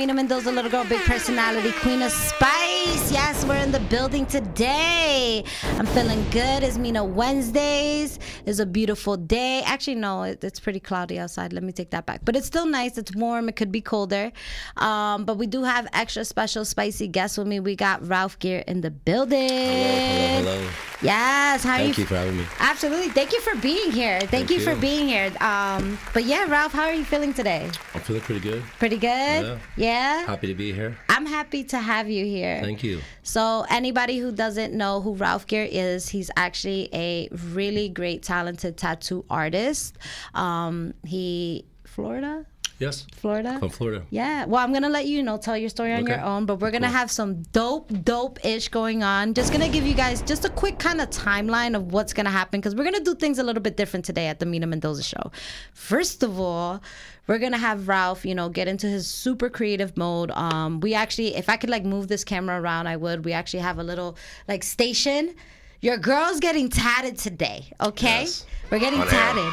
Mina Mendoza, little girl, big personality, queen of spice. Yes, we're in the building today. I'm feeling good. It's Mina Wednesdays. It's a beautiful day. Actually, no, it, it's pretty cloudy outside. Let me take that back. But it's still nice. It's warm. It could be colder. Um, but we do have extra special spicy guests with me. We got Ralph Gere in the building. Hello, hello. Yes. How are Thank you? you for having me. Absolutely. Thank you for being here. Thank, Thank you, for being here. Um, but yeah, Ralph, how are you feeling today? I'm feeling pretty good. Pretty good? Yeah. Yeah? Happy to be here. I'm happy to have you here. Thank you. So, anybody who doesn't know who Ralph Gere is, he's actually a really great, talented tattoo artist. Um, he, Florida? Yes. Florida? From Florida. Yeah. Well, I'm gonna let you, you know tell your story on Okay. your own, but we're gonna Cool. have some dope, dope ish going on. Just gonna give you guys just a quick kind of timeline of what's gonna happen because we're gonna do things a little bit different today at the Mina Mendoza show. First of all, we're gonna have Ralph, you know, get into his super creative mode. Um, we actually, if I could like move this camera around, I would. We actually have a little like station. Your girl's getting tatted today, okay? Yes. We're getting On air. tatted.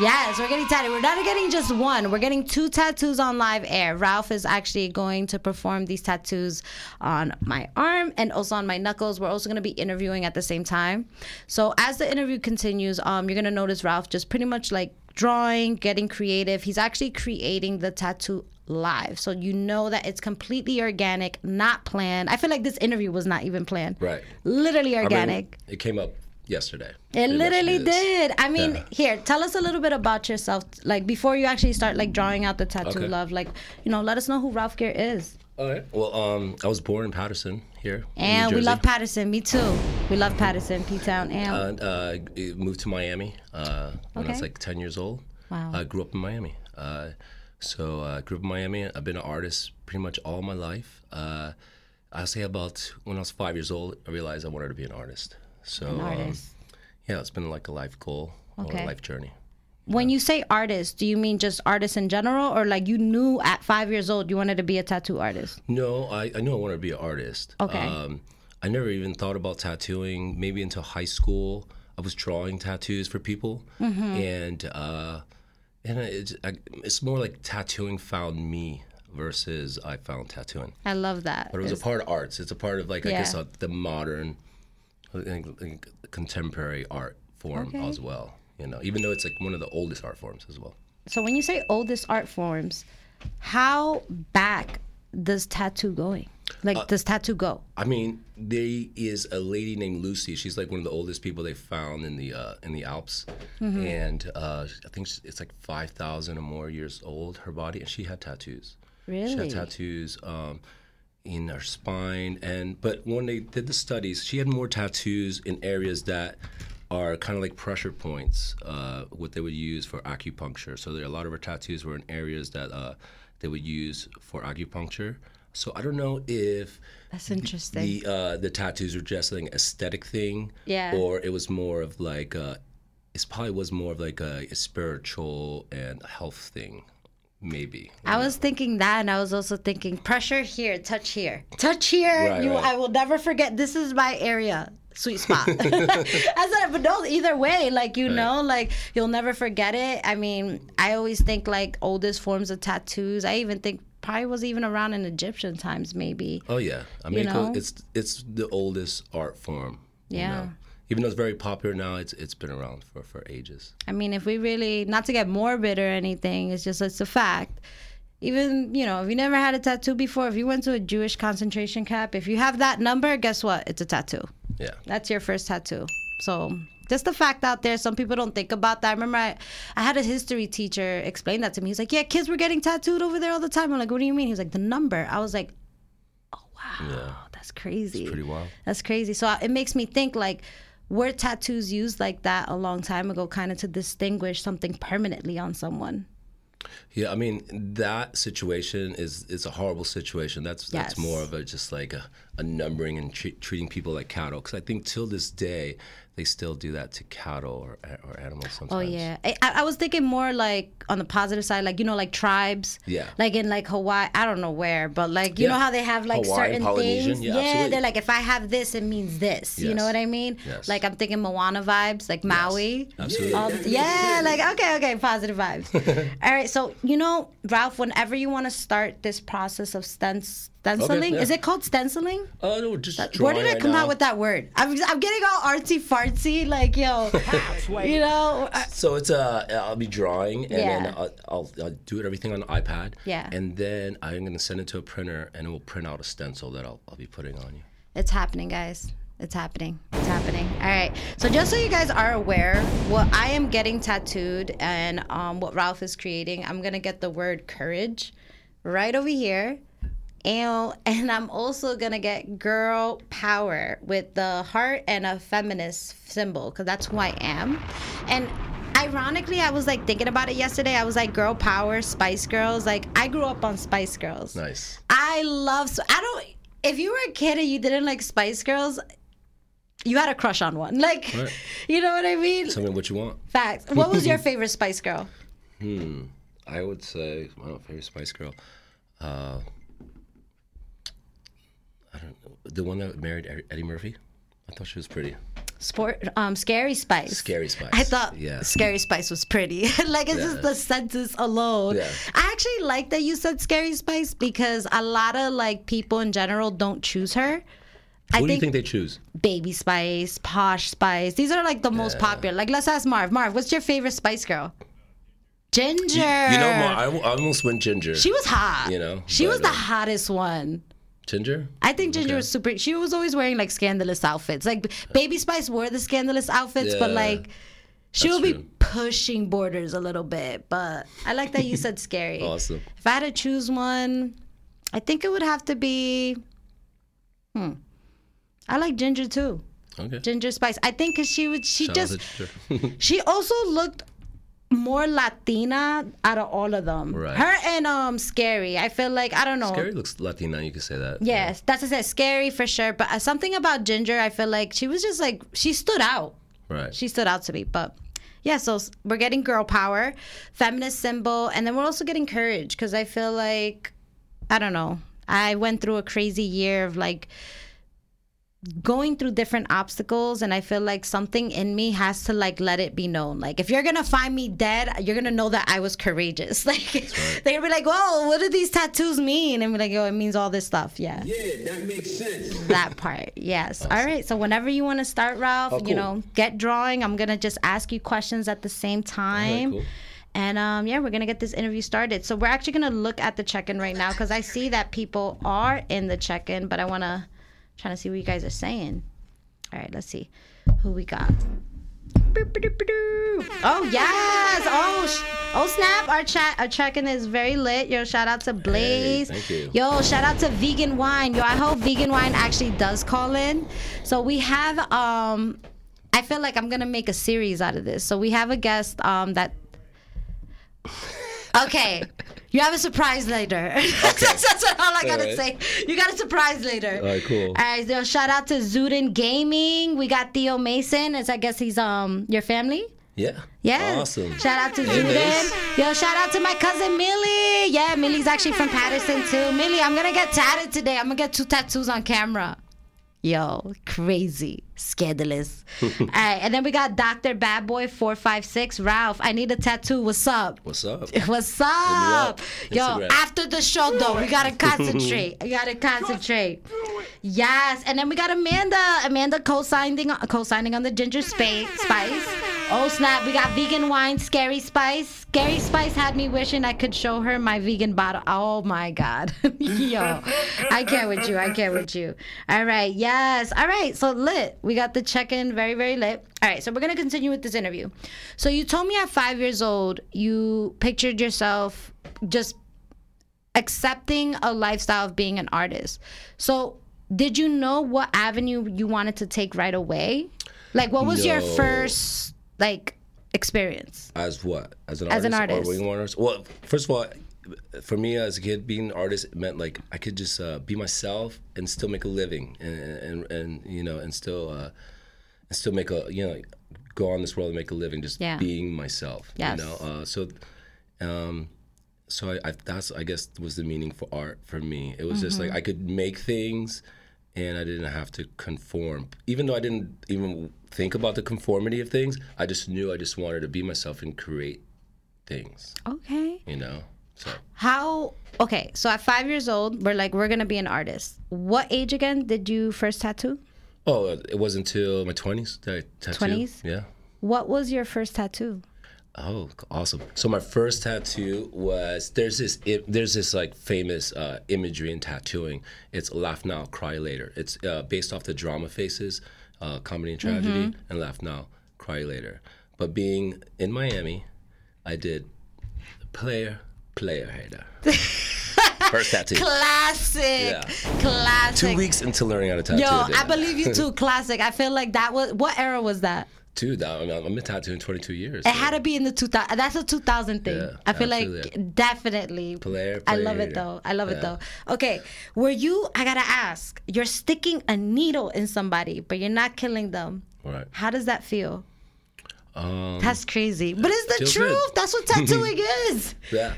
Yes, we're getting tatted. We're not getting just one. We're getting two tattoos on live air. Ralph is actually going to perform these tattoos on my arm and also on my knuckles. We're also going to be interviewing at the same time. So as the interview continues, um, you're going to notice Ralph just pretty much like drawing, getting creative. He's actually creating the tattoo live. So you know that it's completely organic, not planned. I feel like this interview was not even planned. Right. Literally I mean, organic. it came up yesterday. It much literally did. I mean, Yeah. here, tell us a little bit about yourself. Like before you actually start like drawing out the tattoo Okay. love. Like, you know, let us know who Ralph Gere is. All right. Well, um, I was born in Paterson here. And we love Paterson. Me too. We love Paterson, P Town. And And uh, I moved to Miami uh, when I was like 10 years old. Wow. I grew up in Miami. Uh, so I grew up in Miami. I've been an artist pretty much all my life. Uh, I say about when I was five years old, I realized I wanted to be an artist. So An um, yeah, it's been like a life goal or a life journey. when you say artist, do you mean just artist in general, or like you knew at five years old you wanted to be a tattoo artist? No, I, I knew I wanted to be an artist. Okay. Um, I never even thought about tattooing. Maybe until high school, I was drawing tattoos for people, Mm-hmm. and uh, and it's it's more like tattooing found me versus I found tattooing. I love that. But it was a part of arts. It's a part of like I guess uh, the modern, like, contemporary art form Okay. as well. You know, even though it's like one of the oldest art forms as well. so when you say oldest art forms, how back does tattoo going? Like, Uh, does tattoo go? I mean, there is a lady named Lucy. She's like one of the oldest people they found in the uh, in the Alps, Mm-hmm. and uh, I think it's like five thousand or more years old. Her body, and she had tattoos. Really, she had tattoos um, in her spine, and but when they did the studies, she had more tattoos in areas that are kind of like pressure points, uh, what they would use for acupuncture. So there a lot of her tattoos were in areas that uh, they would use for acupuncture. So I don't know if That's interesting. the uh, the tattoos were just like an aesthetic thing, Yeah. or it was more of like uh, it probably was more of like a, a spiritual and health thing, maybe. I was thinking that, and I was also thinking pressure here, touch here, touch here. Right, you, right. I will never forget. This is my area, sweet spot. I said, but no, either way, like you know, like you'll never forget it. I mean, I always think like oldest forms of tattoos. I even think probably was even around in Egyptian times, maybe. Oh yeah, I mean it know? it's it's the oldest art form. you Yeah. know. Even though it's very popular now, it's it's been around for, for ages. I mean, if we really, not to get morbid or anything, it's just it's a fact. Even you know, if you never had a tattoo before, if you went to a Jewish concentration camp, if you have that number, guess what? It's a tattoo. Yeah. That's your first tattoo. So just the fact out there, some people don't think about that. I remember I, I had a history teacher explain that to me. He's like, Yeah, kids were getting tattooed over there all the time. I'm like, What do you mean? He's like, The number. I was like, Oh wow, Yeah. that's crazy. Pretty wild. That's crazy. So it makes me think like were tattoos used like that a long time ago, kind of to distinguish something permanently on someone? Yeah, I mean that situation is is a horrible situation. That's that's more of a just like a, a numbering and tre- treating people like cattle. Because I think till this day they still do that to cattle or or animals Oh sometimes. yeah, I, I was thinking more like on the positive side, like you know, like tribes. Yeah. Like in like Hawaii, I don't know where, but like you Yeah. know how they have like Hawaii, certain things. yeah, absolutely. they're like if I have this, it means this. You know what I mean? Yes. Like I'm thinking Moana vibes, like Maui. Absolutely. Um, yeah, like okay, okay, positive vibes. All right, so you know, Ralph, whenever you want to start this process of sten- stenciling, yeah. is it called stenciling? Oh no, just Where drawing did I come out with that word? I'm, I'm getting all artsy fartsy, like yo, you know. uh, So it's uh, I'll be drawing, and Yeah. then I'll, I'll, I'll do it everything on the iPad. Yeah. And then I'm gonna send it to a printer, and it will print out a stencil that I'll, I'll be putting on you. It's happening, guys. It's happening. It's happening. All right. So just so you guys are aware, what I am getting tattooed and um, what Ralph is creating, I'm gonna get the word courage right over here. And, and I'm also gonna get girl power with the heart and a feminist symbol because that's who I am. And ironically, I was like thinking about it yesterday. I was like, girl power, Spice Girls. Like I grew up on Spice Girls. Nice. I love. So I don't. If you were a kid and you didn't like Spice Girls, you had a crush on one. Like, Right. you know what I mean? Tell me what you want. Facts. What was your favorite Spice Girl? Hmm. I would say my favorite Spice Girl. Uh, I don't know the one that married Eddie Murphy. I thought she was pretty. Sport. Um, Scary Spice. Scary Spice. I thought Yeah. Scary Spice was pretty. like it's just the sentence alone. Yeah. I actually like that you said Scary Spice because a lot of like people in general don't choose her. I Who do you think, think they choose? Baby Spice, Posh Spice. These are like the most popular. Like let's ask Marv. Marv, what's your favorite Spice Girl? Ginger. You know, Ma, I, I almost went Ginger. She was hot. You know, she was the hottest one. Ginger. I think Ginger Okay. was super. She was always wearing like scandalous outfits. Like Baby Spice wore the scandalous outfits, but like she would be pushing borders a little bit. But I like that you said scary. Awesome. If I had to choose one, I think it would have to be. Hmm. I like Ginger too. Okay. Ginger Spice. I think because she would. She Shout just. She also looked more Latina out of all of them. Right. Her and um Scary. I feel like I don't know. Scary looks Latina. You could say that. Yes, that's what I said. Scary for sure. But uh, something about Ginger, I feel like she was just like she stood out. Right. She stood out to me. But yeah, so we're getting girl power, feminist symbol, and then we're also getting courage because I feel like I don't know. I went through a crazy year of like going through different obstacles and i feel like something in me has to like let it be known. Like if you're gonna find me dead you're gonna know that i was courageous. Like they're gonna be like whoa what do these tattoos mean? And be like yo it means all this stuff. Yeah. Yeah, that makes sense. that part yes. All right so whenever you want to start ralph Oh, you know get drawing i'm gonna just ask you questions at the same time. cool. and um, yeah, we're gonna get this interview started. So we're actually gonna look at the check-in right now because I see that people are in the check-in, but I wanna trying to see what you guys are saying. All right, let's see who we got. Oh yes! Oh, sh- oh snap! Our chat, our check-in is very lit. Yo, shout out to Blaze. thank you. Yo, shout out to Vegan Wine. Yo, I hope Vegan Wine actually does call in. So we have um I feel like I'm gonna make a series out of this. So we have a guest um, that. Okay, you have a surprise later. that's, that's all I gotta Alright. say. You got a surprise later. All right, cool. All right, so shout out to Zuden Gaming. We got Theo Mason. As I guess he's um your family. Yeah. Yeah. Awesome. Shout out to. Zuden. Yo, shout out to my cousin Millie. Yeah, Millie's actually from Paterson too. Millie, I'm gonna get tatted today. I'm gonna get two tattoos on camera. Yo, crazy, scandalous. All right, and then we got Dr. Bad Boy 456. Ralph, I need a tattoo. What's up? What's up? What's up? up. Yo, Instagram. after the show though, we gotta concentrate. We gotta concentrate. Yes, and then we got Amanda. Amanda co-signing co-signing on the ginger space spice. Oh snap! We got vegan wine, Scary Spice. Scary Spice had me wishing I could show her my vegan bottle. Oh my god, yo, I can't with you. I can't with you. All right, yes. All right, so lit. We got the check-in, very very lit. All right, so we're gonna continue with this interview. So you told me at five years old you pictured yourself just accepting a lifestyle of being an artist. So, did you know what avenue you wanted to take right away? Like, what was your first like experience? As what? As an As artist? an artist. Or artist? Well, first of all, for me as a kid, being an artist meant like I could just uh, be myself and still make a living, and and, and you know, and still uh, and still make a you know go on this world and make a living, just Yeah. being myself. Yes. You know, uh, so. Um, so I, I that's I guess was the meaning for art for me. It was just Mm-hmm. like I could make things, and I didn't have to conform. Even though I didn't even think about the conformity of things, I just knew I just wanted to be myself and create things. Okay. You know. So How? Okay, so at five years old, we're like, we're gonna be an artist. What age again did you first tattoo? oh, uh, it wasn't until my twenties that I tattooed. 20s? Yeah. What was your first tattoo? Oh, awesome! So my first tattoo was there's this it, there's this like famous uh, imagery in tattooing. It's laugh now, cry later. It's uh, based off the drama faces, uh, comedy and tragedy, and laugh now, cry later. But being in Miami, I did player player hater. first tattoo. Classic. Yeah. Classic. Two weeks into learning how to tattoo. Yo, I did I that. believe you too. Classic. I feel like that was what era was that? Dude, that, I mean, I've been tattooing 22 years. It had to be in the 2000. That's a 2000 thing. Yeah, I feel like definitely. Player, I love it though. I love it though. Okay, were you? I gotta ask. You're sticking a needle in somebody, but you're not killing them. Right. How does that feel? Um, That's crazy, but it's the truth. good. That's what tattooing is. Yeah.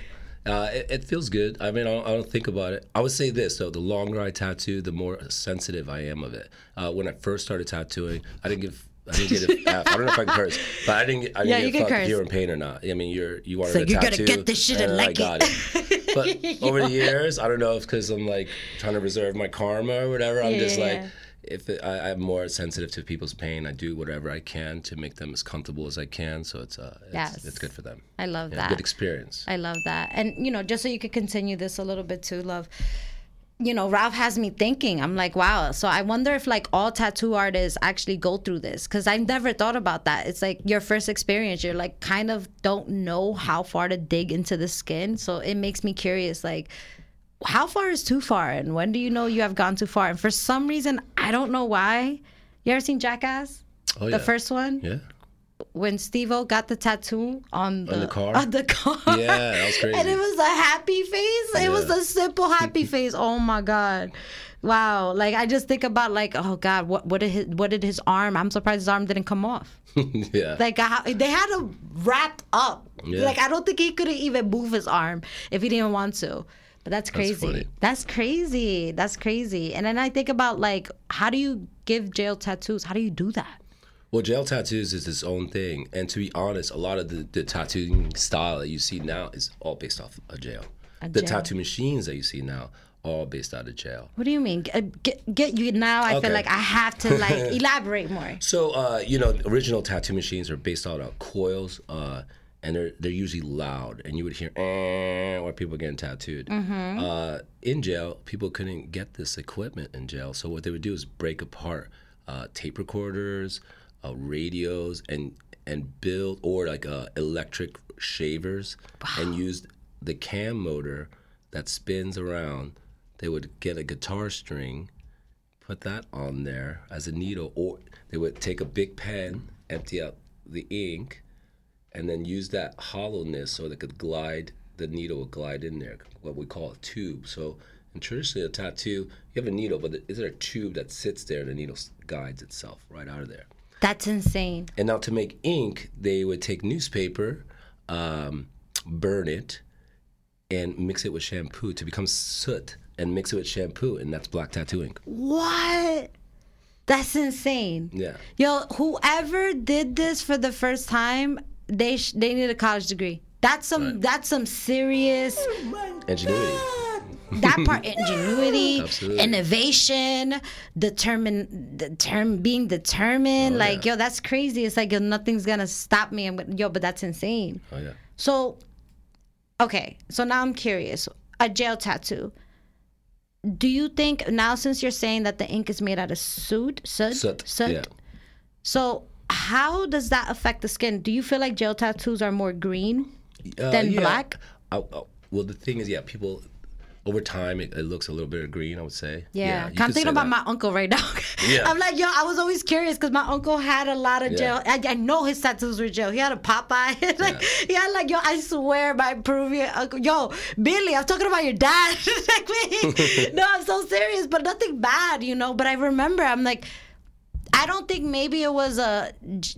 Uh, it, it feels good. I mean, I don't, I don't think about it. I would say this though: the longer I tattoo, the more sensitive I am of it. Uh, when I first started tattooing, I didn't give. I didn't get a. I don't know if I can curse, but I didn't. Get, I didn't Yeah, get you a can curse. if you're in pain or not. I mean, you're you wanted So a you gotta get this shit and I like got it. it. But over the years, I don't know if because I'm like trying to reserve my karma or whatever. I'm just Yeah. like, if it, I, I'm more sensitive to people's pain, I do whatever I can to make them as comfortable as I can. So it's uh, it's, Yes. it's good for them. I love Yeah, that. Good experience. I love that. And you know, just so you could continue this a little bit too, love. You know, Ralph has me thinking. I'm like, wow. So I wonder if like all tattoo artists actually go through this because I've never thought about that. It's like your first experience. You're like kind of don't know how far to dig into the skin. So it makes me curious. Like, how far is too far, and when do you know you have gone too far? And for some reason, I don't know why. You ever seen Jackass? Oh The yeah. first one Yeah. When Steve-O got the tattoo on the, the car? On the car. Yeah, that was crazy. And it was a happy face. It was a simple happy face. Oh my god. Wow. Like I just think about like, oh god, what what did his what did his arm? I'm surprised his arm didn't come off. yeah. Like how, they had him wrapped up. Yeah. Like I don't think he could even move his arm if he didn't want to. But that's crazy. funny. That's crazy. That's crazy. And then I think about like, how do you give jail tattoos? How do you do that? Well, gel tattoos is its own thing, and to be honest, a lot of the, the tattooing style that you see now is all based off of jail. A the jail. tattoo machines that you see now, all based out of jail. What do you mean? Get, get, you now. I feel like I have to like elaborate more. So, uh, you know, original tattoo machines are based out of coils, uh, and they're they're usually loud, and you would hear eh, while people getting tattooed. Uh, in jail, people couldn't get this equipment in jail, so what they would do is break apart uh, tape recorders, uh, radios, and and build or like uh, electric shavers, and used the cam motor that spins around. They would get a guitar string put that on there as a needle, or they would take a big pen, empty out the ink, and then use that hollowness so they could glide. The needle would glide in there, what we call a tube. So, in traditionally a tattoo, you have a needle, but is there a tube that sits there and the needle guides itself right out of there? That's insane. And now to make ink, they would take newspaper, um, burn it, and mix it with shampoo to become soot, and mix it with shampoo, and that's black tattoo ink. What? That's insane. Yeah. Yo, whoever did this for the first time, they sh- they need a college degree. That's some that's some serious Ingenuity. That part ingenuity, Absolutely. innovation, determine determine being determined. Oh, like yeah. yo, that's crazy. It's like yo, nothing's gonna stop me. I'm yo, but that's insane. Oh yeah. So, okay. So now I'm curious. A jail tattoo. Do you think now, since you're saying that the ink is made out of soot, soot, Soot. Yeah. So how does that affect the skin? Do you feel like gel tattoos are more green? Uh, Than yeah. black? Oh, oh, well, the thing is, yeah, people over time it, it looks a little bit green. I would say. Yeah, you I'm thinking about that. my uncle right now. Yeah. I'm like, yo, I was always curious because my uncle had a lot of Yeah. gel. I, I know his tattoos were gel. He had a Popeye. like, he had like, yo, I swear, my Peruvian uncle. Yo, Billy, I'm talking about your dad. like me. no, I'm so serious, but nothing bad, you know. But I remember, I'm like. I don't think maybe it was a.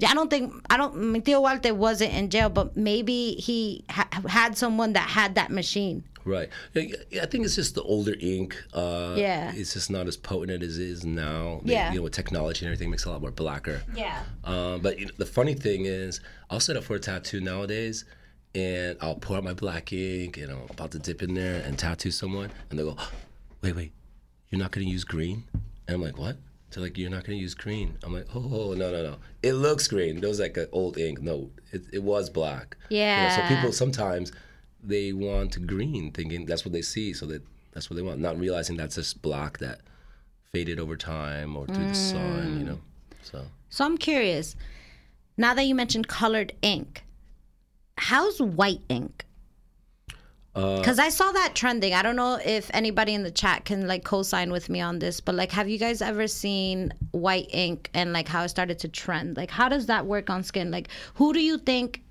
I don't think I don't. mi Tío Walter wasn't in jail, but maybe he ha- had someone that had that machine. Right. Yeah, yeah, I think it's just the older ink. Uh, Yeah. It's just not as potent as it is now. They- Yeah. You know, with technology and everything, it makes it a lot more blacker. Yeah. Um, but you know, the funny thing is, I'll set up for a tattoo nowadays, and I'll pour out my black ink, and I'm about to dip in there and tattoo someone, and they'll go, "Wait, wait, you're not gonna use green?" And I'm like, "What?" They're like, "You're not gonna use green." I'm like, "Oh, no, no, no. It looks green. It was like an old ink. No, it, it was black." You know, Yeah. so people sometimes they want green, thinking that's what they see, so that that's what they want, not realizing that's just black that faded over time or through the sun. You know, so. So I'm curious. Now that you mentioned colored ink, how's white ink? Uh, Because I saw that trending. I don't know if anybody in the chat can like co-sign with me on this, but like, have you guys ever seen white ink and like how it started to trend? Like, how does that work on skin? Like, who do you think?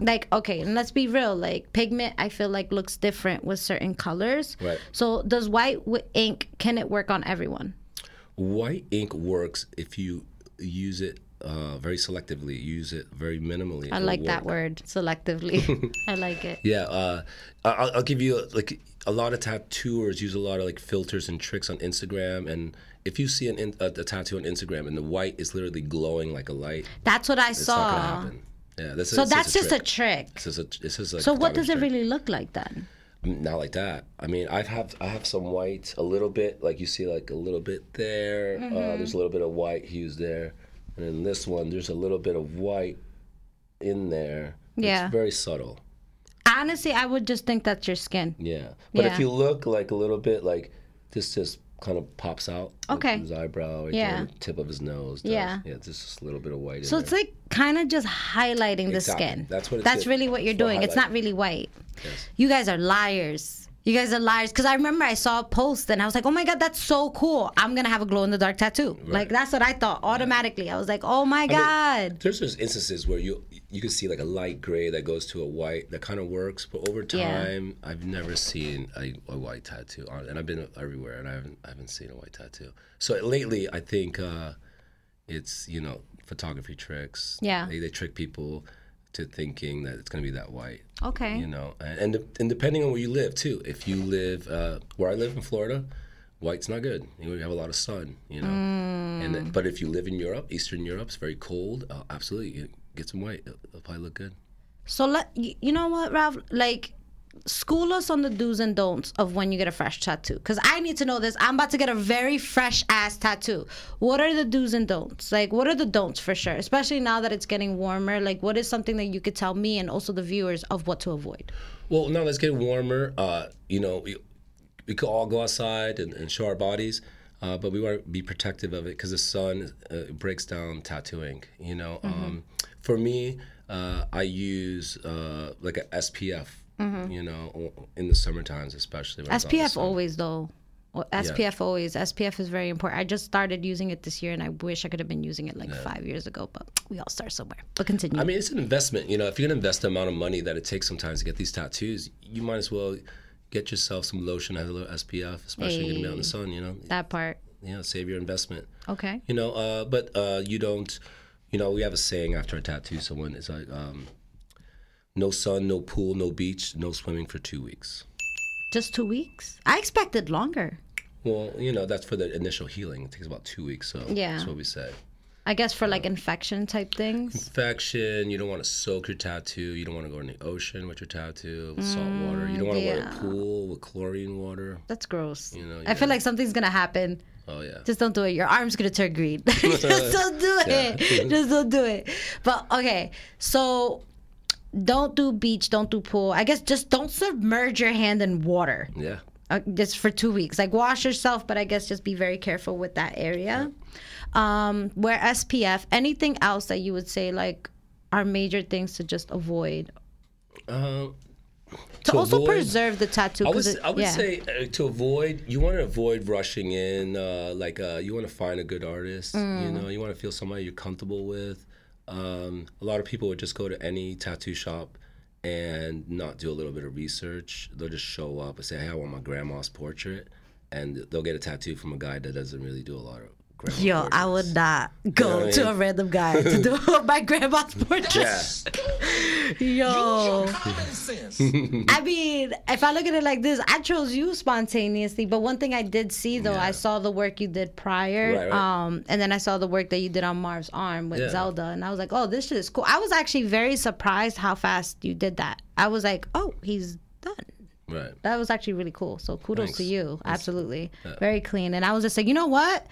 Like, okay, and let's be real. Like, pigment, I feel like looks different with certain colors. Right. So, does white ink can it work on everyone? White ink works if you use it uh, very selectively, use it very minimally. I like that word, selectively. I like it. Yeah, uh, I'll, I'll give you like a lot of tattooers use a lot of like filters and tricks on Instagram, and if you see an in, a, a tattoo on Instagram and the white is literally glowing like a light, That's what I it's not gonna saw. Yeah, that's So it's that's just a trick. It's just a, it's just like So what does it trick. really look like then? Not like that. I mean, I have I have some white, a little bit, like you see, like a little bit there. Mm-hmm. Uh, there's a little bit of white hues there, and then this one, there's a little bit of white in there. Yeah. it's very subtle. Honestly, I would just think that's your skin. Yeah, but Yeah. if you look like a little bit, like this just kind of pops out. like Okay. his eyebrow, right Yeah. the tip of his nose. does. Yeah. yeah, it's just a little bit of white. So it's there. like kind of just highlighting the Exactly. skin. That's what it's That's really what you're for doing. It's not really white. Yes. You guys are liars. You guys are liars. Because I remember I saw a post and I was like, oh my God, that's so cool. I'm going to have a glow in the dark tattoo. Like, that's what I thought automatically. I was like, oh my God. There's there's instances where you you can see like a light gray that goes to a white that kind of works, but over Yeah. time I've never seen a, a white tattoo on, and I've been everywhere and I haven't I haven't seen a white tattoo. So lately I think uh, it's you know photography tricks. Yeah. they, they trick people to thinking that it's gonna be that white. okay. You know, and and, and depending on where you live too. If you live uh, where I live in Florida, white's not good. You, know, you have a lot of sun. You know, and then, but if you live in Europe, Eastern Europe, it's very cold. Uh, absolutely, get some weight. It'll, it'll probably look good. So let you know what, Ralph? Like, school us on the do's and don'ts of when you get a fresh tattoo, because I need to know this. I'm about to get a very fresh ass tattoo. What are the do's and don'ts? Like, what are the don'ts for sure? Especially now that it's getting warmer. Like, what is something that you could tell me and also the viewers of what to avoid? Well, now let's get warmer. Uh, you know, we, we could all go outside and, and show our bodies, uh, but we want to be protective of it because the sun uh, breaks down tattooing. You know, um, for me, uh, I use uh, like a SPF. You know, in the summer times especially. when it's out in the SPF always though. Well, SPF always. SPF is very important. I just started using it this year, and I wish I could have been using it like five years ago. But we all start somewhere. But continue. I mean, it's an investment. You know, if you're gonna invest the amount of money that it takes sometimes to get these tattoos, you might as well get yourself some lotion has a little SPF, especially you're gonna be out in the sun. You know, that part. you know, save your investment. Okay. You know, uh, but uh, you don't. You know, we have a saying after a tattoo. Someone is like, um, "No sun, no pool, no beach, no swimming for two weeks." Just two weeks. I expected longer. Well, you know, that's for the initial healing. It takes about two weeks. So Yeah. that's what we say. I guess for like infection type things. Infection. You don't want to soak your tattoo. You don't want to go in the ocean with your tattoo with salt water. You don't want to go in a pool with chlorine water. That's gross. You know, I feel like something's gonna happen. Oh yeah. Just don't do it. Your arm's gonna turn green. Just don't do it. Just don't do it. But okay, so don't do beach, don't do pool. I guess just don't submerge your hand in water. Yeah. Uh, just for two weeks. Like wash yourself, but I guess just be very careful with that area. Um, wear SPF. Anything else that you would say like are major things to just avoid Um, to, To also avoid- preserve the tattoo? I would, it- I would yeah. say uh, to avoid, you want to avoid rushing in. Uh, like uh, you want to find a good artist. Mm. You know, you want to feel somebody you're comfortable with. Um, a lot of people would just go to any tattoo shop and not do a little bit of research. They'll just show up and say, "Hey, I want my grandma's portrait," and they'll get a tattoo from a guy that doesn't really do a lot of. Grandma Yo, I would not go what I to mean? a random guy to do my grandma's portrait. Yeah. Yo. Common sense. I mean, if I look at it like this, I chose you spontaneously. But one thing I did see though, I saw the work you did prior, Right, right. um, and then I saw the work that you did on Marv's arm with Yeah. Zelda, and I was like, oh, this shit is cool. I was actually very surprised how fast you did that. I was like, oh, he's done. Right. That was actually really cool. So kudos to you. Absolutely. Very clean. And I was just like, you know what?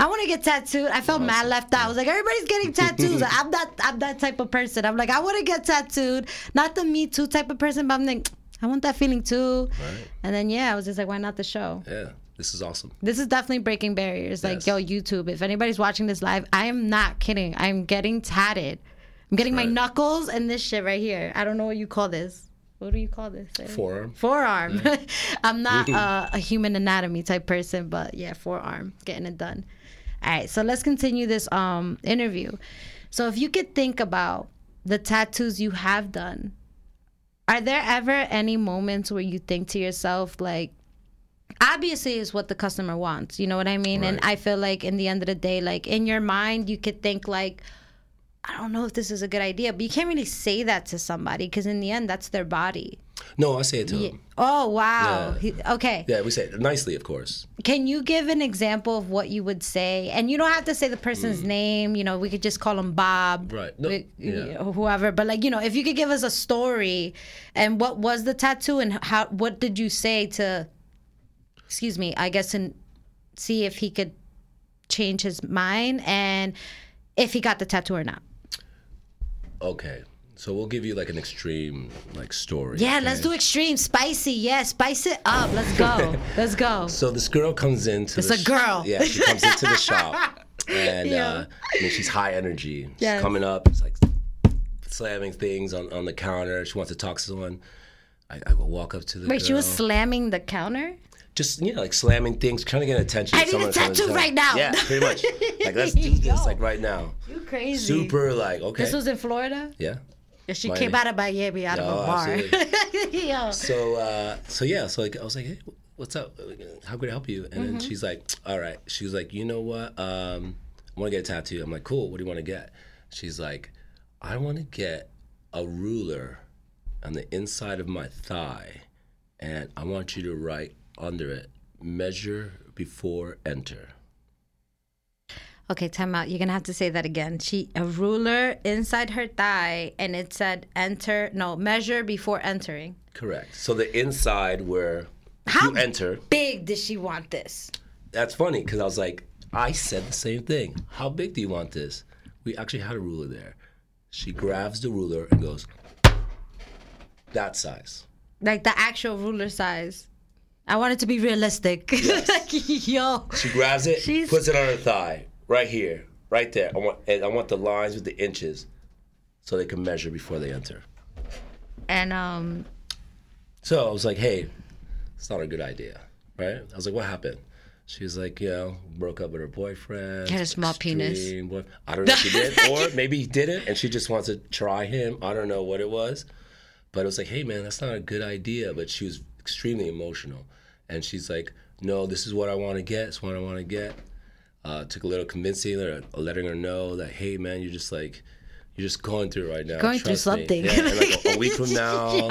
I want to get tattooed. I felt mad left out. I was like, everybody's getting tattoos. I'm not I'm that type of person. I'm like, I want to get tattooed. Not the me too type of person, but I'm like, I want that feeling too. Right. And then yeah, I was just like, why not the show? Yeah. This is awesome. This is definitely breaking barriers. Like, Yes. yo, YouTube, if anybody's watching this live, I am not kidding. I'm getting tatted. I'm getting my knuckles and this shit right here. I don't know what you call this. What do you call this? Forearm. Forearm. I'm not uh, a human anatomy type person, but yeah, forearm, getting it done. All right, so let's continue this um, interview. So, if you could think about the tattoos you have done, are there ever any moments where you think to yourself, like, obviously is what the customer wants, you know what I mean? And I feel like in the end of the day, like in your mind, you could think like, I don't know if this is a good idea, but you can't really say that to somebody because in the end, that's their body. No, I say it to him. Oh wow. Yeah. He- okay. Yeah, we say it nicely, of course. Can you give an example of what you would say? And you don't have to say the person's name. You know, we could just call him Bob, Mm. Right. No, we- yeah. whoever. But like, you know, if you could give us a story, and what was the tattoo, and how, what did you say to? Excuse me. I guess and see if he could change his mind and if he got the tattoo or not. Okay. So we'll give you like an extreme like story. Yeah, let's do extreme, spicy. Yeah, spice it up. Let's go. let's go. So this girl comes into It's the a girl. Yeah, she comes into the shop and Yeah. uh, I mean she's high energy. She's Yes. coming up, it's like slamming things on, on the counter. She wants to talk to someone. I, I will walk up to the Wait, girl. she was slamming the counter. Just you know like slamming things, trying to get attention. I need a tattoo right now. Yeah, pretty much. Like let's do this like right now. You crazy? Super like okay. This was in Florida. yeah. Yeah, She Miami. came out of Miami out of a bar. Yo. So uh, so yeah, so like I was like, hey, what's up? How could I help you? And Mm-hmm. then she's like, all right. She was like, you know what? Um, I want to get a tattoo. I'm like, cool. What do you want to get? She's like, I want to get a ruler on the inside of my thigh, and I want you to write under it, measure before enter. Okay, time out. You're gonna have to say that again. She a ruler inside her thigh, and it said enter. No, measure before entering. Correct. So the inside where How you enter. big did she want this? That's funny because I was like, I said the same thing. How big do you want this? We actually had a ruler there. She grabs the ruler and goes, that size. Like the actual ruler size. I want it to be realistic. like, yo. She grabs it, She's- puts it on her thigh, right here, right there. I want, and I want the lines with the inches, so they can measure before they enter. And um, So I was like, hey, it's not a good idea, right? I was like, what happened? She was like, you know, broke up with her boyfriend. Had a small penis. boy- I don't know if she did, or maybe he didn't, and she just wants to try him. I don't know what it was, but it was like, hey man, that's not a good idea. But she was extremely emotional, and she's like, no, this is what I want to get. It's what I want to get. Uh, took a little convincing her, letting her know that, hey man, you're just like, you're just going through it right now. Going through me." something. Yeah, like a, a week from now,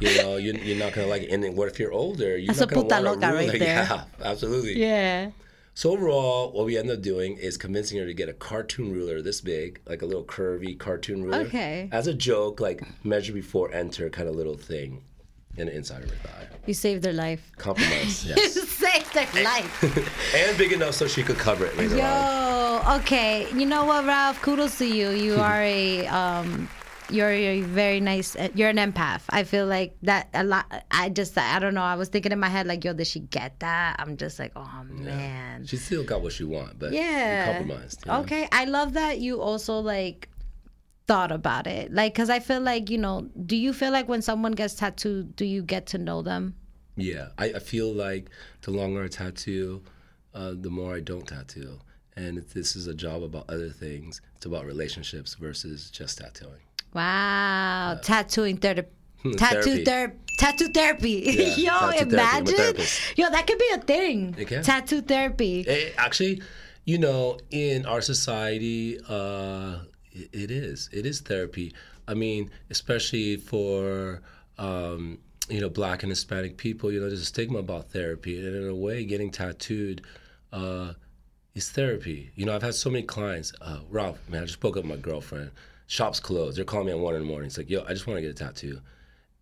you know, you're, you're not gonna like it. And then what if you're older? You're That's not a gonna puta wanna loca right it. there. Yeah, absolutely. Yeah. So overall, what we end up doing is convincing her to get a cartoon ruler this big, like a little curvy cartoon ruler. Okay. As a joke, like measure before enter kind of little thing the inside of her thigh. You saved their life. Compromise, You yes. saved their life. and big enough so she could cover it later on. Yo, okay. You know what, Ralph? Kudos to you. You are a um, you're a very nice. uh, You're an empath. I feel like that a lot. I just I don't know. I was thinking in my head like, yo, did she get that? I'm just like, oh man. She still got what she want, but Yeah. compromised. you know? Okay. I love that you also like thought about it. Like, cause I feel like you know. Do you feel like when someone gets tattooed, do you get to know them? Yeah, I, I feel like the longer I tattoo, uh, the more I don't tattoo. And if this is a job about other things. It's about relationships versus just tattooing. Wow, tattooing therapy. Tattoo therapy. ther- tattoo therapy. Yeah, Yo, tattoo therapy. Imagine. therapist. Yo, that could be a thing. It can. Tattoo therapy. Eh, actually, you know, in our society, uh, it, is. It is therapy. I mean, especially for um, you know black and Hispanic people. You know, there's a stigma about therapy, and in a way, getting tattooed uh, is therapy. You know, I've had so many clients. Uh, Ralph, man, I just spoke up with my girlfriend. Shop's closed. They're calling me at one in the morning. It's like, yo, I just want to get a tattoo.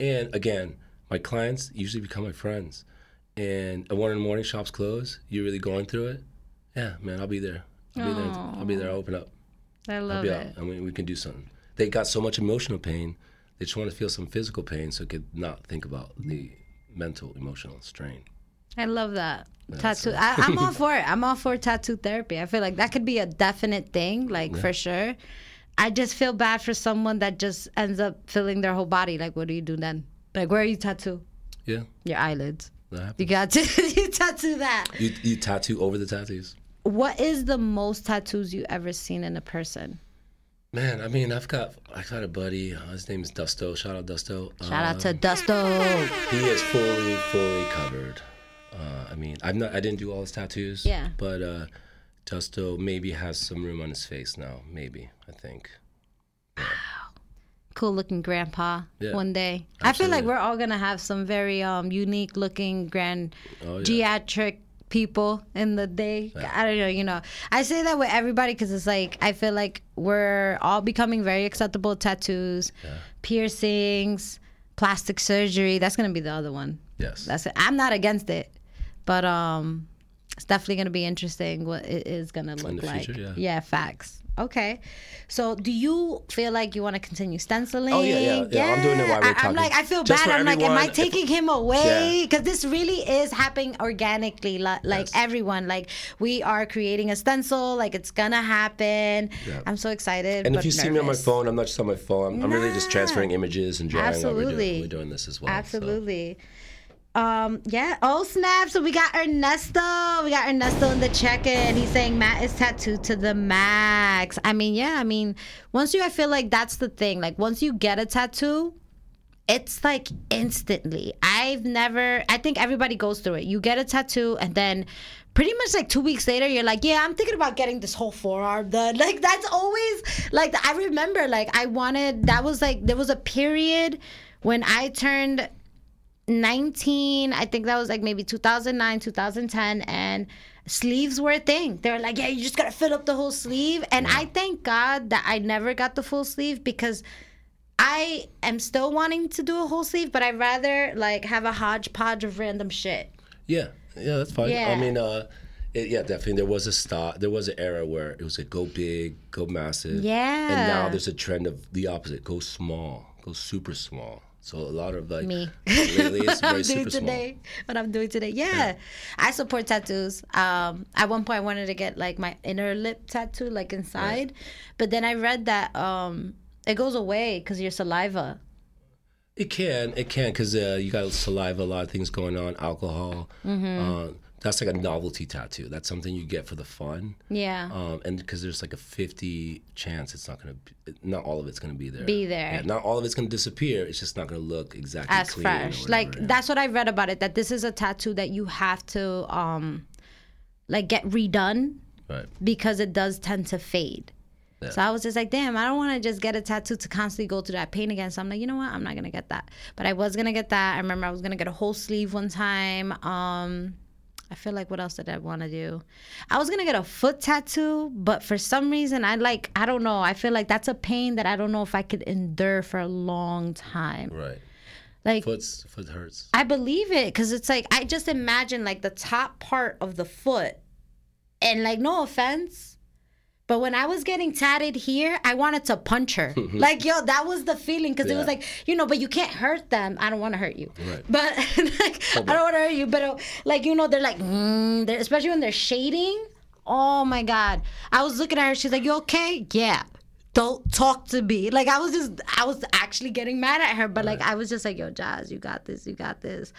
And again, my clients usually become my friends. And at one in the morning, shop's closed. You're really going through it. Yeah, man, I'll be there. I'll be there. I'll be there. I'll open up. I love it. out. I mean, we can do something. They got so much emotional pain. They just want to feel some physical pain so they could not think about the mental, emotional strain. I love that. Tattoo. I, I'm all for it. I'm all for tattoo therapy. I feel like that could be a definite thing, like for sure. I just feel bad for someone that just ends up filling their whole body. Like, what do you do then? Like, where are you tattoo? Yeah, Your eyelids. You got to you tattoo that. You, you tattoo over the tattoos. What is the most tattoos you ever seen in a person? Man, I mean, I've got I got a buddy. Uh, his name is Dusto. Shout out Dusto. Shout out Uh, to Dusto. He is fully, fully covered. Uh, I mean, I'm not. I didn't do all his tattoos. Yeah. But uh, Dusto maybe has some room on his face now. Maybe I think. Wow. Cool looking grandpa Yeah, one day. I feel like we're all gonna have some very um unique looking grand Oh, yeah. geriatric people in the day. I don't know, you know. I say that with everybody because it's like I feel like we're all becoming very acceptable. Tattoos, piercings, plastic surgery. That's gonna be the other one. Yes. That's it. I'm not against it, but um, it's definitely gonna be interesting what it is gonna look like. future, yeah. facts. Okay, so do you feel like you want to continue stenciling? Oh, yeah, yeah, yeah. I'm doing it while we're I, am like, I feel Just bad. I'm like, am I everyone, if- taking him away? Yeah. Because this really is happening organically. Like, Yes. everyone, like we are creating a stencil. Like it's gonna happen. Yeah. I'm so excited. And if you see me on my phone, I'm not just on my phone. I'm, I'm really just transferring images and drawing. while We're Absolutely. doing, we're doing this as well. so. Um, yeah. Oh snap! So we got Ernesto. We got Ernesto in the check-in. He's saying Matt is tattooed to the max. I mean, yeah. I mean, once you, I feel like that's the thing. Like once you get a tattoo, it's like instantly. I've never. I think everybody goes through it. You get a tattoo, and then pretty much like two weeks later, you're like, yeah, I'm thinking about getting this whole forearm done. Like that's always like I remember. Like I wanted. That was like there was a period when I turned 19 i think that was like maybe 2009 2010 and sleeves were a thing they were like yeah you just gotta fill up the whole sleeve and i thank god that i never got the full sleeve because i am still wanting to do a whole sleeve but i'd rather like have a hodgepodge of random shit Yeah, yeah, that's fine. Yeah. I mean, uh, it, yeah, definitely. There was a stop. There was an era where it was a go big, go massive. Yeah. And now there's a trend of the opposite: go small, go super small. So a lot of like Me. lately it's what I'm very doing super small. today. What I'm doing today. Yeah. I support tattoos. Um, at one point I wanted to get like my inner lip tattoo, like inside, but then I read that um, it goes away because your saliva. It can, it can, because uh, you got saliva, a lot of things going on, alcohol. Mm-hmm. Uh, that's like a novelty tattoo. That's something you get for the fun. Yeah. Um, and because there's like a 50 chance it's not gonna, be, not all of it's gonna be there. Be there. Yeah, not all of it's gonna disappear. It's just not gonna look exactly as fresh. Like yeah. that's what I read about it. That this is a tattoo that you have to um, like get redone Right. because it does tend to fade. Yeah. So I was just like, damn, I don't want to just get a tattoo to constantly go through that pain again. So I'm like, you know what? I'm not gonna get that. But I was gonna get that. I remember I was gonna get a whole sleeve one time. Um, I feel like what else did I want to do? I was gonna get a foot tattoo, but for some reason I like I don't know. I feel like that's a pain that I don't know if I could endure for a long time. Right. Like Foot's foot hurts. I believe it because it's like I just imagine like the top part of the foot, and like no offense, but when I was getting tatted here, I wanted to punch her. like yo, that was the feeling because it was like you know, but you can't hurt them. I don't want to hurt you, Right. but like I don't want to hurt you. But uh, like you know, they're like mm, they're, especially when they're shading. Oh my god, I was looking at her. She's like, "You okay?" Yeah. Don't talk to me. Like I was just, I was actually getting mad at her, but like I was just like, "Yo, Jazz, you got this, you got this."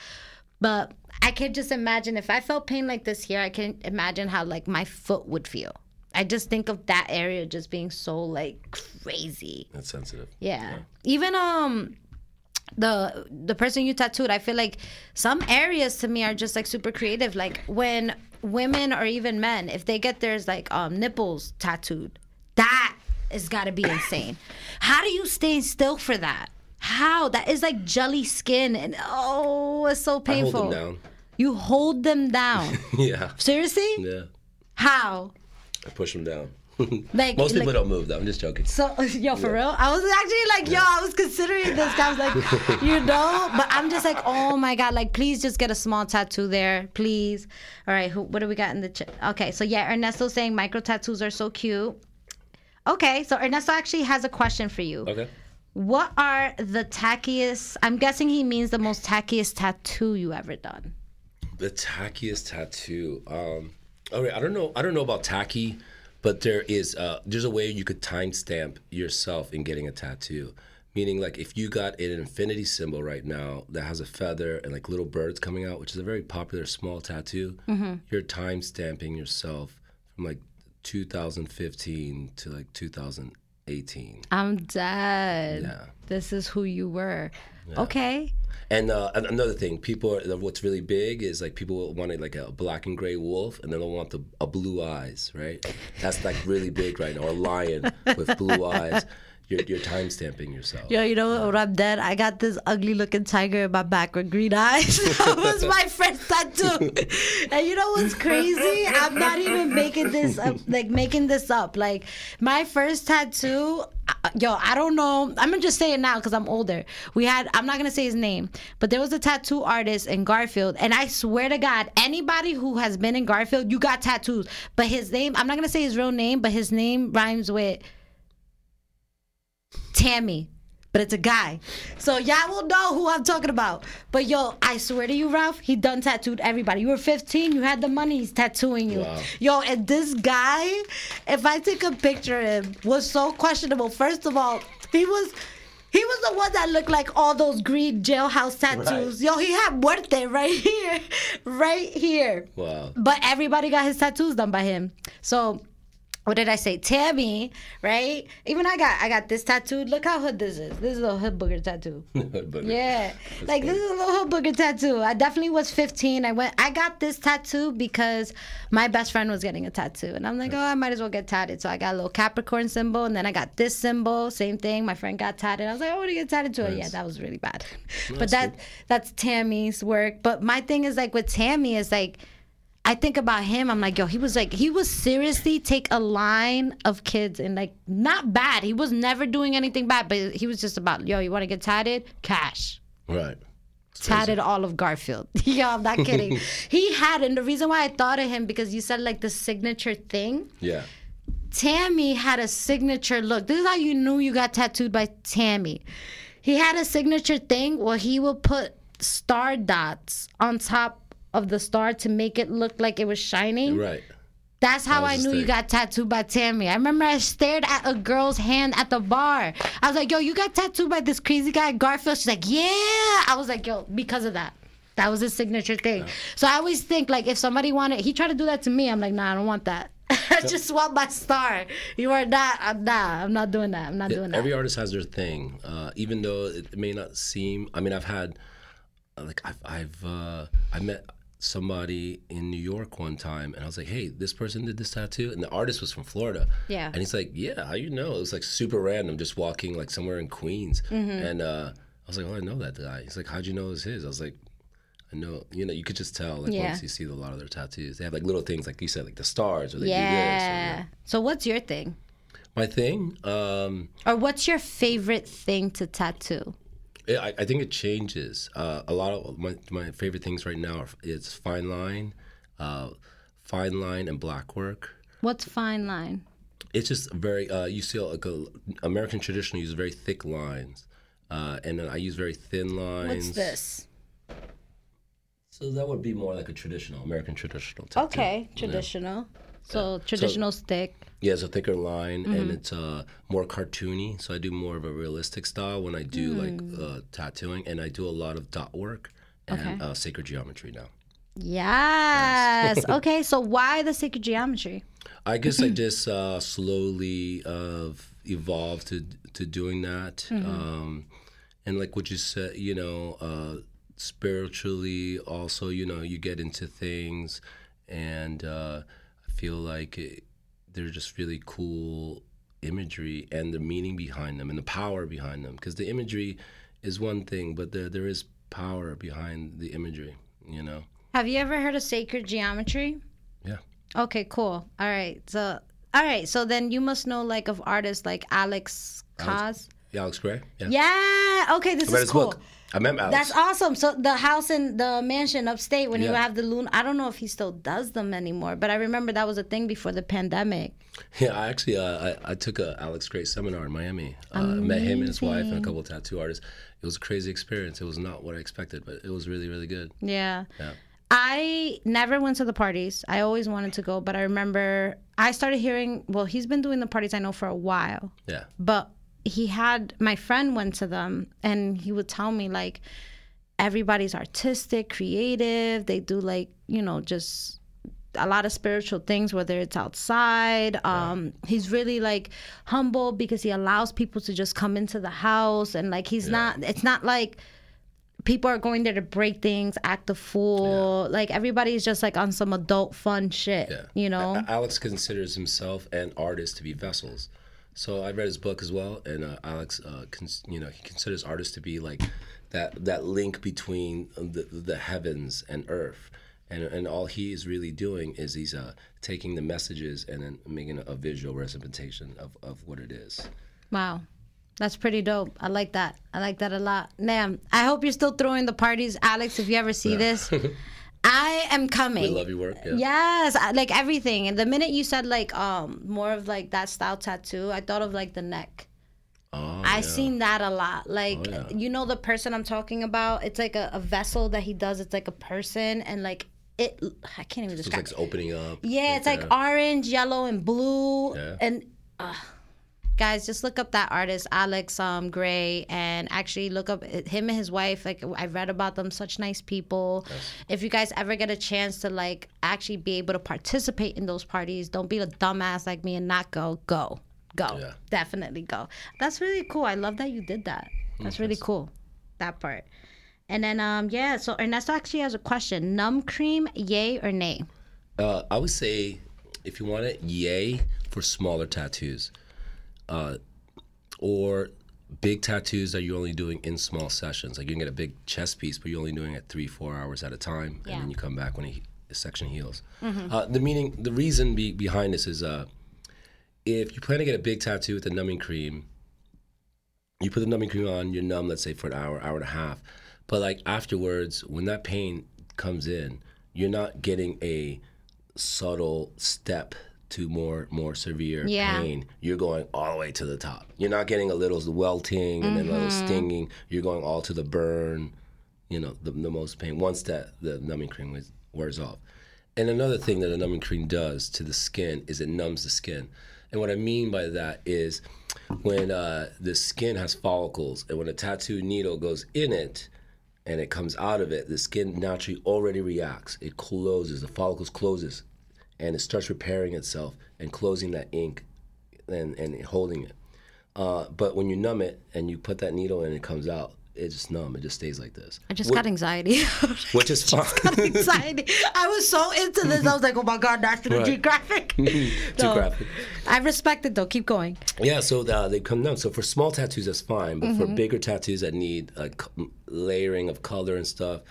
But I can just imagine if I felt pain like this here, I can imagine how like my foot would feel. I just think of that area just being so like crazy. That's sensitive. Yeah. Even um the the person you tattooed, I feel like some areas to me are just like super creative. Like when women or even men, if they get theirs like um nipples tattooed, that has got to be insane. How do you stay still for that? How that is like jelly skin and oh, it's so I painful. hold them down. You hold them down. Yeah. Seriously? Yeah. How? I push them down. Like Most people like, don't move though. I'm just joking. So yo, for real, I was actually like, yo, I was considering this. I was like, you know, but I'm just like, oh my god, like please just get a small tattoo there, please. All right, who, what do we got in the chat? Okay, so yeah, Ernesto saying micro tattoos are so cute. Okay, so Ernesto actually has a question for you. Okay. What are the tackiest? I'm guessing he means the most tackiest tattoo you ever done. The tackiest tattoo. Um, all right, I don't know. I don't know about tacky, but there is. Uh, there's a way you could timestamp yourself in getting a tattoo. Meaning, like if you got an infinity symbol right now that has a feather and like little birds coming out, which is a very popular small tattoo, you're time stamping yourself from like 2015 to like 2018. I'm dead. Yeah. This is who you were. Okay. And uh, another thing, people are, what's really big is like people wanted like a black and gray wolf, and they don't want the a blue eyes, right? That's like really big right now. Or a lion with blue eyes. You're, you're time stamping yourself. Yo, you know what? When I'm dead, I got this ugly looking tiger in my back with green eyes. that was my first tattoo. and you know what's crazy? I'm not even making this up, like making this up. Like my first tattoo, yo, I don't know. I'm gonna just say it now because I'm older. We had, I'm not gonna say his name, but there was a tattoo artist in Garfield, and I swear to God, anybody who has been in Garfield, you got tattoos. But his name, I'm not gonna say his real name, but his name rhymes with Tammy. But it's a guy. So y'all will know who I'm talking about. But yo, I swear to you, Ralph, he done tattooed everybody. You were 15, you had the money, he's tattooing you. Wow. Yo, and this guy, if I take a picture of him, was so questionable. First of all, he was he was the one that looked like all those green jailhouse tattoos. Yo, he had muerte right here. Right here. Wow. But everybody got his tattoos done by him. So what did I say? Tammy, right? Even I got I got this tattooed. Look how hood this is. This is a little hood booger tattoo. But- Yeah. like this is a little hood booger tattoo. I definitely was 15. I went I got this tattoo because my best friend was getting a tattoo. And I'm like, oh, I might as well get tatted. So I got a little Capricorn symbol and then I got this symbol. Same thing. My friend got tatted. I was like, I want to get tatted too. Yeah, that was really bad. but that that's Tammy's work. But my thing is like with Tammy is like I think about him. I'm like, yo, he was like, he was seriously take a line of kids and like, not bad. He was never doing anything bad, but he was just about, yo, you want to get tatted? Cash. Right. Tatted all of Garfield. yo, I'm not kidding. he had, and the reason why I thought of him because you said like the signature thing. Yeah. Tammy had a signature look. This is how you knew you got tattooed by Tammy. He had a signature thing where he would put star dots on top of the star to make it look like it was shining. Right. That's how was I knew you got tattooed by Tammy. I remember I stared at a girl's hand at the bar. I was like, yo, you got tattooed by this crazy guy, Garfield. She's like, yeah. I was like, yo, because of that. That was his signature thing. So I always think, like, if somebody wanted, he tried to do that to me. I'm like, nah, I don't want that. I just want my star. You are not, I'm nah, I'm not doing that. I'm not doing that. Every artist has their thing, uh, even though it may not seem. I mean, I've had, uh, like, I've, I've, uh, I met somebody in New York one time, and I was like, "Hey, this person did this tattoo," and the artist was from Florida. Yeah. And he's like, "Yeah, how you know?" It was like super random, just walking like somewhere in Queens, Mm-hmm. and uh, I was like, "Oh, I know that guy." He's like, "How'd you know it was his?" I was like. I know, you know, you could just tell, like, Yeah. once you see a lot of their tattoos. They have, like, little things, like you said, like the stars, or they do this. Or, yeah. So what's your thing? My thing, um, Or what's your favorite thing to tattoo? Yeah, I, I think it changes. Uh, a lot of my, my favorite things right now are it's fine line, uh, fine line and black work. What's fine line? It's just very. Uh, you see, like a, American traditional use very thick lines, uh, and then I use very thin lines. What's this? So that would be more like a traditional American traditional. Tattoo. Okay, traditional. So traditional stick. Yeah, it's a thicker line and Mm-hmm. it's uh, more cartoony. So I do more of a realistic style when I do Hmm. like uh, tattooing, and I do a lot of dot work and uh, sacred geometry now. Yes. okay, so why the sacred geometry? I guess I just uh, slowly uh, evolved to to doing that, um, and like what you said, you know, uh, spiritually also, you know, you get into things, and uh, feel like it, they're just really cool imagery and the meaning behind them and the power behind them. Because the imagery is one thing, but there there is power behind the imagery, you know. Have you ever heard of sacred geometry? Yeah. Okay, cool. All right. So all right, so then you must know like of artists like Alex Kaz. Yeah, Alex Grey. Yeah. Yeah. Okay, this is cool. book. I met Alex. That's awesome. So the house in the mansion upstate when you have the loon I don't know if he still does them anymore, but I remember that was a thing before the pandemic. Yeah, I actually uh, I, I took a Alex Grey seminar in Miami. Uh, met him and his wife and a couple of tattoo artists. It was a crazy experience. It was not what I expected, but it was really really good. Yeah. Yeah. I never went to the parties. I always wanted to go, but I remember I started hearing, well, he's been doing the parties I know for a while. Yeah. But he had my friend went to them and he would tell me like everybody's artistic, creative. They do like, you know, just a lot of spiritual things whether it's outside um he's really like humble because he allows people to just come into the house and like he's not it's not like people are going there to break things act a fool like everybody's just like on some adult fun shit Yeah. you know Alex considers himself and artists to be vessels. So I read his book as well, and uh, Alex, uh, cons- you know, he considers artists to be like that that link between the, the heavens and earth. And, and all he is really doing is he's uh, taking the messages and then making a, a visual representation of, of what it is. Wow. That's pretty dope. I like that. I like that a lot. Damn. I hope you're still throwing the parties, Alex, if you ever see this. I am coming. We love your work. Yeah. Yes, I- like everything. And the minute you said like um more of like that style tattoo, I thought of like the neck. Oh, I yeah. seen that a lot. Like yeah. you know the person I'm talking about. It's like a, a vessel that he does. It's like a person and like it. I can't even describe. like it's like opening up. Yeah, it's like orange, yellow, and blue. Yeah. And uh, guys, just look up that artist, Alex um, Grey, and actually look up him and his wife. Like I've read about them, such nice people. If you guys ever get a chance to like actually be able to participate in those parties, don't be a dumbass like me and not go. Go, go, Yeah. definitely go. That's really cool. I love that you did that. That's really cool. That part. And then um yeah, so Ernesto actually has a question. Numb cream, yay or nay? Uh, I would say if you want it, yay for smaller tattoos, uh, or big tattoos that you're only doing in small sessions. Like you can get a big chest piece, but you're only doing it three, four hours at a time, Yeah. and then you come back when he, the section heals. Uh, the meaning, the reason be, behind this is, uh, if you plan to get a big tattoo with a numbing cream, you put the numbing cream on, you're numb, let's say for an hour, hour and a half. But like afterwards, when that pain comes in, you're not getting a subtle step to more more severe Yeah. pain. You're going all the way to the top. You're not getting a little welting and then a little stinging. You're going all to the burn. You know, the, the most pain once that the numbing cream wears off. and another thing that a numbing cream does to the skin is it numbs the skin. And what I mean by that is when uh, the skin has follicles and when a tattoo needle goes in it and it comes out of it, the skin naturally already reacts. It closes, the follicles closes, and it starts repairing itself and closing that ink and, and holding it. Uh, but when you numb it and you put that needle in, it comes out. It's just numb. It just stays like this. I just Wh- got anxiety. which is fine. got anxiety. I was so into this. I was like, oh my god, National Right. Geographic. Too No. graphic. I respect it though. Keep going. Yeah, so uh, they come down. So for small tattoos, that's fine, but Mm-hmm. for bigger tattoos that need a c- layering of color and stuff,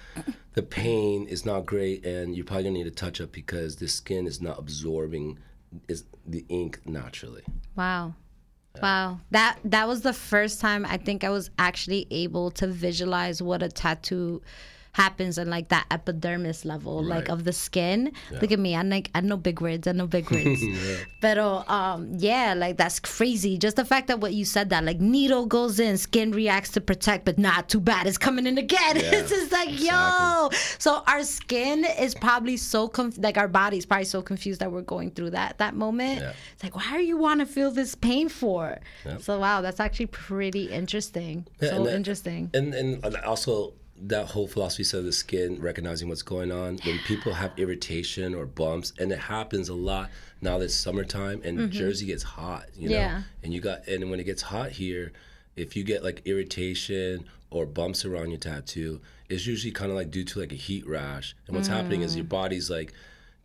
the pain is not great, and you're probably gonna need a touch up because the skin is not absorbing is the ink naturally. Wow. Wow. That that was the first time I think I was actually able to visualize what a tattoo happens in like that epidermis level, like of the skin. Look at me. I'm like I know big words. I know big words. But um yeah, like that's crazy. Just the fact that what you said that like needle goes in, skin reacts to protect, but not too bad. It's coming in again. it's just like yo. So our skin is probably so conf- like our body's probably so confused that we're going through that that moment. Yeah. It's like, why are you want to feel this pain for? Yeah. So wow, that's actually pretty interesting. Yeah, so and that- interesting. And and also that whole philosophy of the skin recognizing what's going on when people have irritation or bumps, and it happens a lot now that it's summertime and Jersey gets hot, you know. Mm-hmm. Yeah. And you got and when it gets hot here, if you get like irritation or bumps around your tattoo, it's usually kind of like due to like a heat rash. And what's happening Mm. is your body's like,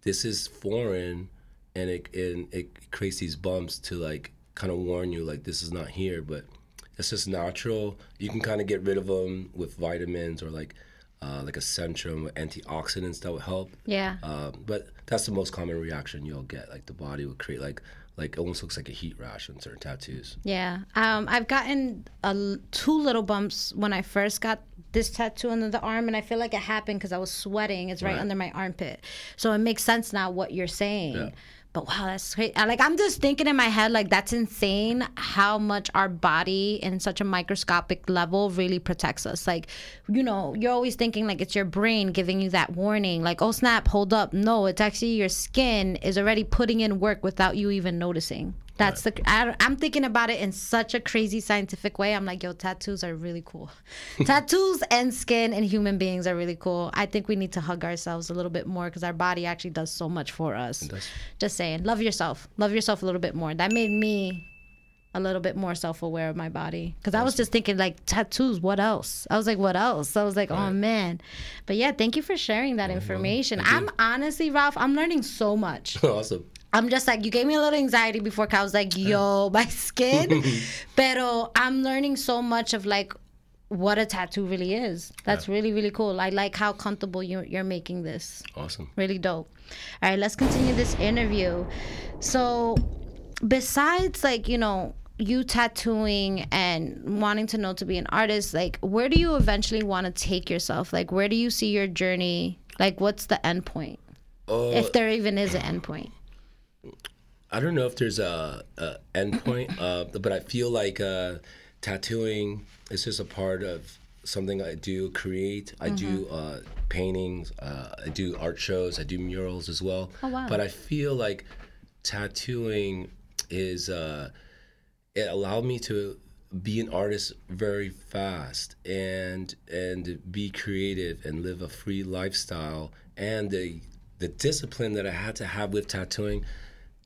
this is foreign, and it and it creates these bumps to like kind of warn you like this is not here, but it's just natural. You can kind of get rid of them with vitamins or like uh, like a Centrum with antioxidants that would help. Yeah. Um, but that's the most common reaction you'll get. Like the body will create like like it almost looks like a heat rash on certain tattoos. Yeah. Um, I've gotten a two little bumps when I first got this tattoo under the arm, and I feel like it happened because I was sweating. It's right, Right. under my armpit, so it makes sense now what you're saying. Yeah. But wow, that's great. Uh, like I'm just thinking in my head, like that's insane how much our body in such a microscopic level really protects us. Like, you know, you're always thinking like it's your brain giving you that warning, like, oh snap, hold up. No, it's actually your skin is already putting in work without you even noticing. That's the I, I'm thinking about it in such a crazy scientific way. I'm like, yo, tattoos are really cool. tattoos and skin and human beings are really cool. I think we need to hug ourselves a little bit more because our body actually does so much for us. Just saying, love yourself. Love yourself a little bit more. That made me a little bit more self-aware of my body because I was just thinking like tattoos. What else? I was like, what else? I was like, oh man. But yeah, thank you for sharing that information. I'm honestly, Ralph, I'm learning so much. awesome. I'm just like you gave me a little anxiety before 'cause I was like, yo, my skin. Pero I'm learning so much of like what a tattoo really is. That's really really cool. I like how comfortable you you're making this. Awesome. Really dope. All right, let's continue this interview. So, besides like you know you tattooing and wanting to know to be an artist, like where do you eventually want to take yourself? Like where do you see your journey? Like what's the end point? Uh, if there even is an end point. I don't know if there's a, a endpoint, uh, but I feel like uh, tattooing is just a part of something I do create. I do Mm-hmm. uh, paintings. Uh, I do art shows. I do murals as well. Oh, wow. But I feel like tattooing is uh, it allowed me to be an artist very fast and and be creative and live a free lifestyle and the the discipline that I had to have with tattooing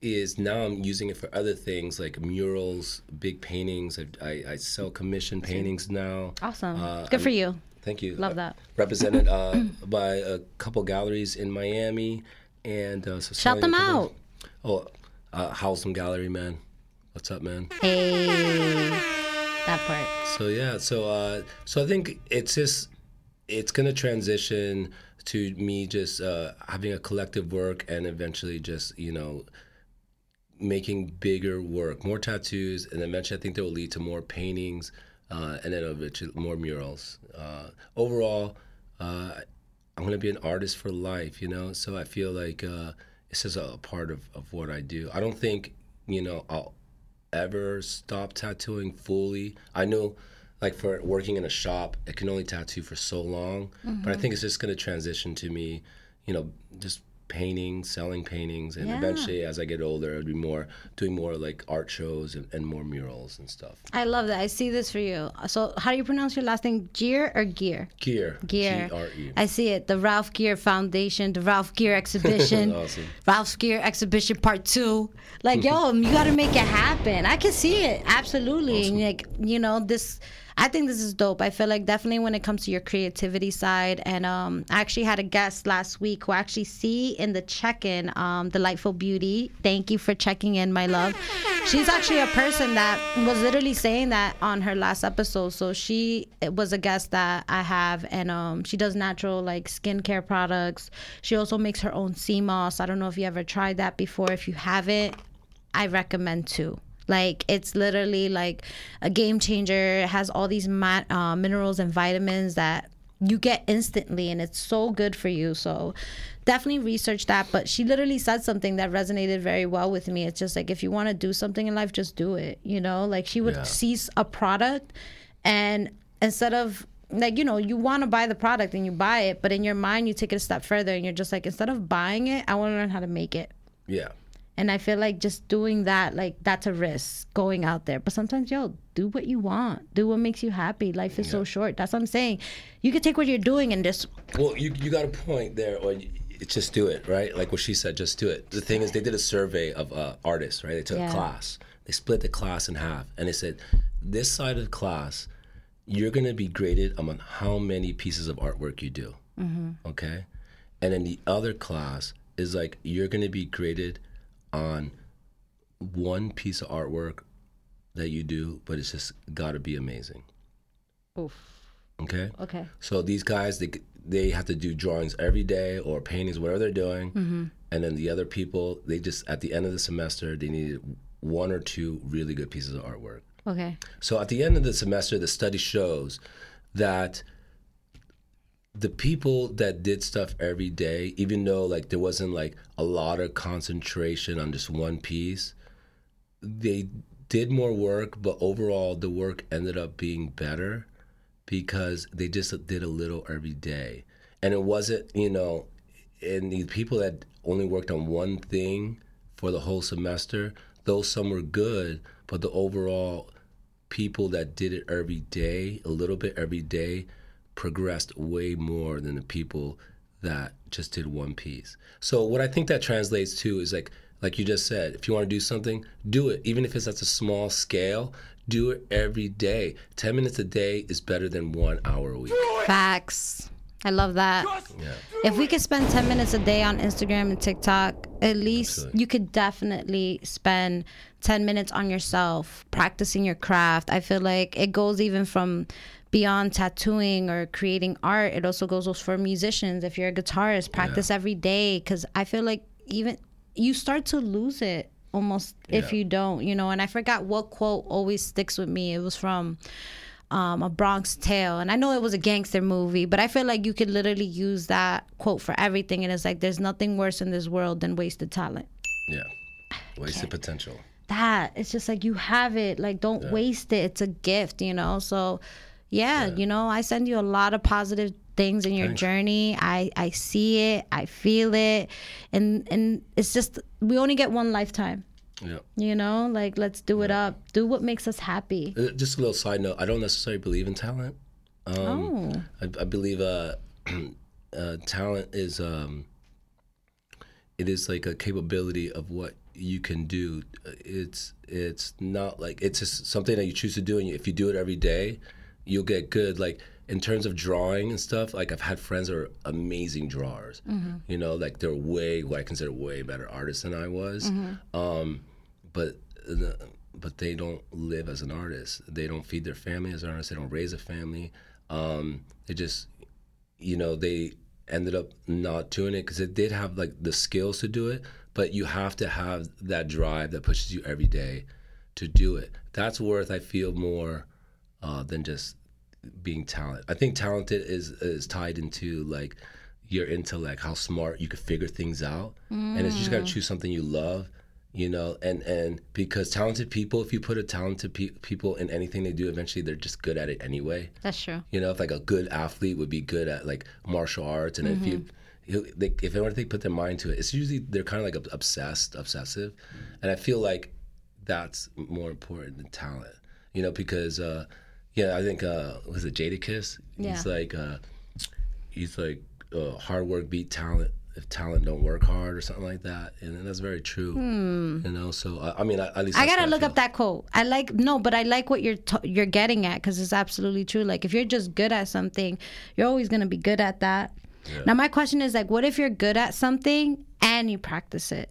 is now I'm using it for other things like murals, big paintings. I, I, I sell commission paintings now. Awesome. Uh, Good for I'm- you. Thank you. Love Uh, that. Represented uh, by a couple galleries in Miami, and uh, so Shout them out. Oh, uh, Howsam Gallery, man. What's up, man? Hey, that part. So yeah, so uh, so I think it's just it's gonna transition to me just uh, having a collective work and eventually just you know making bigger work, more tattoos, and eventually I think that will lead to more paintings, uh, and then eventually more murals. Uh, overall, uh, I'm gonna be an artist for life, you know. So I feel like uh, it's just a part of, of what I do. I don't think you know I'll ever stop tattooing fully. I know, like for working in a shop, I can only tattoo for so long. But I think it's just gonna transition to me, you know, just painting, selling paintings, and Yeah. eventually, as I get older, I'd be more doing more like art shows and, and more murals and stuff. I love that. I see this for you. So, how do you pronounce your last name? Gear or Gear? Gear, Gear. G R E. I see it. The Ralph Gere Foundation, the Ralph Gere exhibition, Awesome. Ralph Gere exhibition part two. Like, yo, you got to make it happen. I can see it absolutely. And like, you know, this. I think this is dope. I feel like definitely when it comes to your creativity side, and um, I actually had a guest last week who I actually see in the check-in, um, delightful beauty. Thank you for checking in, my love. She's actually a person that was literally saying that on her last episode. So she was a guest that I have, and um, she does natural like skincare products. She also makes her own sea moss. I don't know if you ever tried that before. If you haven't, I recommend too. Like it's literally like a game changer. It has all these uh, minerals and vitamins that you get instantly, and it's so good for you. So definitely research that. But she literally said something that resonated very well with me. It's just like if you want to do something in life, just do it. You know, like she would Yeah. see a product, and instead of like you know you want to buy the product and you buy it but in your mind you take it a step further and you're just like instead of buying it i want to learn how to make it Yeah. And I feel like just doing that, like that's a risk going out there. But sometimes, yo, do what you want. Do what makes you happy. Life is so short. That's what I'm saying. You could take what you're doing and just Well, you you got a point there. Or you, just do it, right? Like what she said, just do it. The thing is, they did a survey of uh, artists, right? They took Yeah. a class. They split the class in half, and they said, this side of the class, you're gonna be graded on how many pieces of artwork you do. Okay, and then the other class is like you're gonna be graded on one piece of artwork that you do, but it's just got to be amazing. oof. Okay. Okay. So these guys, they they have to do drawings every day or paintings, whatever they're doing, mm-hmm. and then the other people, they just at the end of the semester, they needed one or two really good pieces of artwork. Okay. So at the end of the semester, the study shows that the people that did stuff every day, even though like there wasn't like a lot of concentration on just one piece, they did more work, but overall the work ended up being better because they just did a little every day. And it wasn't, you know, and the people that only worked on one thing for the whole semester, though some were good, but the overall people that did it every day, a little bit every day, progressed way more than the people that just did one piece. So what I think that translates to is like like you just said, if you want to do something, do it. Even if it's at a small scale, do it every day. 10 minutes a day is better than 1 hour a week. Facts. I love that. Yeah. If we could spend 10 minutes a day on Instagram and TikTok, at least Absolutely. you could definitely spend 10 minutes on yourself, practicing your craft. I feel like it goes even from beyond tattooing or creating art. It also goes for musicians. If you're a guitarist, practice every day because I feel like even you start to lose it almost if you don't, you know. And I forgot what quote always sticks with me. It was from um, a Bronx Tale, and I know it was a gangster movie, but I feel like you could literally use that quote for everything. And it's like, there's nothing worse in this world than wasted talent. Yeah. Wasted potential. That it's just like you have it, like don't waste it. It's a gift, you know. So, yeah, you know, I send you a lot of positive things in your Thanks. journey. I I see it, I feel it, and and it's just we only get one lifetime. Yeah. You know, like let's do it up. Do what makes us happy. Uh, Just a little side note. I don't necessarily believe in talent. Um, oh, I, I believe uh, uh, talent is um, it is like a capability of what you can do. It's it's not like it's just something that you choose to do, and if you do it every day, you'll get good. Like in terms of drawing and stuff, like I've had friends that are amazing drawers. You know, like they're way what I consider way better artists than I was. Um, but the, but they don't live as an artist. They don't feed their family as an artist. They don't raise a family. Um, they just, you know, they ended up not doing it because they did have like the skills to do it. But you have to have that drive that pushes you every day to do it. That's worth, I feel, more uh, than just being talented. I think talented is is tied into like your intellect, how smart you could figure things out, and it's just gotta choose something you love, you know. And and because talented people, if you put a talented pe- people in anything they do, eventually they're just good at it anyway. that's true. You know, if like a good athlete would be good at like martial arts, and if you know, they, if they put their mind to it, it's usually they're kind of like obsessed, obsessive, and I feel like that's more important than talent. You know, because uh, yeah, I think uh, was it Jadakiss? He's Yeah. like uh, he's like uh, hard work beat talent if talent don't work hard or something like that, and, that's very true. You know, so I, I mean, I, at least Hmm. I gotta look feel. up that quote. I like no, but I like what you're t- you're getting at because it's absolutely true. Like if you're just good at something, you're always gonna be good at that. Now my question is like, what if you're good at something and you practice it?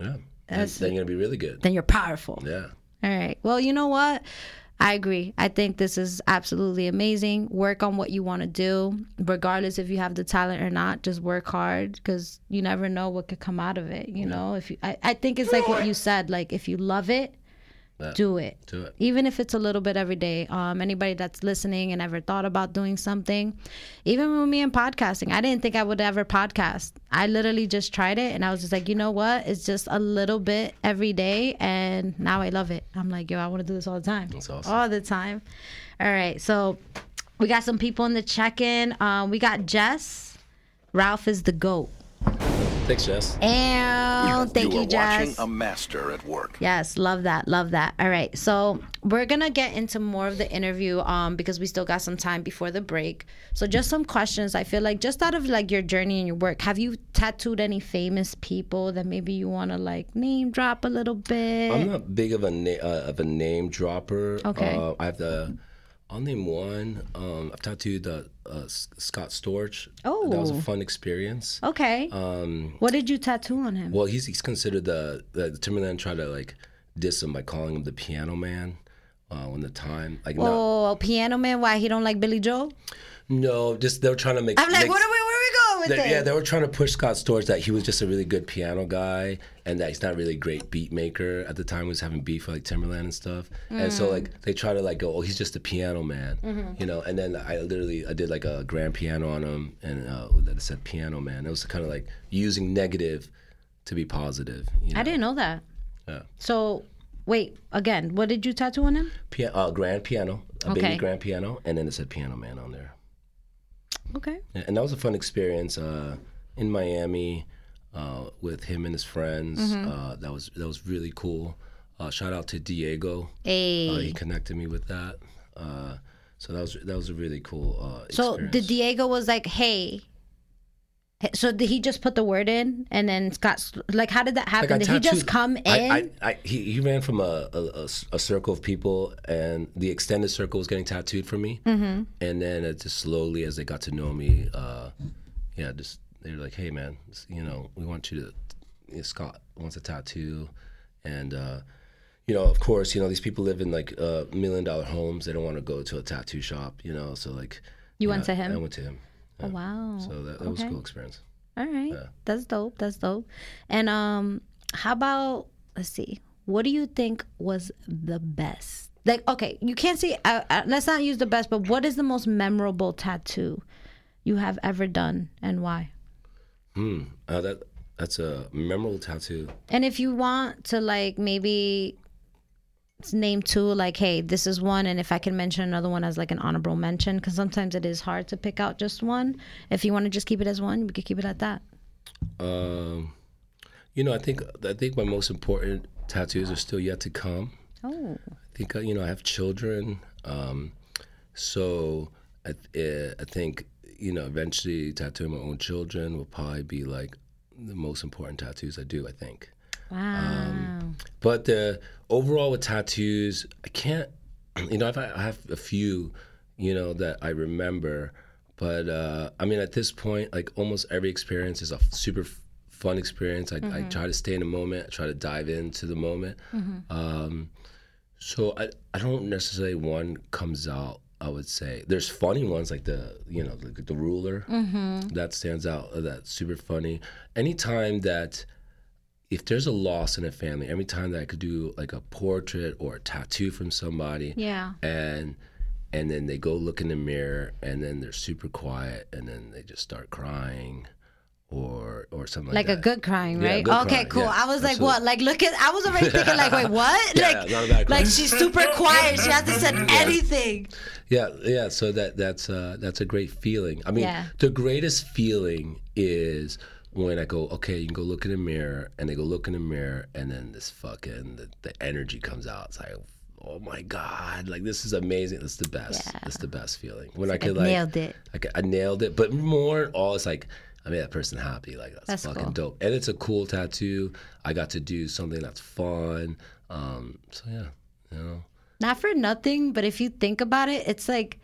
Yeah, then, then you're gonna be really good. Then you're powerful. Yeah. All right. Well, you know what? I agree. I think this is absolutely amazing. Work on what you want to do, regardless if you have the talent or not. Just work hard because you never know what could come out of it. You know, if you, I, I think it's like what you said. Like if you love it, Yeah. do it. Do it. Even if it's a little bit every day. Um, anybody that's listening and ever thought about doing something, even with me in podcasting, I didn't think I would ever podcast. I literally just tried it and I was just like, you know what? It's just a little bit every day, and now I love it. I'm like, yo, I want to do this all the time. That's awesome. All the time. All right, so we got some people in the check-in. Um, we got Jess. Ralph is the goat. Thanks, Jess. And thank you you, are Jess. watching a master at work. Yes, love that, love that. All right, so we're gonna get into more of the interview, um, because we still got some time before the break. So just some questions. I feel like just out of like your journey and your work, have you tattooed any famous people that maybe you want to like name drop a little bit? I'm not big of a na- uh, of a name dropper. Okay. Uh, I have the. I'll name one. Um, I've tattooed uh, uh, Scott Storch. Oh. that was a fun experience. okay. Um, what did you tattoo on him? well, he's he's considered the the Timberland tried to like diss him by calling him the Piano Man. Uh, when the time like not, Oh, Piano Man. Why he don't like Billy Joel? no, just they're trying to make. I'm like, make- what are we? Where are we going with they- yeah, they were trying to push Scott Storch that he was just a really good piano guy and that he's not really a great beat maker. At the time, he was having beef with like Timberland and stuff, and so Mm. like they try to like go, oh, he's just a piano man, Mm-hmm. you know. And then I literally I did like a grand piano on him, and uh, that said piano man. It was kind of like using negative to be positive. You know? I didn't know that. Yeah. So wait, again, what did you tattoo on him? Pia- uh, grand piano, a Okay. baby grand piano, and then it said piano man on there. Okay. And that was a fun experience uh, in Miami uh, with him and his friends. Mm-hmm. Uh, that was that was really cool. Uh, shout out to Diego. Hey. Uh, he connected me with that. Uh, so that was that was a really cool uh, So the Diego was like, "Hey." So did he just put the word in, and then Scott? Like, how did that happen? Like, did he just come in? I, I, I, he, he ran from a a circle of people, and the extended circle was getting tattooed for me. Mm-hmm. And then it just slowly, as they got to know me, uh, yeah, just they were like, "Hey, man, you know, we want you to." you know, Scott wants a tattoo, and uh, you know, of course, you know, these people live in like uh, million dollar homes. They don't want to go to a tattoo shop, you know. So like, You went know, to him? I went to him. Oh, wow. So that, that was a Okay. cool experience. All right, that's dope. That's dope. And um, how about let's see, what do you think was the best? Like, okay, you can't say. Uh, uh, let's not use the best, but what is the most memorable tattoo you have ever done, and why? Hmm. Uh, that that's a memorable tattoo. And if you want to like maybe name two, like, hey, this is one, and if I can mention another one as like an honorable mention, because sometimes it is hard to pick out just one. If you want to just keep it as one, we could keep it at that. Um, you know, I think I think my most important tattoos are still yet to come. Oh, I think uh, you know I have children, um, so I, th- I think you know eventually tattooing my own children will probably be like the most important tattoos I do. I think. Wow. But uh, overall, with tattoos, I can't. You know, I've, I have a few, you know, that I remember. But uh, I mean, at this point, like almost every experience is a super f- fun experience. I, I try to stay in the moment. I try to dive into the moment. Um, so I, I don't necessarily one comes out. I would say there's funny ones like the you know the, the ruler that stands out. That's super funny. Anytime that if there's a loss in a family, every time that I could do like a portrait or a tattoo from somebody, Yeah. and and then they go look in the mirror and then they're super quiet and then they just start crying, or or something Like like, a good crying, Yeah, right? good okay, crying, cool. yeah, I was like, what? Like, look at. I was already thinking, like, wait, what? Yeah, like, bad like she's super quiet. She hasn't said anything. Yeah, yeah. So that that's uh, that's a great feeling. I mean, Yeah. the greatest feeling is when I go, okay, you can go look in the mirror, and they go look in the mirror, and then this fucking the, the energy comes out. It's like, oh my god, like this is amazing. That's the best. Yeah. That's the best feeling when I I could like nailed it. I, could- I nailed it, but more all it's like. I made that person happy. Like that's, That's fucking cool. dope, and it's a cool tattoo. I got to do something that's fun. Um, so yeah, you know. Not for nothing, but if you think about it, it's like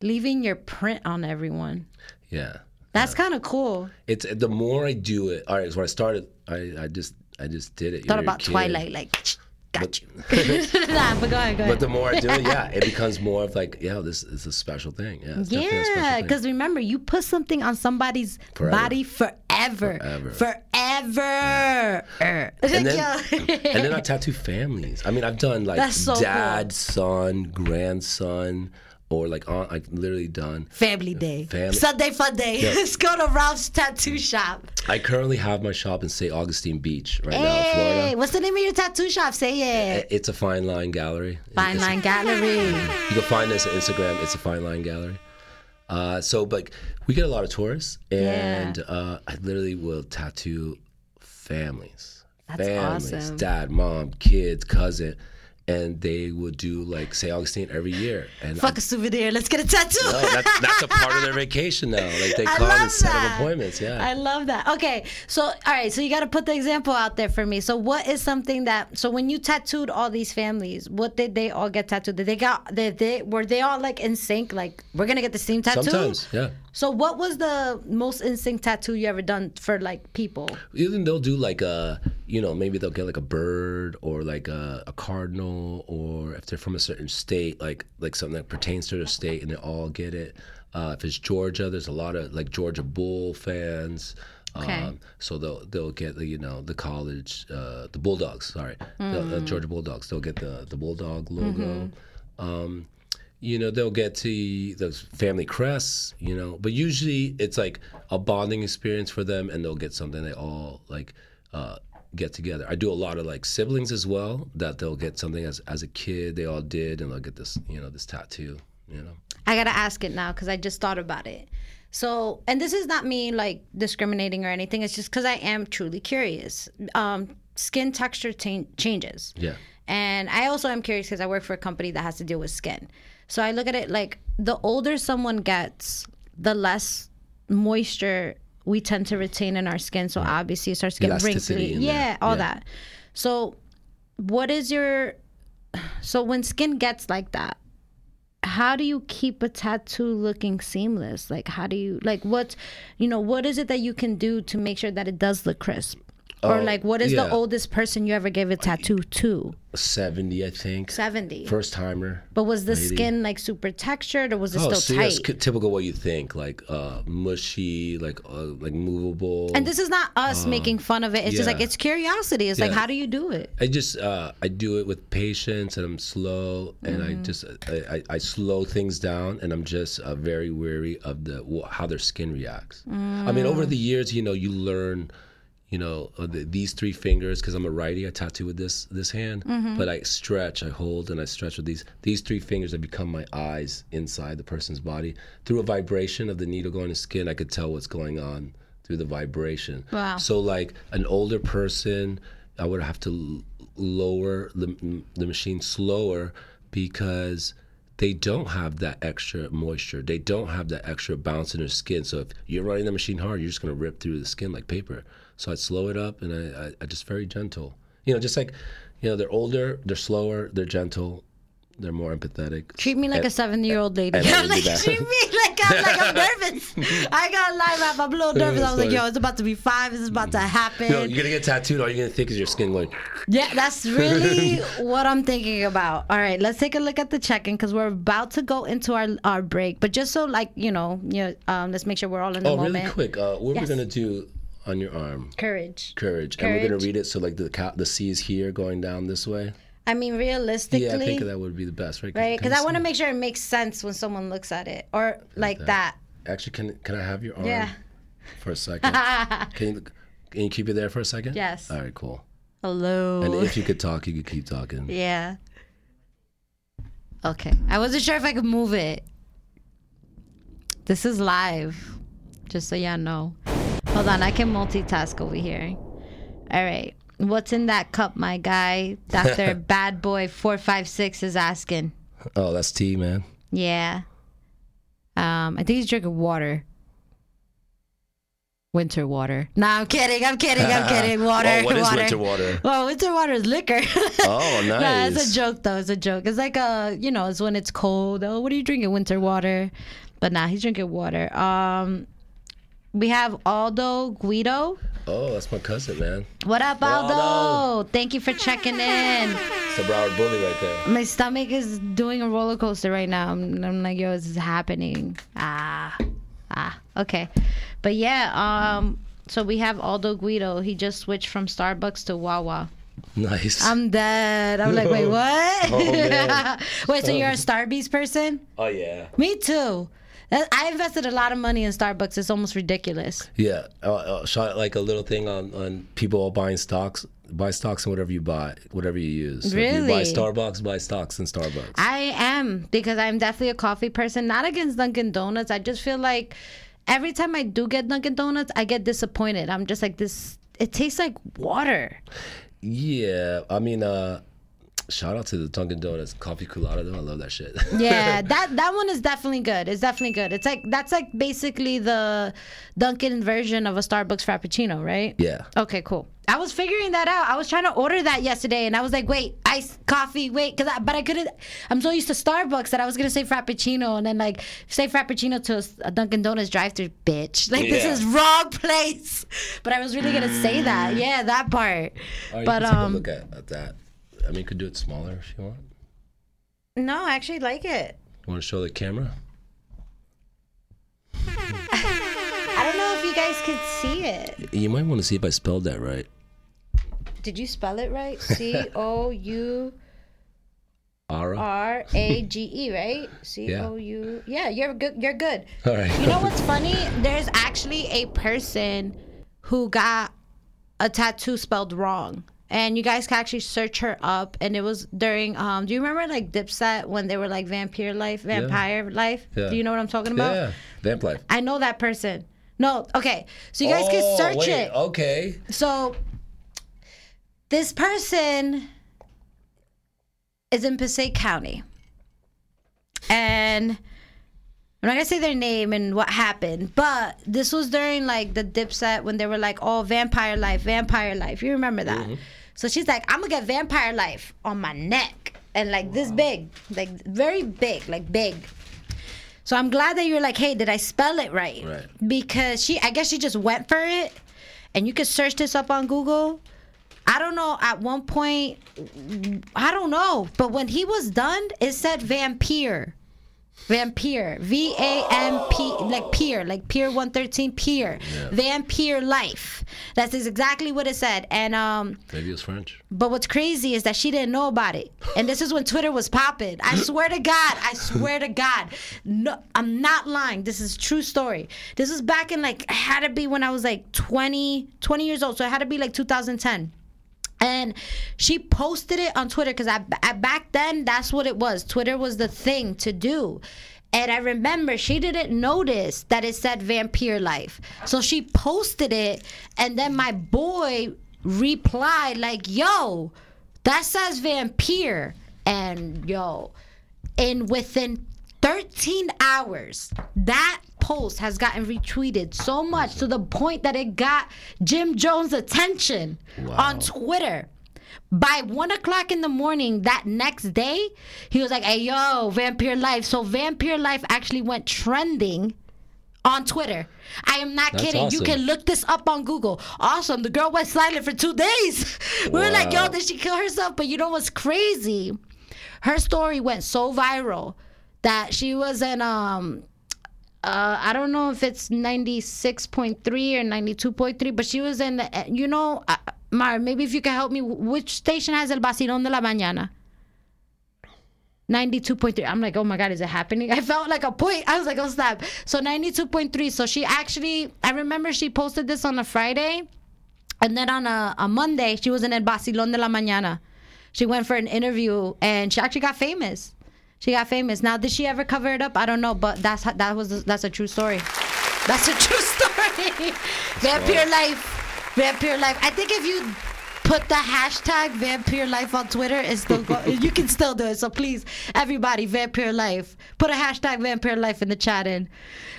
leaving your print on everyone. Yeah. That's kind of cool. It's the more I do it. All right, so when I started, I, I just I just did it. Thought about. Twilight, like, got you. nah, but go ahead, go ahead. But the more I do it, yeah, it becomes more of like, yeah, this is a special thing. Yeah, it's definitely a special Yeah, because remember, you put something on somebody's Forever. body forever. Forever. Forever. Er. And then, and then I tattoo families. I mean, I've done like so cool. dad, son, grandson, or like aunt. I've literally done. Family day. Family- Sunday fun day. Let's go to Ralph's tattoo shop. I currently have my shop in St. Augustine Beach right now in Florida. what's the name of your tattoo shop? Say it. It's a fine line gallery. Fine It's- Line Gallery. You can find us on Instagram. It's a fine line gallery. Uh, so, but we get a lot of tourists, and uh, I literally will tattoo families, That's families, awesome. dad, mom, kids, cousin, and they will do like St. Augustine every year. And Fuck a souvenir. Let's get a tattoo. No, that's, that's a part of their vacation now. Like they love and set that. up appointments. Yeah. I love that. Okay, so all right, so you got to put the example out there for me. So what is something that? So when you tattooed all these families, what did they all get tattooed? Did they got? Did they were they all like in sync? Like we're gonna get the same tattoo. Sometimes, yeah. So what was the most in sync tattoo you ever done for like people? Even they'll do like a, you know, maybe they'll get like a bird or like a, a cardinal, or if they're from a certain state, like like something that pertains to their state, and they all get it. Uh, if it's Georgia, there's a lot of like Georgia Bull fans. Okay. Um, so they'll they'll get the you know the college uh, the Bulldogs sorry the, the Georgia Bulldogs they'll get the the Bulldog logo. Um, you know they'll get to those family crests you know but usually it's like a bonding experience for them and they'll get something they all like uh, get together i do a lot of like siblings as well that they'll get something as, as a kid they all did and they'll get this you know this tattoo you know I gotta ask it now because I just thought about it. So, and this is not me like discriminating or anything. It's just because I am truly curious. Um, skin texture ta- changes. yeah And I also am curious because I work for a company that has to deal with skin. So I look at it like the older someone gets, the less moisture we tend to retain in our skin. So obviously it starts to get Elasticity wrinkly. Yeah, all Yeah. that. So what is your so when skin gets like that, how do you keep a tattoo looking seamless? Like how do you like what you know, what is it that you can do to make sure that it does look crisp? Or Oh, like what is yeah. the oldest person you ever gave a tattoo to? 70 i think 70. first timer But was the lady. skin like super textured or was it oh still so tight? c- typical what you think like uh mushy like uh, like movable and this is not us making fun of it. It's just like it's curiosity. It's like how do you do it? I just uh, I do it with patience and I'm slow and I just I, I, I slow things down and I'm just uh, very wary of the how their skin reacts. I mean, over the years, you know, you learn, you know, uh, the, these three fingers because I'm a righty. I tattoo with this this hand, but I stretch, I hold, and I stretch with these these three fingers. That become my eyes inside the person's body through a vibration of the needle going to skin. I could tell what's going on through the vibration. Wow. So like an older person, I would have to l- lower the the machine slower because they don't have that extra moisture. They don't have that extra bounce in their skin. So if you're running the machine hard, you're just gonna rip through the skin like paper. So I'd slow it up and I, I, I just very gentle. You know, just like, you know, they're older, they're slower, they're gentle, they're more empathetic. Treat me like a seven year old lady. and I'm like treat me like I'm like I'm nervous. I gotta lie, Rap. I'm a little nervous. I was like, yo, it's about to be five. This is about to happen. You know, you're gonna get tattooed, all you're gonna think is your skin going. Yeah, that's really what I'm thinking about. All right, let's take a look at the check-in because we're about to go into our our break. But just so like you know, you know, um, let's make sure we're all in the Oh, moment. really quick. Uh, what Yes. we're gonna do on your arm? Courage. Courage. And we're gonna read it so like the the C is here going down this way. I mean, realistically, Yeah, I think that would be the best, right? right? Because I want to make sure it makes sense when someone looks at it, or like that. Actually, can can I have your arm? Yeah. for a second. can you can you keep it there for a second? Yes. All right, cool. Hello. And if you could talk, you could keep talking. yeah. Okay. I wasn't sure if I could move it. This is live. Just so y'all know. Hold on, I can multitask over here. All right. What's in that cup, my guy? Dr. Bad Boy 456 is asking. Oh, that's tea, man. Yeah. Um, I think he's drinking water. Winter water. No, I'm kidding. I'm kidding. I'm kidding. Water. Oh, what is water. winter water? Well, winter water is liquor. Oh, nice. No, it's a joke though. It's a joke. It's like a, you know, it's when it's cold. Oh, what are you drinking? Winter water. But nah, he's drinking water. Um, we have Aldo Guido. Oh, that's my cousin, man. What up, Aldo? Aldo. Thank you for checking in. It's the Broward Bully right there. My stomach is doing a roller coaster right now. I'm, I'm like, yo, this is happening. Ah, ah, okay. But yeah, um, so we have Aldo Guido. He just switched from Starbucks to Wawa. Nice. I'm dead. I'm like, wait, what? Oh, wait, so you're a Starbucks person? oh yeah. Me too. I invested a lot of money in Starbucks. It's almost ridiculous. Yeah. Uh, uh, shot like a little thing on on people all buying stocks. Buy stocks in whatever you buy, whatever you use. So If you buy Really? Starbucks, buy stocks in Starbucks. I am because I'm definitely a coffee person. Not against Dunkin' Donuts. I just feel like every time I do get Dunkin' Donuts, I get disappointed. I'm just like this. It tastes like water. yeah. I mean, uh, shout out to the Dunkin' Donuts coffee Coolatta though. I love that shit. Yeah, that that one is definitely good. It's definitely good. It's like that's like basically the Dunkin' version of a Starbucks Frappuccino, right? yeah. Okay, cool. I was figuring that out. I was trying to order that yesterday, and I was like, "Wait, iced coffee, wait," because I, but I couldn't. I'm so used to Starbucks that I was gonna say Frappuccino, and then like say Frappuccino to a, Dunkin' Donuts drive-through, bitch. Like this is wrong place. But I was really gonna say that. Yeah, that part. Right, but you can take um, look at, at that. I mean, you could do it smaller if you want. no, I actually like it. You want to show the camera? I don't know if you guys could see it. You might want to see if I spelled that right. Did you spell it right? C O U. R A G E, right? C O U. Yeah, you're good. You're good. All right. You know what's funny? There's actually a person who got a tattoo spelled wrong. And you guys can actually search her up. And it was during, um, do you remember like Dipset when they were like Vampire Life, Vampire Life? Yeah. Do you know what I'm talking about? yeah. Vamp life. I know that person. No, okay. So you guys can Oh, search wait, it. Okay. So this person is in Passaic County. And I'm not gonna say their name and what happened, but this was during like the dipset when they were like, oh, vampire life, vampire life. You remember that? So she's like, I'm gonna get vampire life on my neck. And like this big, like very big, like big. So I'm glad that you're like, hey, did I spell it right? Right. Because she, I guess she just went for it, and you could search this up on Google. I don't know. At one point, I don't know, but when he was done, it said vampire. Vampire, V A M P, like Pier, like Pier 113, Pier, Vampire Life. That's exactly what it said. And um, Maybe it's French. but what's crazy is that she didn't know about it. And this is when Twitter was popping. I swear to God, I swear to God. No, I'm not lying. This is true story. This was back in like, had to be when I was like 20, 20 years old. So it had to be like 2010. And she posted it on Twitter because I, I, back then, that's what it was. Twitter was the thing to do. And I remember she didn't notice that it said vampire life. So she posted it. And then my boy replied, like, yo, that says vampire. And yo, and within 13 hours, that post has gotten retweeted so much to the point that it got Jim Jones' attention on Twitter. By one o'clock in the morning that next day, he was like, hey, yo, Vampire Life. So Vampire Life actually went trending on Twitter. I am not That's kidding. You can look this up on Google. Awesome. The girl went silent for two days. we were like, yo, did she kill herself? But you know what's crazy? Her story went so viral that she was in um uh, I don't know if it's 96.3 or 92.3, but she was in, the, you know, uh, Mar, maybe if you can help me, which station has El Vacilón de la Mañana? 92.3. I'm like, oh my God, is it happening? I felt like a point. I was like, oh, snap. So 92.3. So she actually, I remember she posted this on a Friday. And then on a, a Monday, she was in El Vacilón de la Mañana. She went for an interview and she actually got famous. She got famous. Now, did she ever cover it up? I don't know, but that's that was that's a true story. That's a true story. Vampire life, vampire life. I think if you put the hashtag vampire life on Twitter, it's still go- you can still do it. So please, everybody, vampire life, put a hashtag vampire life in the chat in.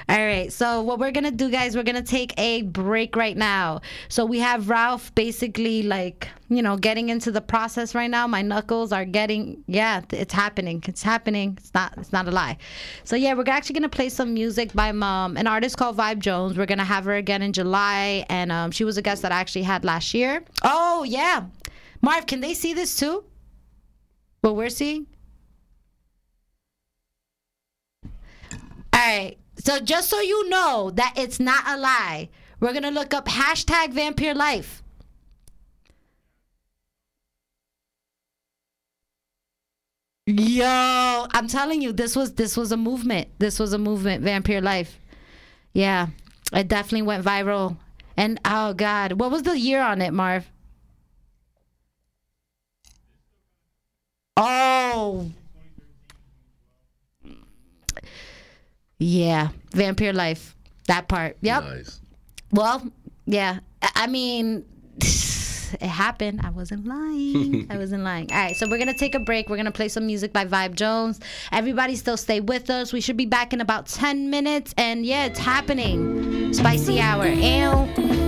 All right. So what we're gonna do, guys, we're gonna take a break right now. So we have Ralph basically like you know getting into the process right now. My knuckles are getting yeah, it's happening. It's happening. It's not. It's not a lie. So yeah, we're actually gonna play some music by um, an artist called Vibe Jonez. We're gonna have her again in July, and um, she was a guest that I actually had last year. Oh yeah, Marv, can they see this too? What we're seeing? All right. So just so you know that it's not a lie, we're gonna look up hashtag vampire life. Yo, I'm telling you, this was this was a movement. This was a movement, vampire life. Yeah, it definitely went viral. And oh god, what was the year on it, Marv? Oh, Yeah, vampire life. That part. Yep. Nice. Well, yeah. I I mean, it happened. I wasn't lying. I wasn't lying. All right, so we're gonna take a break. We're gonna play some music by Vibe Jonez. Everybody, still stay with us. We should be back in about ten minutes. And yeah, it's happening. Spicy hour. Ew.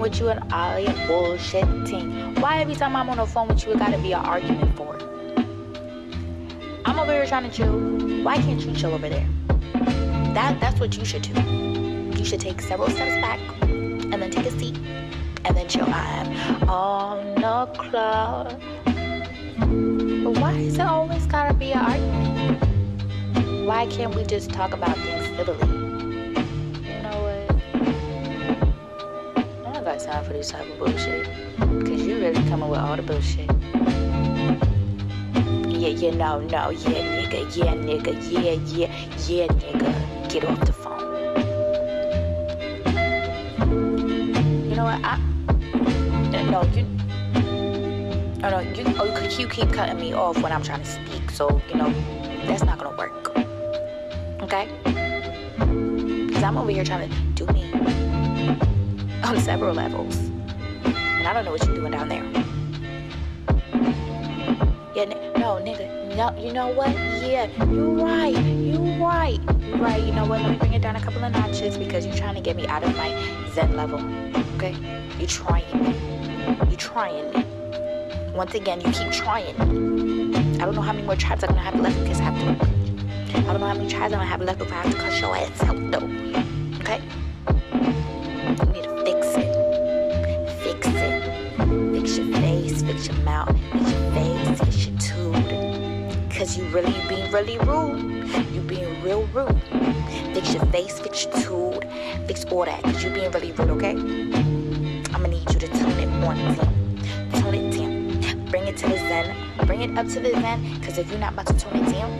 I done with you and all your bullshitting. Why every time I'm on the phone with you, it gotta be an argument for? I'm over here trying to chill. Why can't you chill over there? That that's what you should do. You should take several steps back and then take a seat and then chill. I'm on the cloud. But why is it always gotta be an argument? Why can't we just talk about things civilly? Time for this type of bullshit. Cause you really coming with all the bullshit. Yeah, yeah, no, no, yeah, nigga, yeah, nigga, yeah, yeah, yeah, nigga. Get off the phone. You know what? I, uh, no, you, no, no, you, oh, you, keep cutting me off when I'm trying to speak. So, you know, that's not gonna work. Okay? Cause I'm over here trying to on several levels. And I don't know what you're doing down there. Yeah, no, nigga. No, you know what? Yeah, you right. You right. You right. You know what? Let me bring it down a couple of notches because you're trying to get me out of my Zen level. Okay? You're trying me. You trying. Once again, you keep trying. I don't know how many more tries I'm gonna have left because I have to. I don't know how many tries I'm gonna have left before I have to cut your ass out though. Okay? You need to fix your mouth, fix your face, fix your tooth. Cause you really being really rude. You being real rude. Fix your face, fix your tooth, fix all that. Cause you being really rude, okay? I'ma need you to tune it on Tim. Tune it down. Bring it to the zen. Bring it up to the zen. Cause if you're not about to tune it down,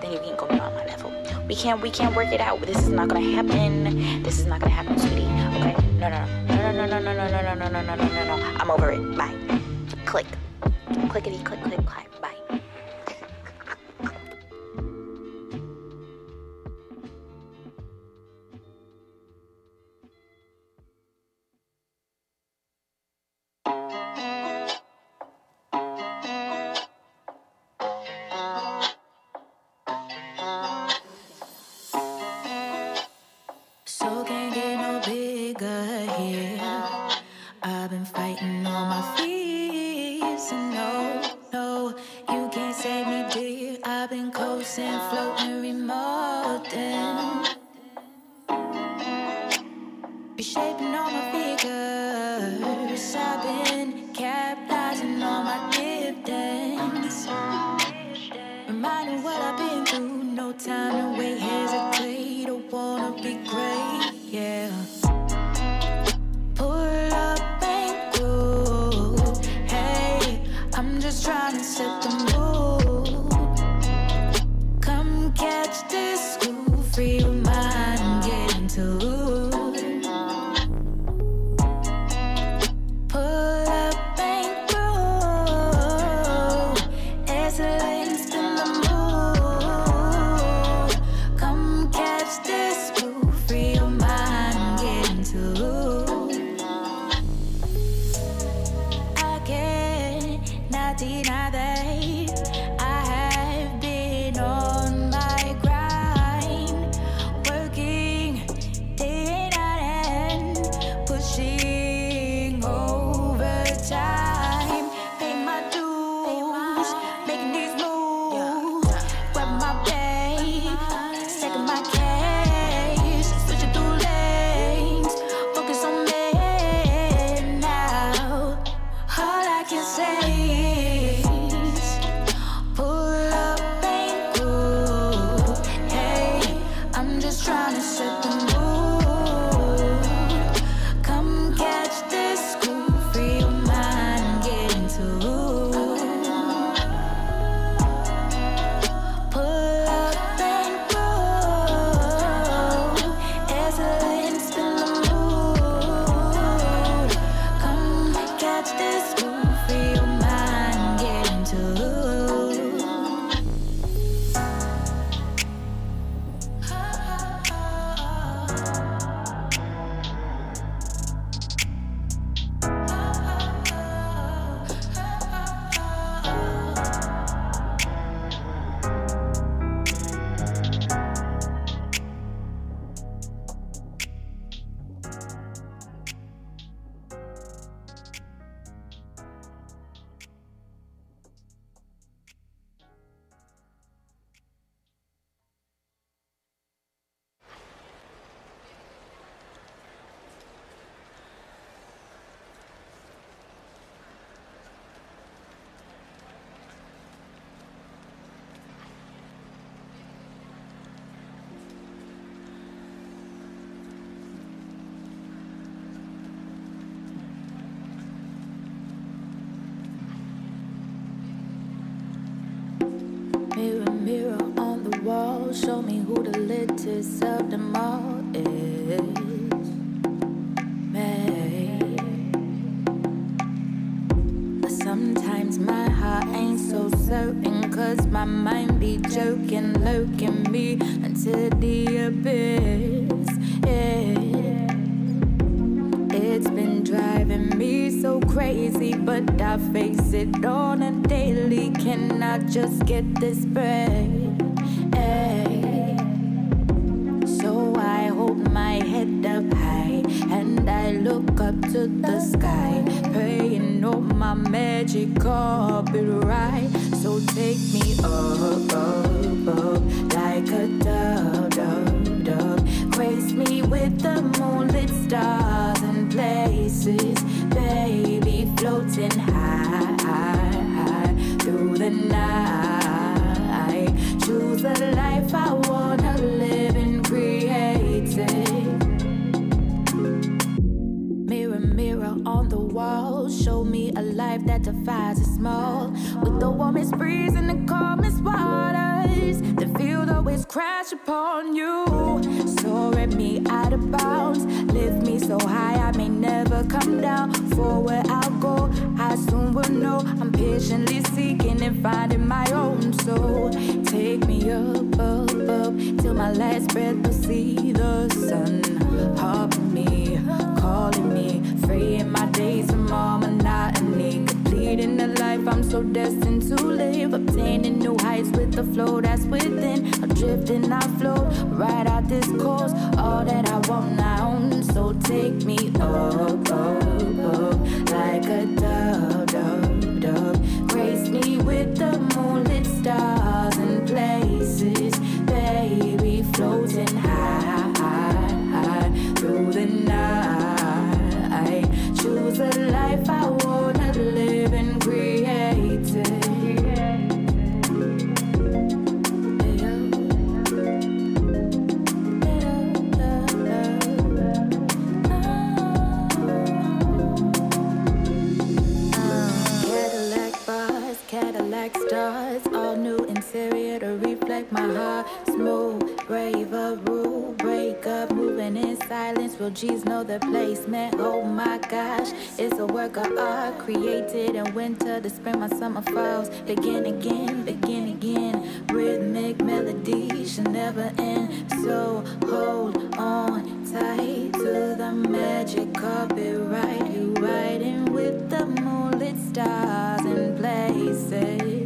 then you can't go beyond my level. We can't we can't work it out. This is not gonna happen. This is not gonna happen, sweetie. Okay? No no no no no no no no no no no no no no no. I'm over it. Bye. Click. Clickety click click clack. Mirror, on the wall, show me who the latest of them all is. Me. Sometimes my heart ain't so certain, cause my mind be joking, lurking me into the abyss. Yeah. It's been driving me crazy, but I face it on a daily. Can I just get this bread? Ay. So I hold my head up high and I look up to the sky, praying all my magic all be right. So take me up, up, up, like a dove, dove, dove. Grace me with the moonlit stars high, high, high through the night. Choose the life I wanna live and create it. Mirror, mirror on the wall, show me a life that defies the small. With the warmest breeze and the calmest waters, the field always crash patiently seeking and finding my own soul. Take me up, up, up, till my last breath will see the sun. Harping me, calling me, freeing my days from all monotony. Completing the life I'm so destined to live. Obtaining new heights with the flow that's within. I'm drifting, I float right out this course. All that I want, I own. So take me up, up, up, like a the moonlit stars my heart. Smooth, brave, a rule, break up, moving in silence. Real G's know the placement. Oh my gosh, it's a work of art created in winter to spring, my summer falls. Begin again, begin again. Rhythmic melody should never end. So hold on tight to the magic carpet ride. You riding with the moonlit stars and places.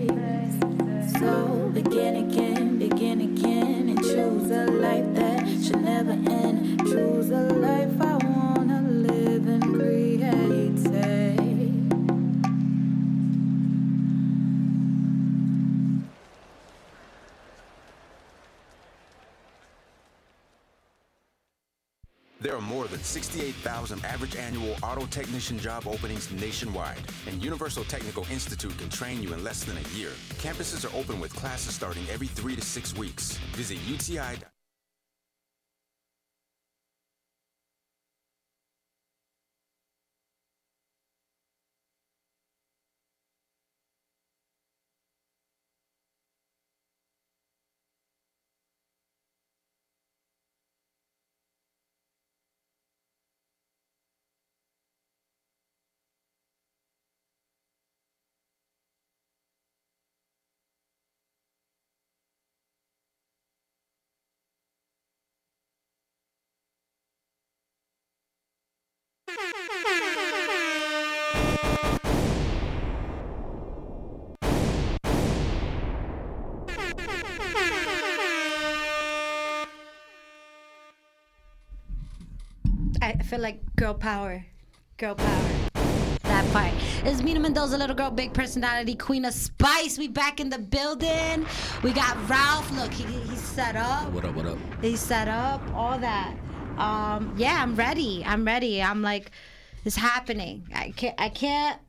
So begin again, and choose a life that should never end. Choose a life I are more than 68,000 average annual auto technician job openings nationwide, and Universal Technical Institute can train you in less than a year. Campuses are open with classes starting every three to six weeks. Visit UTI. I feel like girl power. Girl power. That part. It's Mina Mendoza, little girl, big personality, queen of spice. We back in the building. We got Ralph. Look, he, he's set up. What up? What up? He's set up. All that. Um, yeah, I'm ready. I'm ready. I'm like, it's happening. I can't. I can't.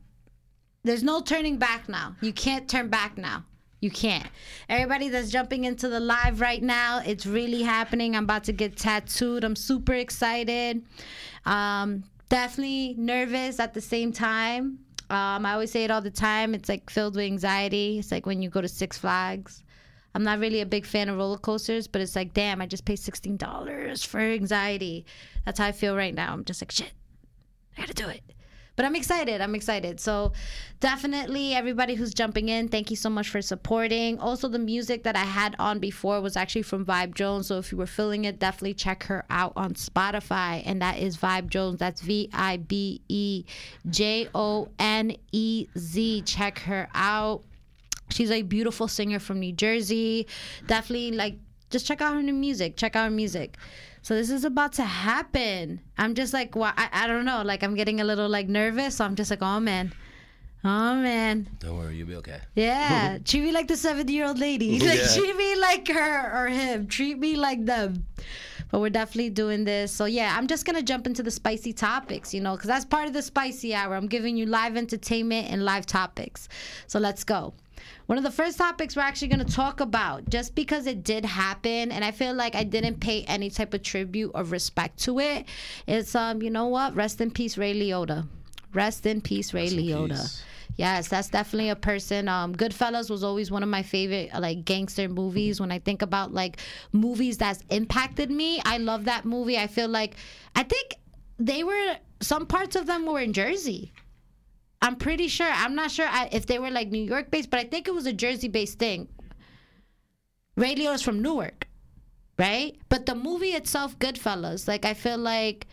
There's no turning back now. You can't turn back now. You can't. Everybody that's jumping into the live right now, it's really happening. I'm about to get tattooed. I'm super excited. Um, definitely nervous at the same time. Um, I always say it all the time. It's like filled with anxiety. It's like when you go to Six Flags. I'm not really a big fan of roller coasters, but it's like, damn, I just paid $16 for anxiety. That's how I feel right now. I'm just like, shit, I gotta do it. But I'm excited. I'm excited. So definitely everybody who's jumping in, thank you so much for supporting. Also, the music that I had on before was actually from Vibe Jonez. So if you were feeling it, definitely check her out on Spotify. And that is Vibe Jonez. That's V I B E J O N E Z. Check her out. She's a beautiful singer from New Jersey. Definitely like just check out her new music. Check out her music. So this is about to happen. I'm just like, well, I, I don't know. Like I'm getting a little like nervous. So I'm just like, oh man. Oh man. Don't worry, you'll be okay. Yeah. treat me like the 70 year old lady. Like Yeah. treat me like her or him. Treat me like them. But we're definitely doing this. So yeah, I'm just gonna jump into the spicy topics, you know, because that's part of the spicy hour. I'm giving you live entertainment and live topics. So let's go. One of the first topics we're actually going to talk about, just because it did happen, and I feel like I didn't pay any type of tribute or respect to it. It's um, you know what? Rest in peace, Ray Liotta. Rest in peace, Ray Rest Liotta. Yes, that's definitely a person. Um, Goodfellas was always one of my favorite like gangster movies. When I think about like movies that's impacted me, I love that movie. I feel like I think they were some parts of them were in Jersey. I'm pretty sure. I'm not sure if they were like New York based, but I think it was a Jersey based thing. Ray Liotta's from Newark, right? But the movie itself, Goodfellas, like I feel like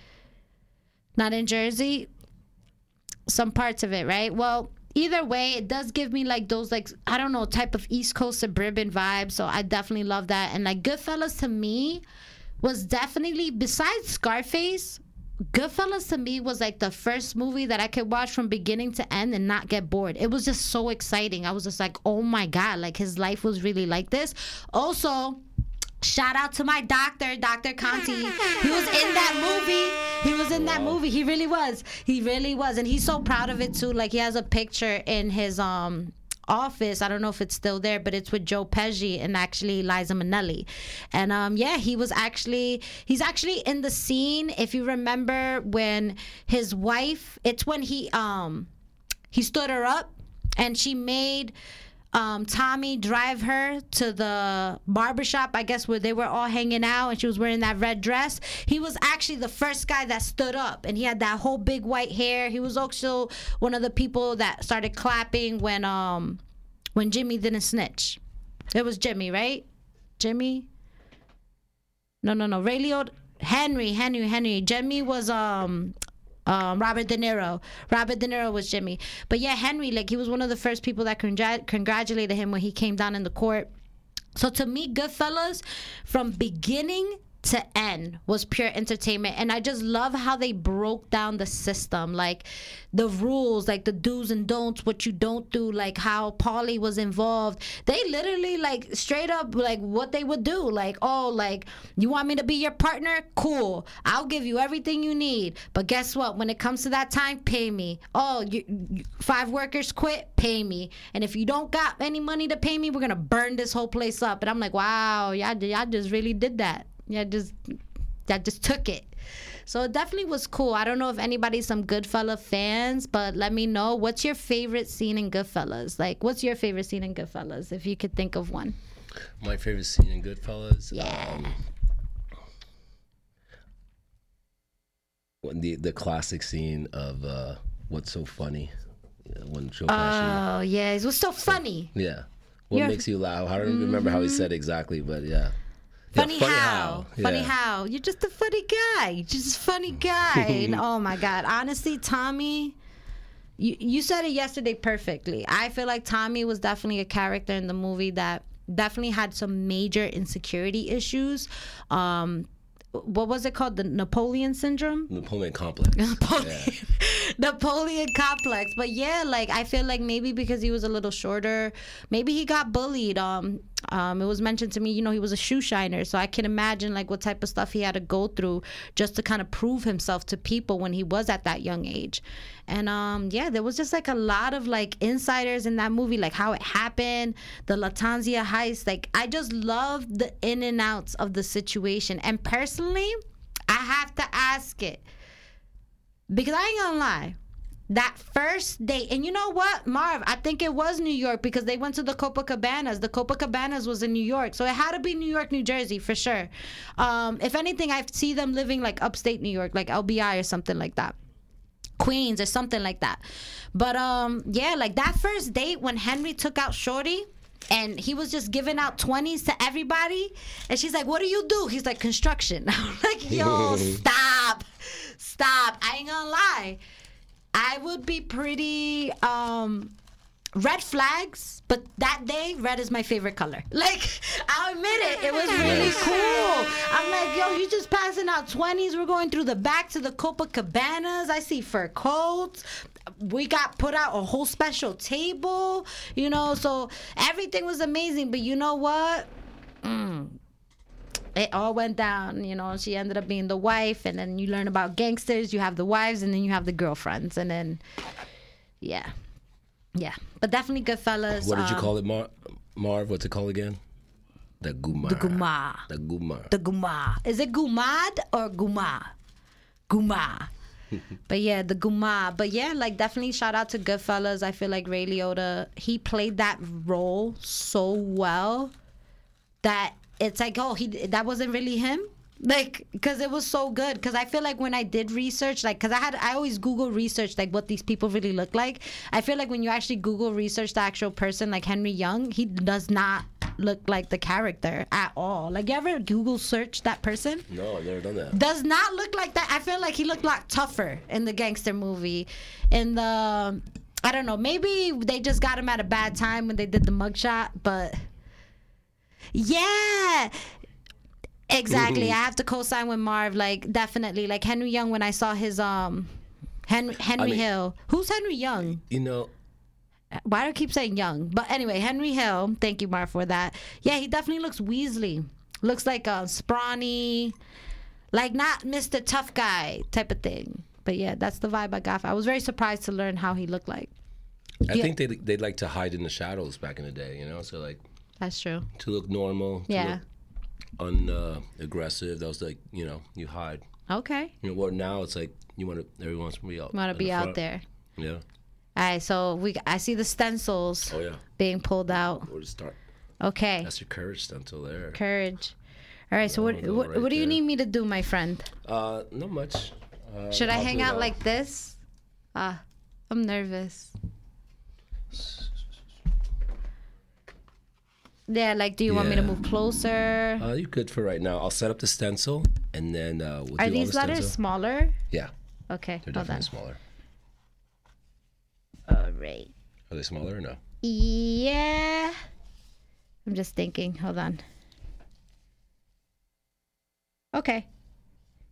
not in Jersey, some parts of it, right? Well, either way, it does give me like those like I don't know type of East Coast suburban vibe. So I definitely love that. And like Goodfellas to me was definitely besides Scarface, Goodfellas to me was like the first movie that I could watch from beginning to end and not get bored. It was just so exciting. I was just like, oh my God, like his life was really like this. Also, Shout out to my doctor, Dr. Conti. He was in that movie. He was in that movie. He really was. He really was. And he's so proud of it too. Like he has a picture in his um office. I don't know if it's still there, but it's with Joe Pesci and actually Liza Minnelli. And um yeah, he was actually he's actually in the scene. If you remember when his wife, it's when he um he stood her up and she made um, Tommy drive her to the barbershop, I guess, where they were all hanging out and she was wearing that red dress. He was actually the first guy that stood up and he had that whole big white hair. He was also one of the people that started clapping when um when Jimmy didn't snitch. It was Jimmy, right? Jimmy? No, no, no. Ray Liotta. Henry, Henry, Henry. Jimmy was um um, Robert De Niro. Robert De Niro was Jimmy. But yeah, Henry, like he was one of the first people that congr- congratulated him when he came down in the court. So to me, Goodfellas, from beginning to end was pure entertainment. And i just love how they broke down the system like the rules like the do's and don'ts what you don't do like how Paulie was involved. They literally like straight up like what they would do like oh like you want me to be your partner? Cool. I'll give you everything you need. But guess what? When it comes to that time pay me. Oh you, you, five workers quit? Pay me. And if you don't got any money to pay me we're gonna burn this whole place up. And i'm like wow y'all, y'all just really did that yeah, just that just took it. So it definitely was cool. I don't know if anybody's some Goodfella fans, but let me know what's your favorite scene in Goodfellas. Like, what's your favorite scene in Goodfellas, if you could think of one? My favorite scene in Goodfellas. Yeah. Um, when the the classic scene of uh, what's so funny when Joe Pesci. Oh yeah, it was so funny. yeah. What you're- makes you laugh? I don't remember how he said exactly, but yeah. Yeah, Funny, how. Funny Yeah. how. You're just a funny guy. You're just a funny guy. and oh my God. Honestly, Tommy, you, you said it yesterday perfectly. I feel like Tommy was definitely a character in the movie that definitely had some major insecurity issues. Um, what was it called? The Napoleon syndrome? Napoleon complex. Napoleon, Napoleon complex. But yeah, like I feel like maybe because he was a little shorter, maybe he got bullied. Um, um, it was mentioned to me, you know, he was a shoe shiner, so I can imagine like what type of stuff he had to go through just to kind of prove himself to people when he was at that young age. And um, yeah, there was just like a lot of like insiders in that movie, like how it happened, the Lufthansa heist. Like I just loved the in and outs of the situation. And personally, I have to ask it because I ain't gonna lie. That first date, and you know what, Marv? I think it was New York because they went to the Copacabanas. The Copacabanas was in New York, so it had to be New York, New Jersey for sure. Um, if anything, I see them living like upstate New York, like LBI or something like that. Queens or something like that. But um, yeah, like that first date when Henry took out Shorty and he was just giving out 20s to everybody. And she's like, What do you do? He's like, Construction. I'm like, Yo, stop. Stop. I ain't gonna lie. I would be pretty um red flags, but that day red is my favorite color. Like I'll admit it, it was really cool. I'm like, yo, you just passing out 20s. We're going through the back to the Copacabanas. I see fur coats. We got put out a whole special table, you know, so everything was amazing. But you know what? Mm. It all went down, you know. She ended up being the wife, and then you learn about gangsters. You have the wives, and then you have the girlfriends, and then, yeah, yeah. But definitely Goodfellas. What did you um, call it, Mar- Marv? What's it called again? The Guma. The Guma. The Gumar. The Guma. Is it Gumad or Guma? Guma. but yeah, the Guma. But yeah, like definitely shout out to Goodfellas. I feel like Ray Liotta, he played that role so well that it's like, oh, he that wasn't really him. Like, cause it was so good. Cause I feel like when I did research, like, cause I had, I always Google research like what these people really look like. I feel like when you actually Google research the actual person, like Henry Young, he does not look like the character at all. Like, you ever Google search that person? No, I've never done that. does not look like that. I feel like he looked like tougher in the gangster movie. In the, I don't know, maybe they just got him at a bad time when they did the mugshot, but yeah. Exactly. I have to co-sign with Marv. Like definitely. Like Henry Young when I saw his um Henry Henry mean- Hill. Who's Henry Young? You know, Why do I keep saying Young? But anyway, Henry Hill. Thank you, Marv, for that. Yeah, he definitely looks Weasley. Looks like a scrawny, like not Mr. Tough Guy type of thing. But yeah, that's the vibe I got. I was very surprised to learn how he looked like. I Yeah. think they they'd like to hide in the shadows back in the day. You know, so like That's true. to look normal, to Yeah. look un uh. That was like you know you hide. Okay. You know what? Now it's like you want to. Everyone wants to be out. Want to be the out there. Yeah. All right, so we I see the stencils Oh yeah. being pulled out. Where to start? Okay. That's your courage stencil there. Courage. All right, so what what, right what do you there. need me to do, my friend? Uh, not much. Uh, Should I I'll hang out like this? Ah, I'm nervous. Yeah, like, do you want me to Yeah. move closer? Uh, you're good for right now. I'll set up the stencil and then uh, we'll Are do all these the letters stencil. smaller? Yeah, Okay, they're hold definitely on. smaller. All right. Are they smaller or no? Yeah. I'm just thinking. Hold on. Okay.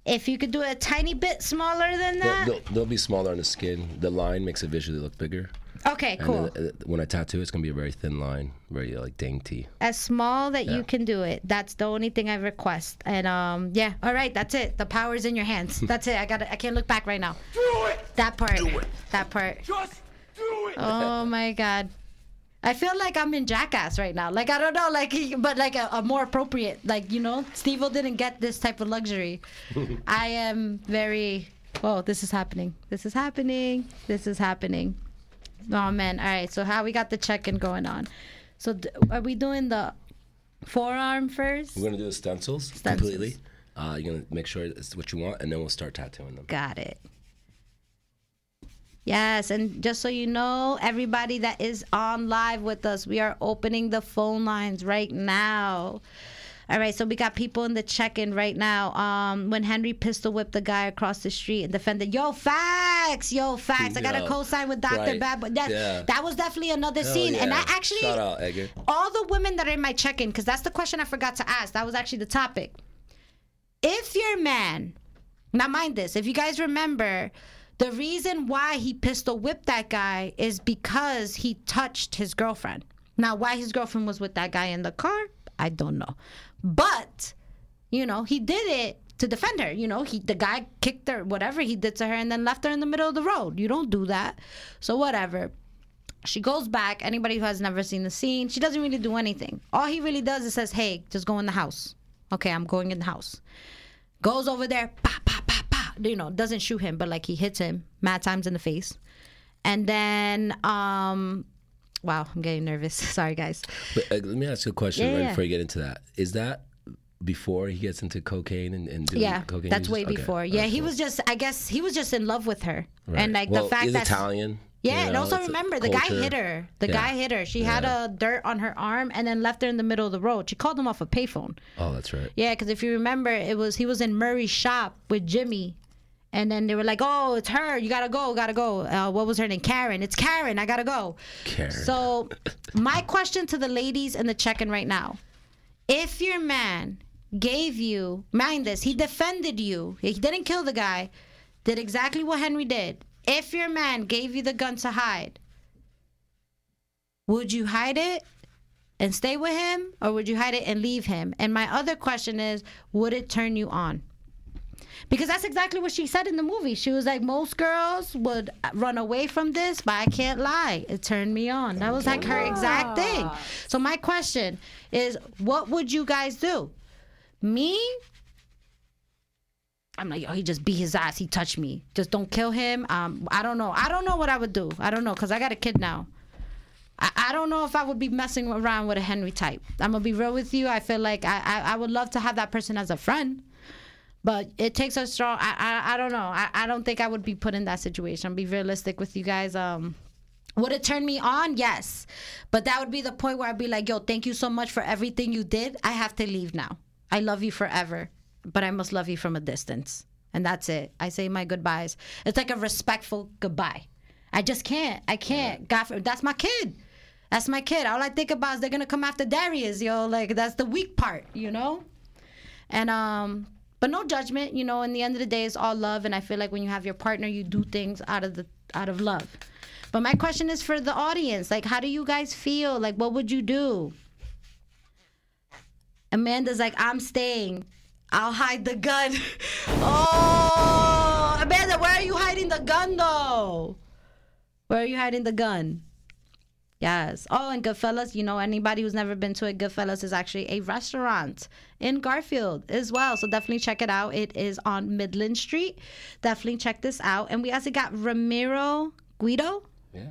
If you could do it a tiny bit smaller than They'll, that. they'll, they'll be smaller on the skin. The line makes it visually look bigger. Okay, And cool. then, uh, when I tattoo, it's gonna be a very thin line, very uh, like dainty. as small that you can do it. That's the only thing I request. And um, yeah, all right, that's it. The power's in your hands. That's it. I got. to I can't look back right now. Do it! That part. Do it. That part. Just do it! Oh my god. I feel like I'm in Jackass right now. Like I don't know, like but like a, a more appropriate. Like you know, Steve didn't get this type of luxury. I am very. Oh, this is happening. This is happening. This is happening. Oh man. All right. So how we got the check-in going on? So d- are we doing the forearm first? We're gonna do the stencils, Stencils. completely. Uh, you're gonna make sure it's what you want, and then we'll start tattooing them. Got it. Yes, and just so you know, everybody that is on live with us, we are opening the phone lines right now. All right, so we got people in the check-in right now. Um, when Henry pistol whipped the guy across the street and defended, yo, facts, yo, facts. I got a co-sign with Doctor right, Bad, but that yeah. that was definitely another Hell scene. And yeah. I actually, shout out Edgar. all the women that are in my check-in, because that's the question I forgot to ask. That was actually the topic. If your man, now mind this, if you guys remember, the reason why he pistol whipped that guy is because he touched his girlfriend. Now, why his girlfriend was with that guy in the car, I don't know. But, you know, he did it to defend her. You know, he the guy kicked her, whatever he did to her, and then left her in the middle of the road. You don't do that. So whatever. She goes back. Anybody who has never seen the scene, she doesn't really do anything. All he really does is says, "Hey, just go in the house." Okay, I'm going in the house. Goes over there, pa pa pa pa. You know, doesn't shoot him, but like he hits him mad times in the face. And then, um, wow, I'm getting nervous. Sorry, guys. But, uh, let me ask you a question Yeah, right yeah. before you get into that. Is that before he gets into cocaine and, and doing Yeah, cocaine? that's way Okay, before. Yeah, he cool. was just. I guess he was just in love with her, Right. and like well, the fact that Italian. Yeah, you and also remember the guy hit her. The Yeah. guy hit her. She had a dirt on her arm and then left her in the middle of the road. She called him off a payphone. Oh, that's right. Yeah, because if you remember, it was he was in Murray's shop with Jimmy, and then they were like, "Oh, it's her. You gotta go. Gotta go." Uh, what was her name? Karen. It's Karen. I gotta go. Karen. So, my question to the ladies in the check-in right now: If your man gave you, mind this, he defended you. He didn't kill the guy. Did exactly what Henry did. If your man gave you the gun to hide, would you hide it and stay with him or would you hide it and leave him? And my other question is, would it turn you on? Because that's exactly what she said in the movie. She was like, most girls would run away from this, but I can't lie. It turned me on. That was like her exact thing. So my question is, what would you guys do? Me? I'm like, oh, he just beat his ass. He touched me. Just don't kill him. Um, I don't know. I don't know what I would do. I don't know because I got a kid now. I, I don't know if I would be messing around with a Henry type. I'm gonna be real with you. I feel like I, I, I would love to have that person as a friend, but it takes a strong. I I, I don't know. I, I don't think I would be put in that situation. I'll Be realistic with you guys. Um, would it turn me on? Yes, but that would be the point where I'd be like, yo, thank you so much for everything you did. I have to leave now. I love you forever, but I must love you from a distance, and that's it. I say my goodbyes. It's like a respectful goodbye. I just can't. I can't. God, for, that's my kid. That's my kid. All I think about is they're gonna come after Darius, yo. Like that's the weak part, you know. And um, but no judgment. You know, in the end of the day, it's all love. And I feel like when you have your partner, you do things out of the out of love. But my question is for the audience: like, how do you guys feel? Like, what would you do? Amanda's like, I'm staying. I'll hide the gun. oh, Amanda, where are you hiding the gun though? Where are you hiding the gun? Yes. Oh, and Goodfellas, you know, anybody who's never been to a Goodfellas is actually a restaurant in Garfield as well. So definitely check it out. It is on Midland Street. Definitely check this out. And we also got Ramiro Guido. Yeah.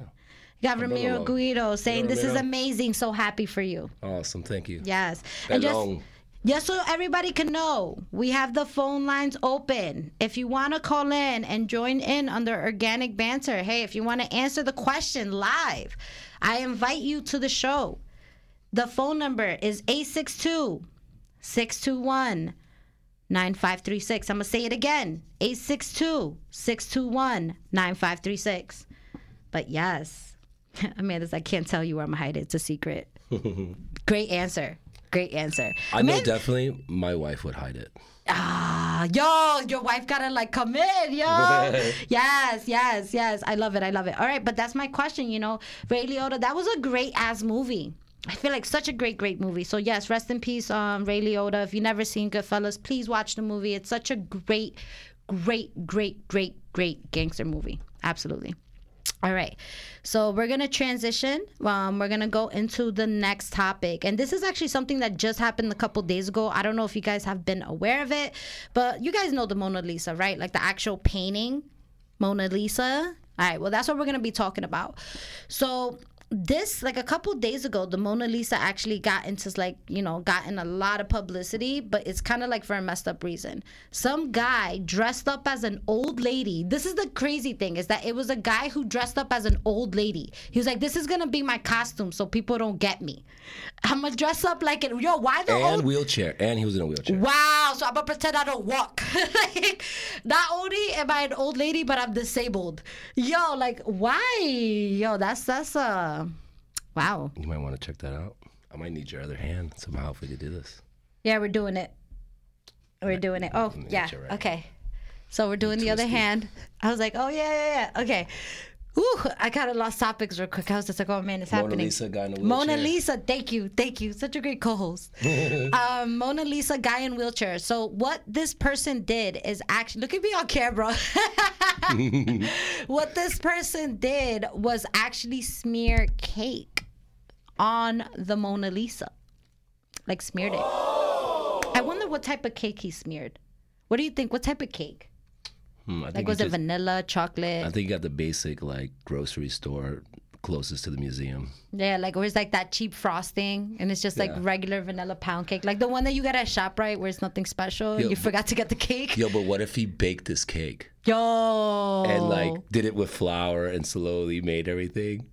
You got Ramiro Ramiro. Guido saying, This is amazing. So happy for you. Awesome. Thank you. Yes. And just, Belong. just so everybody can know, we have the phone lines open. If you want to call in and join in under organic banter, hey, if you want to answer the question live, I invite you to the show. The phone number is 862 621 9536. I'm going to say it again 862 621 9536. But yes, Amanda's, I can't tell you where I'm going to hide it. It's a secret. Great answer. Great answer. I know definitely my wife would hide it. Ah, yo, your wife gotta like come in, yo. yes, yes, yes. I love it. I love it. All right, but that's my question. You know, Ray Liotta, that was a great ass movie. I feel like such a great, great movie. So yes, rest in peace, um, Ray Liotta. If you've never seen Goodfellas, please watch the movie. It's such a great, great, great, great, great gangster movie. Absolutely. All right. So we're going to transition. Um, we're going to go into the next topic. And this is actually something that just happened a couple days ago. I don't know if you guys have been aware of it, but you guys know the Mona Lisa, right? Like the actual painting, Mona Lisa. All right. Well, that's what we're going to be talking about. So this like a couple days ago the mona lisa actually got into like you know gotten a lot of publicity but it's kind of like for a messed up reason some guy dressed up as an old lady this is the crazy thing is that it was a guy who dressed up as an old lady he was like this is gonna be my costume so people don't get me i'm gonna dress up like it yo why the And old wheelchair. And he was in a wheelchair. Wow, so I'm gonna pretend I don't walk. like, not only am I an old lady, but I'm disabled. Yo, like, why? Yo, that's that's uh, wow. You might want to check that out. I might need your other hand somehow if we could do this. Yeah, we're doing it. We're doing it. Oh, yeah. right. Okay. So we're doing the other hand. I was like, oh yeah, yeah, yeah. Okay. Ooh, I kind of lost topics real quick. I was just like, oh man, it's happening. Mona happening. Lisa guy in a wheelchair. Mona. Lisa, thank you, thank you. Such a great co-host. um, Mona Lisa, guy in wheelchair. So what this person did is actually look at me on camera. what this person did was actually smear cake on the Mona Lisa, like smeared it. I wonder what type of cake he smeared. What do you think? What type of cake? Hmm, I think Like was it just- vanilla, chocolate? I think you got the basic like grocery store closest to the museum. Yeah, like or it's like that cheap frosting, and it's just like Yeah. regular vanilla pound cake, like the one that you get at Shoprite, where it's nothing special. Yo, you forgot to get the cake. Yo, but what if he baked this cake Yo, and like did it with flour and slowly made everything?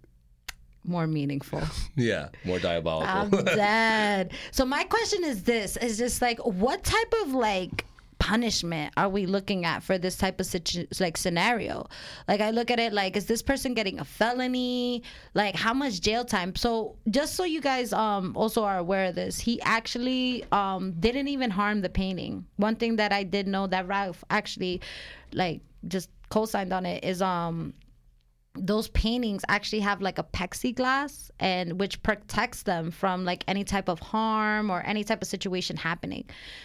More meaningful. Yeah, more diabolical. I'm dead. So my question is this: is just like what type of like punishment are we looking at for this type of situ- like scenario? Like I look at it like is this person getting a felony? Like how much jail time? So just so you guys um also are aware of this, he actually um didn't even harm the painting. One thing that I did know that Ralph actually like just co-signed on it is um those paintings actually have like a plexiglass and which protects them from like any type of harm or any type of situation happening.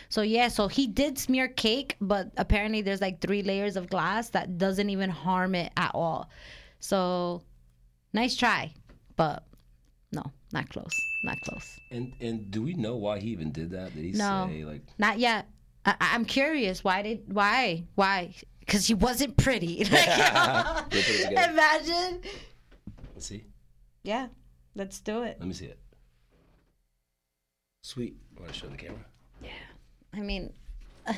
So yeah so he did smear cake but apparently there's like three layers of glass that doesn't even harm it at all. So nice try but no not close not close. And and do we know why he even did that? Did he No. say like not yet. I- i'm curious. Why did why why because she wasn't pretty like, We'll put it together. imagine let's see? yeah let's do it Let me see it. Sweet. Want to show the camera? Yeah. I mean,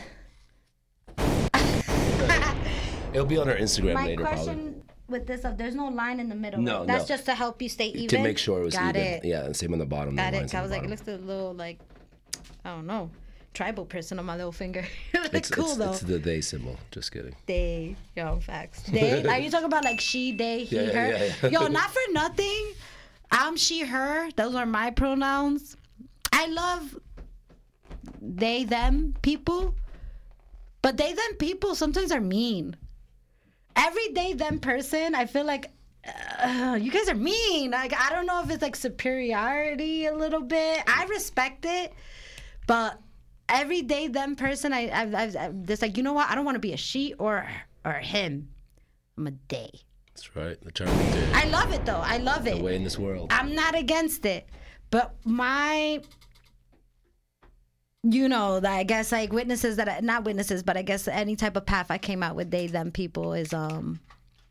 It'll be on our Instagram my later, question probably. with this up, there's no line in the middle. No? That's no. just to help you stay even. To make sure it was Got even. it. Yeah, and same on the bottom. Got it. I was like, it looks a little like, I don't know, tribal person on my little finger. it It's, cool it's, though. it's the they symbol. Just kidding. they, yo, facts. They, are you talking about like she, they, he, yeah, her? yeah, yeah. Yo, not for nothing. I'm she, her. Those are my pronouns. I love they them people, but they them people sometimes are mean. Every day them person, I feel like uh, you guys are mean. Like I don't know if it's like superiority a little bit. I respect it, but every day them person, I I've, I've, I've just like you know what? I don't want to be a she or or him. I'm a they. That's right. The term day. I love it though. I love it. The way in this world. I'm not against it, but my, you know, that I guess like witnesses that I, not witnesses, but I guess any type of path I came out with they them people is um.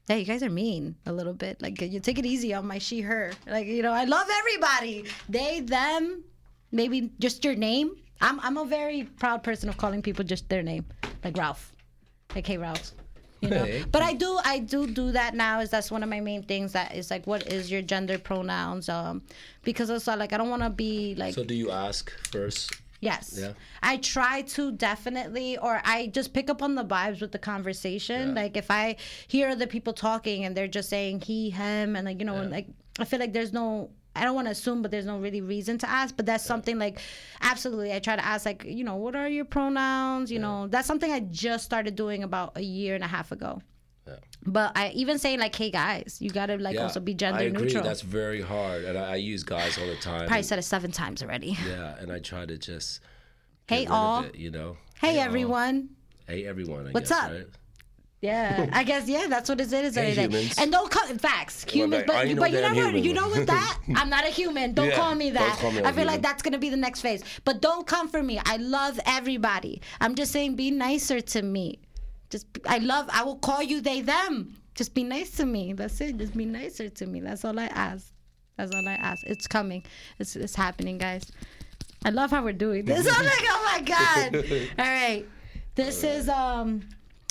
Yeah, you guys are mean a little bit. Like you take it easy on my she her. Like you know, I love everybody. They them, maybe just your name. I'm I'm a very proud person of calling people just their name, like Ralph, like hey Ralph. You know, Hey. but I do I do do that now. Is that's one of my main things. That is like, what is your gender pronouns? Um, because also like I don't want to be like So do you ask first? Yes. Yeah. I try to definitely, or I just pick up on the vibes with the conversation. Like if I hear other people talking and they're just saying he, him, and like, you know, and like, I feel like there's no, I don't want to assume, but there's no really reason to ask. But that's something like, absolutely, I try to ask, like, you know, what are your pronouns? You know, that's something I just started doing about a year and a half ago. Yeah. But I even say like, hey guys, you gotta like also be gender I agree. neutral. That's very hard, and I, I use guys all the time. Probably said it seven times already. yeah, and I try to just Hey get rid of all, it, you know. hey all. everyone. Hey everyone. I What's guess, up? Right? Yeah, I guess yeah, that's what it is. Hey, humans. And don't call facts, humans. like, But but you know what? you know what that? I'm not a human. Don't Yeah, call me that. call me I feel like that's gonna be the next phase. But don't come for me. I love everybody. I'm just saying, be nicer to me. Just I love. I will call you they them. Just be nice to me. That's it. Just be nicer to me. That's all I ask. That's all I ask. It's coming. It's it's happening, guys. I love how we're doing this. I'm like, oh my god! All right, this is um,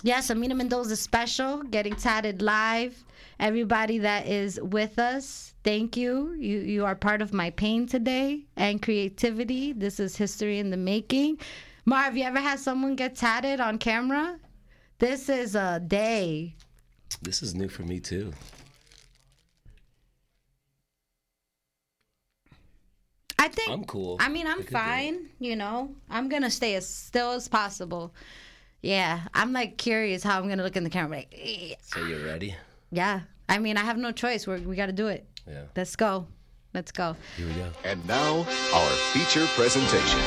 yes, Amina Mendoza special, getting tatted live. Everybody that is with us, thank you. You you are part of my pain today and creativity. This is history in the making. Marv, have you ever had someone get tatted on camera? This is a day. This is new for me too. I think I'm cool. I mean, I'm I could do it. fine. You know, I'm gonna stay as still as possible. Yeah, I'm like curious how I'm gonna look in the camera. Like, eh. So you're ready? yeah. I mean, I have no choice. We're, we got to do it. Yeah. Let's go. Let's go. Here we go. And now, our feature presentation.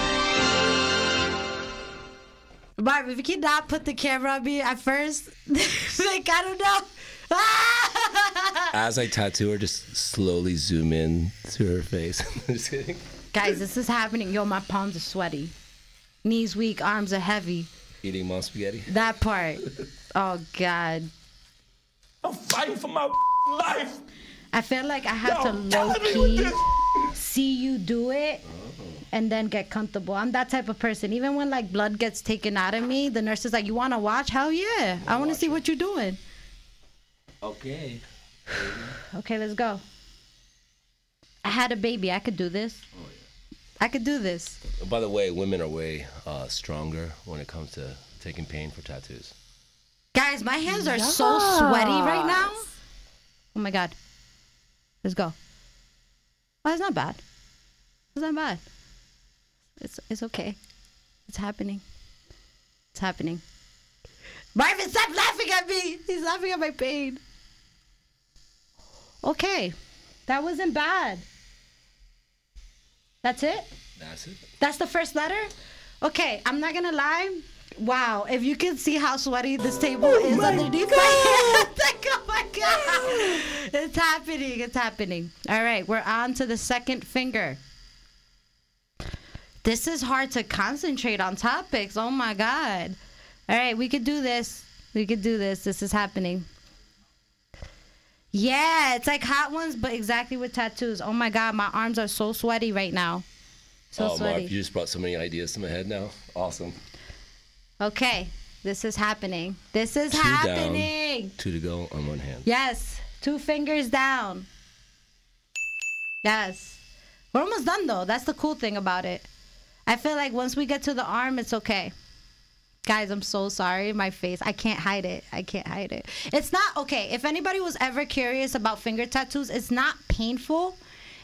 Barb, if you cannot put the camera on me at first, like I don't know. As I tattoo her, just slowly zoom in to her face. Just kidding. Guys, this is happening. Yo, my palms are sweaty, knees weak, arms are heavy. Eating mom spaghetti. That part. Oh God. I'm fighting for my life. I feel like I have Yo, to tell low key see you do it and then get comfortable. I'm that type of person. Even when like blood gets taken out of me, the nurse is like, "You want to watch? Hell yeah! I want to see what you're doing." Okay. Okay, let's go. I had a baby. I could do this. Oh, I could do this. By the way, women are way uh, stronger when it comes to taking pain for tattoos. Guys, my hands are so sweaty right now. Oh my god. Let's go. Oh, it's not bad. It's not bad. It's it's okay. It's happening. It's happening. Marvin, stop laughing at me. He's laughing at my pain. Okay. That wasn't bad. That's it? That's it. That's the first letter? Okay, I'm not gonna lie. Wow, if you can see how sweaty this table oh is underneath my hands. Like, oh my god. It's happening. It's happening. All right, we're on to the second finger. This is hard to concentrate on topics. Oh my god. All right, we could do this. We could do this. This is happening. Yeah, it's like hot ones, but exactly with tattoos. Oh my god, my arms are so sweaty right now. So oh, sweaty. Mark, you just brought so many ideas to my head now. Awesome. Okay, this is happening. This is Two happening. down, two to go on one hand. Yes, two fingers down. Yes. We're almost done though. That's the cool thing about it. I feel like once we get to the arm, it's okay. Guys, I'm so sorry. My face, I can't hide it. I can't hide it. It's not okay. If anybody was ever curious about finger tattoos, it's not painful.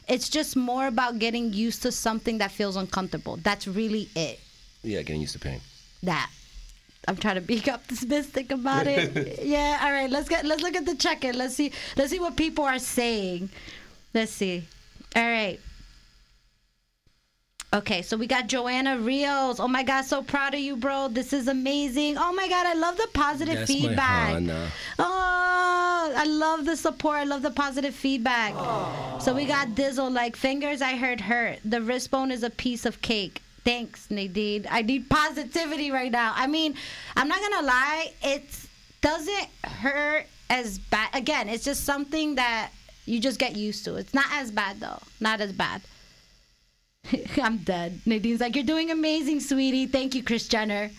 It's just more about getting used to something that feels uncomfortable. That's really it. Yeah, getting used to pain. That. I'm trying to be optimistic about it. yeah. All right. Let's get. Let's look at the check-in. Let's see. Let's see what people are saying. Let's see. All right. Okay, so we got Joanna Rios. Oh my God, so proud of you, bro. This is amazing. Oh my God, I love the positive That's feedback. Oh, I love the support. I love the positive feedback. So we got Dizzle, like fingers I heard hurt. The wrist bone is a piece of cake. Thanks, Nadine. I need positivity right now. I mean, I'm not gonna lie, it doesn't hurt as bad. Again, it's just something that you just get used to. It's not as bad though. Not as bad. I'm dead. Nadine's like, You're doing amazing, sweetie. Thank you, Kris Jenner.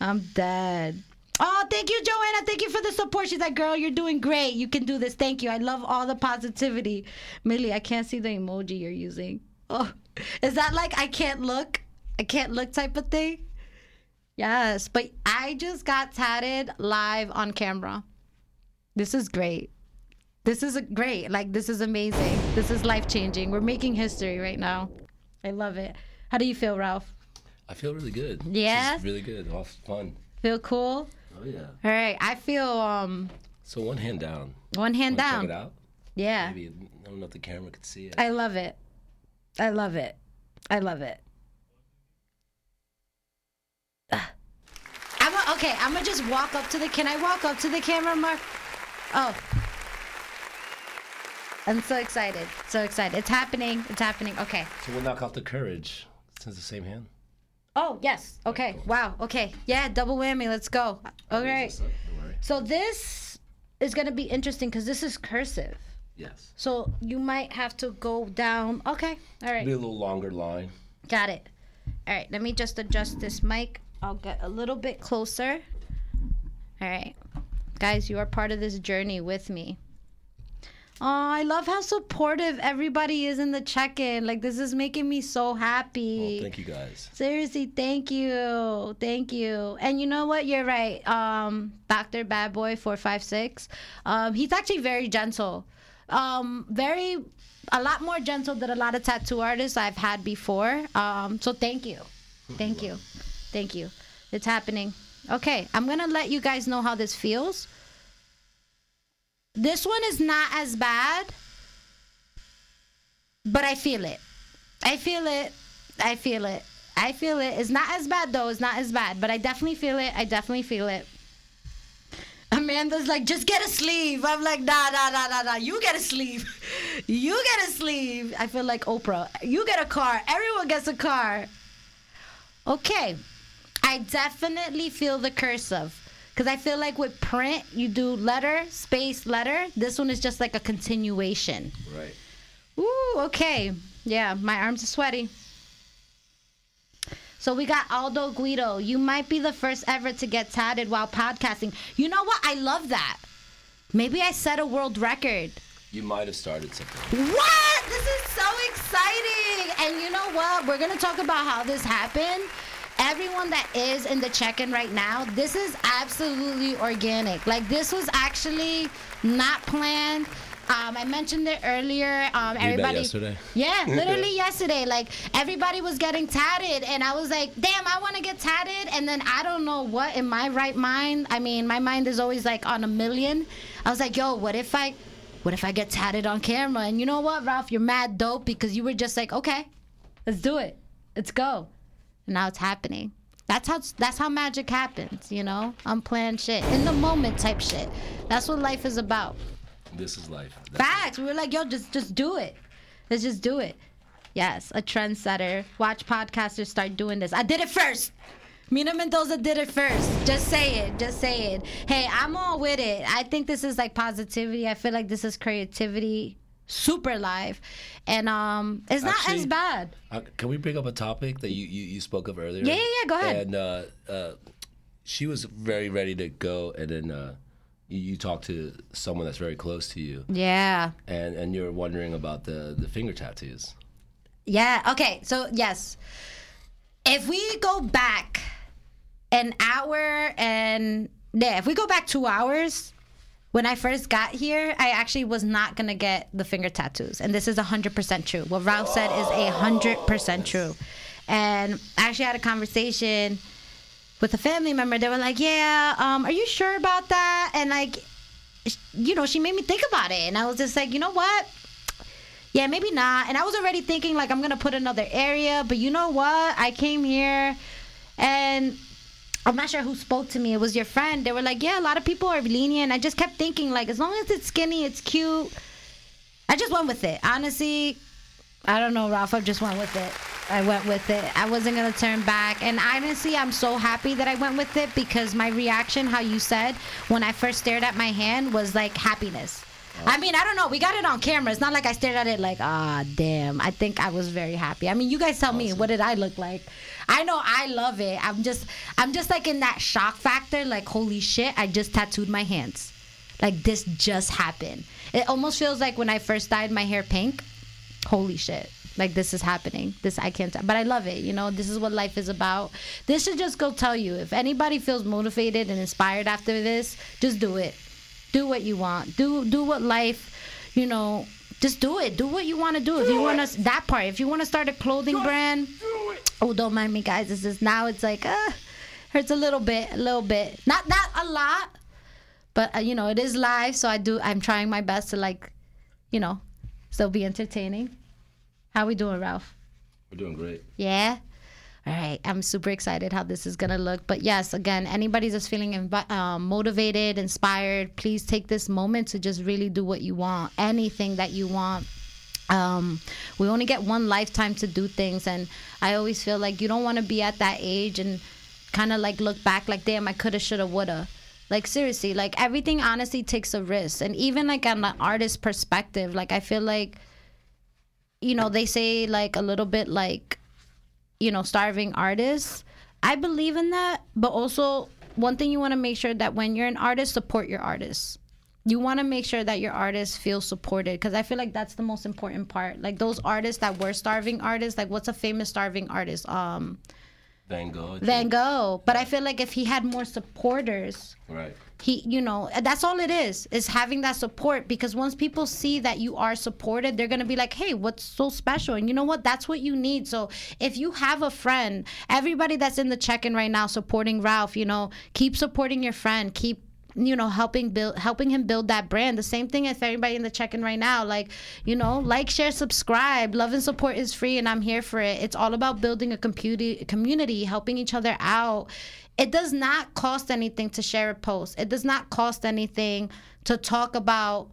I'm dead. Oh, thank you, Joanna. Thank you for the support. She's like, girl, you're doing great. You can do this. Thank you. I love all the positivity. Millie, I can't see the emoji you're using. Oh, is that like I can't look? I can't look type of thing? Yes, but I just got tatted live on camera. This is great. This is great. Like, this is amazing. This is life changing. We're making history right now. I love it. How do you feel, Ralph? I feel really good. Yeah? Really good. All fun. Feel cool? Oh yeah. All right. I feel um So one hand down. one hand Wanna down. Check it out. Yeah. Maybe I don't know if the camera could see it. I love it. I love it. I love it. Ah. I'm a, okay. I'm gonna just walk up to the. Can I walk up to the camera, Mark? Oh, I'm so excited. So excited. It's happening. It's happening. Okay. So we'll knock off the courage. Since the same hand. Oh yes. Okay. Wow. Okay. Yeah. Double whammy. Let's go. All right. So this is gonna be interesting because this is cursive. Yes. So you might have to go down. Okay. All right. Be a little longer line. Got it. All right, let me just adjust this mic. I'll get a little bit closer. All right. Guys, you are part of this journey with me. Oh, I love how supportive everybody is in the check in. Like, this is making me so happy. Well, thank you guys. Seriously, thank you. Thank you. And you know what? You're right. Um, Dr. Bad Boy 456. Um, he's actually very gentle. Um, very a lot more gentle than a lot of tattoo artists I've had before. Um, so thank you. Thank you. Thank you. It's happening. Okay, I'm gonna let you guys know how this feels. This one is not as bad, but I feel it. I feel it. I feel it. I feel it. It's not as bad though. It's not as bad, but I definitely feel it. I definitely feel it. Amanda's like, just get a sleeve. I'm like, nah, nah, nah, nah, nah. You get a sleeve. You get a sleeve. I feel like Oprah. You get a car. Everyone gets a car. Okay. I definitely feel the cursive. Because I feel like with print, you do letter, space, letter. This one is just like a continuation. Right. Ooh, okay. Yeah, my arms are sweaty. So we got Aldo Guido. You might be the first ever to get tatted while podcasting. You know what? I love that. Maybe I set a world record. You might have started something. What? This is so exciting. And you know what? We're going to talk about how this happened. Everyone that is in the check in right now, this is absolutely organic. Like, this was actually not planned. Um, I mentioned it earlier. Um, everybody. yesterday? Yeah, literally yesterday. Like everybody was getting tatted, and I was like, "Damn, I want to get tatted." And then I don't know what in my right mind. I mean, my mind is always like on a million. I was like, "Yo, what if I, what if I get tatted on camera?" And you know what, Ralph, you're mad dope because you were just like, "Okay, let's do it, let's go." And now it's happening. That's how that's how magic happens, you know. Unplanned shit, in the moment type shit. That's what life is about. This is life. Facts. We were like, yo, just just do it. Let's just do it. Yes, a trendsetter. Watch podcasters start doing this. I did it first. Mina Mendoza did it first. Just say it. Just say it. Hey, I'm all with it. I think this is like positivity. I feel like this is creativity. Super live, and um, it's not as bad. Uh, can we bring up a topic that you, you, you spoke of earlier? Yeah, yeah, yeah, go ahead. And uh, uh, she was very ready to go, and then uh, you, you talked to someone that's very close to you, Yeah. and and you're wondering about the the finger tattoos. Yeah. Okay. So yes, if we go back an hour and yeah, if we go back two hours, when I first got here, I actually was not gonna get the finger tattoos, and this is hundred percent true. What Ralph said is hundred percent true. And I actually had a conversation with a family member. They were like, "Yeah, um, are you sure about that?" And like, you know, she made me think about it, and I was just like, you know what? Yeah, maybe not. And I was already thinking like I'm gonna put another area, but you know what? I came here, and I'm not sure who spoke to me. It was your friend. They were like, yeah, a lot of people are lenient. I just kept thinking like, as long as it's skinny, it's cute. I just went with it. Honestly, I don't know, Ralph. I just went with it. I went with it. I wasn't gonna turn back. And honestly, I'm so happy that I went with it because my reaction, how you said when I first stared at my hand, was like happiness. I mean, I don't know. We got it on camera. It's not like I stared at it like, ah, damn. I think I was very happy. I mean, you guys tell me, what did I look like? I know I love it. I'm just, I'm just like in that shock factor. Like, holy shit! I just tattooed my hands. Like this just happened. It almost feels like when I first dyed my hair pink. Holy shit! Like this is happening. This I can't. But I love it. You know, this is what life is about. This should just go tell you. If anybody feels motivated and inspired after this, just do it do what you want do do what life you know just do it. Do what you want to do. If you want to that part if you want to start a clothing brand. oh don't mind me guys. This is now it's like uh hurts a little bit a little bit. Not not a lot but uh, you know it is live so i do i'm trying my best to like you know still be entertaining. How we doing ralph? We're doing great. yeah. All right. I'm super excited how this is going to look. But yes, again, anybody that's feeling um, motivated, inspired, please take this moment to just really do what you want, anything that you want. Um, we only get one lifetime to do things. And I always feel like you don't want to be at that age and kind of like look back like, damn, I coulda, shoulda, woulda. Like seriously, like everything honestly takes a risk. And even like on the artist perspective, like I feel like you know, they say like a little bit like, you know, starving artists. I believe in that, but also one thing you want to make sure that when you're an artist, support your artists. You want to make sure that your artists feel supported because I feel like that's the most important part. Like those artists that were starving artists, like what's a famous starving artist? Um, Van Gogh. Van. Gogh. But I feel like if he had more supporters, Right. He you know that's all it is is having that support because once people see that you are supported they're gonna be like hey what's so special? And you know what? That's what you need. So if you have a friend everybody that's in the check-in right now supporting ralph you know keep supporting your friend keep you know helping build helping him build that brand. The same thing if everybody in the check-in right now like you know like share subscribe. Love and support is free and i'm here for it. It's all about building a community community helping each other out it does not cost anything to share a post it does not cost anything to talk about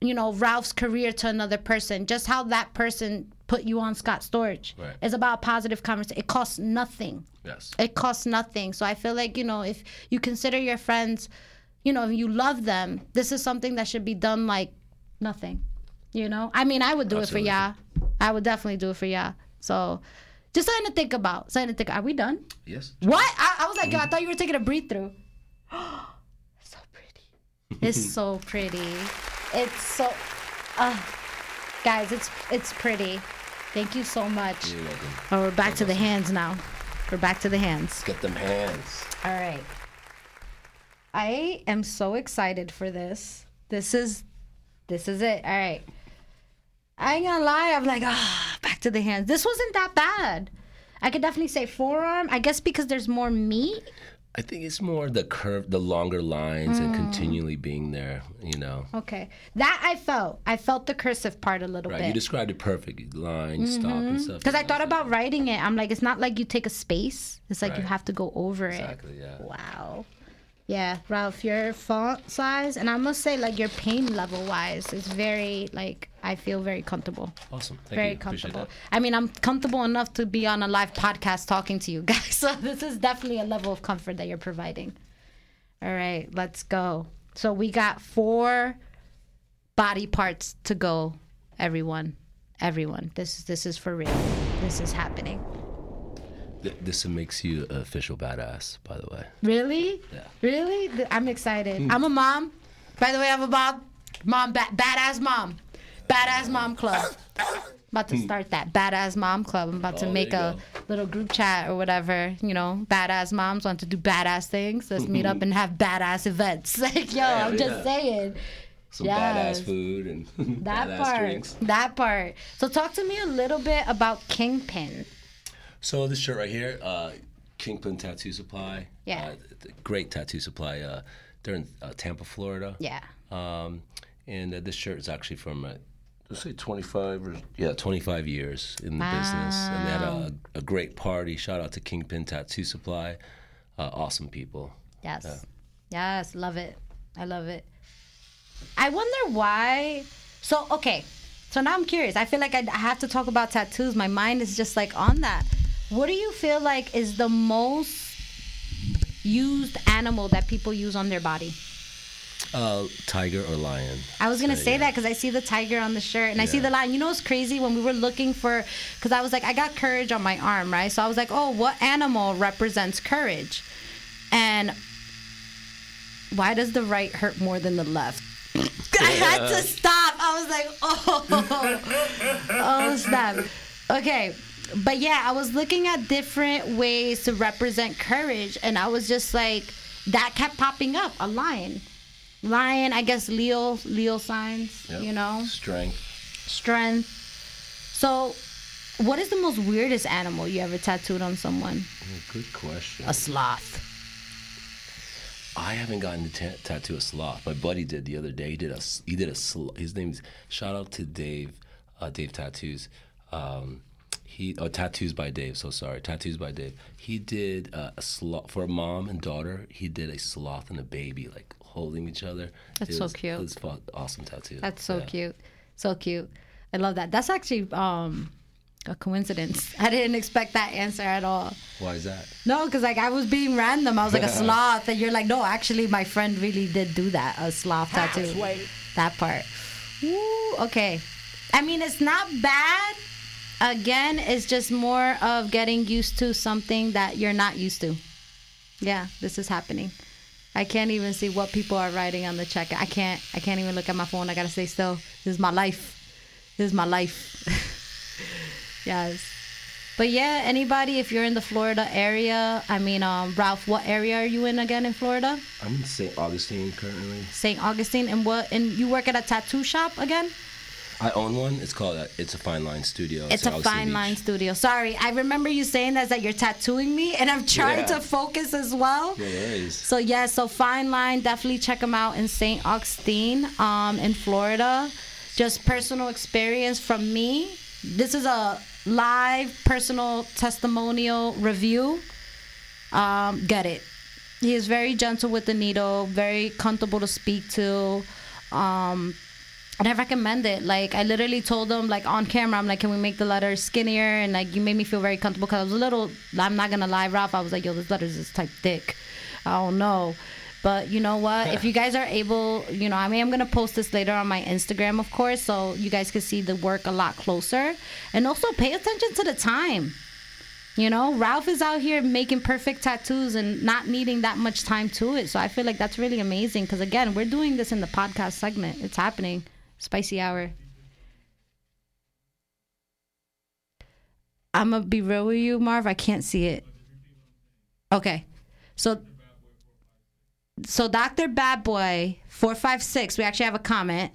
you know ralph's career to another person just how that person put you on scott storage Right. it's about positive conversation it costs nothing Yes. it costs nothing. So I feel like, you know, if you consider your friends, you know, if you love them, this is something that should be done like nothing. You know? I mean, I would do Absolutely. it for y'all. I would definitely do it for y'all. So just something to think about. Something to think. Are we done? Yes. What? I, I was like, yo, I thought you were taking a breathe through. so pretty. It's so pretty. It's so uh, guys, it's it's pretty. Thank you so much. You're welcome. Oh, we're back to the hands now. We're back to the hands. Get them hands. All right. I am so excited for this. This is this is it. All right. I ain't gonna lie, I'm like, ah, back to the hands. This wasn't that bad. I could definitely say forearm. I guess because there's more meat. I think it's more the curve, the longer lines, Mm. and continually being there. You know. Okay. That I felt. I felt the cursive part a little bit. Right. You described it perfect. Line, stop, and stuff. Because I thought about writing it. I'm like, it's not like you take a space. It's like you have to go over it. Exactly. Yeah. Wow. Yeah, Ralph, your font size and I must say like your pain level wise is very like I feel very comfortable. Awesome. Thank very you. Appreciate comfortable. that. I mean, I'm comfortable enough to be on a live podcast talking to you guys. So this is definitely a level of comfort that you're providing. All right, let's go. So we got four body parts to go, everyone. Everyone. This this is for real. This is happening. Th- This makes you an official badass, by the way. Really? Yeah. Really? Th- I'm excited. Hmm. I'm a mom. By the way, I'm a mom. Mom, ba- badass mom. Badass mom club. About to hmm. start that badass mom club. I'm about to Oh, make a you little group chat or whatever. You know, badass moms want to do badass things. Let's meet up mm-hmm. and have badass events. Like, yo, I'm just yeah. saying. Some Yes. badass food and That badass part. drinks. That part. So talk to me a little bit about Kingpin. So this shirt right here, uh, Kingpin Tattoo Supply. Yeah. Uh, great tattoo supply. Uh, they're in uh, Tampa, Florida. Yeah. Um, and uh, this shirt is actually from, uh, let's say 25 or, yeah, 25 years in the business. And they had a, a great party. Shout out to Kingpin Tattoo Supply. Uh, awesome people. Yes. Yes, love it. I love it. I wonder why. So, okay. So now I'm curious. I feel like I I have to talk about tattoos. My mind is just like on that. What do you feel like is the most used animal that people use on their body? Uh, tiger or lion. I was gonna So, say yeah. that because I see the tiger on the shirt and I see the lion. You know what's crazy? When we were looking for, because I was like, I got courage on my arm, right? So I was like, oh, what animal represents courage? And why does the right hurt more than the left? I had to stop. I was like, oh, oh snap. Okay. But yeah, I was looking at different ways to represent courage, and I was just like, that kept popping up. A lion, lion. I guess Leo, Leo signs. Yep. You know, Strength. strength. So, what is the most weirdest animal you ever tattooed on someone? Good question. A sloth. I haven't gotten to ta- tattoo a sloth. My buddy did the other day. He did a he did a sl- his name's shout out to Dave, uh, Dave Tattoos. Um, he oh tattoos by Dave. So sorry, tattoos by Dave. He did uh, a sloth for a mom and daughter. He did a sloth and a baby like holding each other. That's It so was- cute. It was fu- awesome tattoo. That's so Yeah. cute. So cute. I love that. That's actually um a coincidence. I didn't expect that answer at all. Why is that? No, because like I was being random. I was like a sloth, and you're like, no, actually, my friend really did do that, a sloth tattoo. That part. Woo, okay. I mean, it's not bad. Again, it's just more of getting used to something that you're not used to. Yeah, this is happening. I can't even see what people are writing on the check. I can't. I can't even look at my phone. I gotta stay still. This is my life. This is my life. yes. But yeah, anybody, if you're in the Florida area, I mean, um, Ralph, what area are you in again in Florida? I'm in St. Augustine currently. St. Augustine, and what? And you work at a tattoo shop again? I own one. It's called uh, It's a Fine Line Studio. It's a fine Beach. line studio. Sorry, I remember you saying that that you're tattooing me, and I'm trying Yeah. to focus as well. Yeah. So yeah, so Fine Line, definitely check them out in St. Augustine, um, in Florida. Just personal experience from me. This is a live personal testimonial review. Um, get it. He is very gentle with the needle, very comfortable to speak to. Um, and I recommend it. Like I literally told him like on camera, I'm like, can we make the letters skinnier? And like you made me feel very comfortable because I was a little. I'm not gonna lie, Ralph. I was like, yo, this letters is type thick. I don't know. But you know what? if you guys are able, you know, I mean, I'm gonna post this later on my Instagram, of course, so you guys can see the work a lot closer, and also pay attention to the time. You know, Ralph is out here making perfect tattoos and not needing that much time to it. So I feel like that's really amazing because again, we're doing this in the podcast segment. It's happening. Spicy hour. I'm gonna be real with you, Marv. I can't see it. Okay, so so Dr. Bad Boy four five six. We actually have a comment.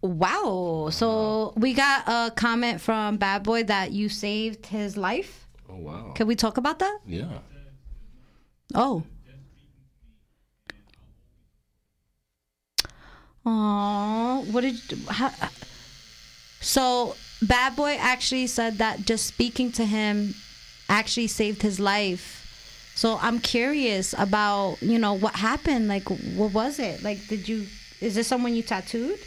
Wow. So we got a comment from Bad Boy that you saved his life. Oh wow. Can we talk about that? Yeah. Oh. Aw, what did you, how, uh, so Bad Boy actually said that just speaking to him actually saved his life. So I'm curious about, you know, what happened. Like, what was it? Like, did you, is this someone you tattooed?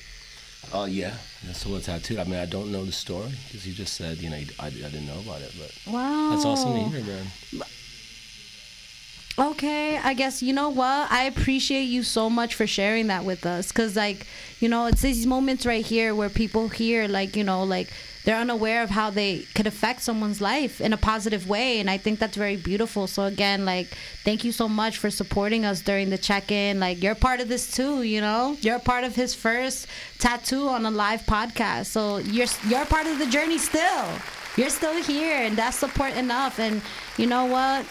Oh yeah. That's someone tattooed. I mean, I don't know the story because you just said, you know, I, I didn't know about it, but Wow. that's awesome to hear, man. Okay, I guess you know what? I appreciate you so much for sharing that with us cuz like, you know, it's these moments right here where people hear like, you know, like they're unaware of how they could affect someone's life in a positive way and I think that's very beautiful. So again, like thank you so much for supporting us during the check-in. Like you're part of this too, you know? You're part of his first tattoo on a live podcast. So you're you're part of the journey still. You're still here and that's support enough and you know what?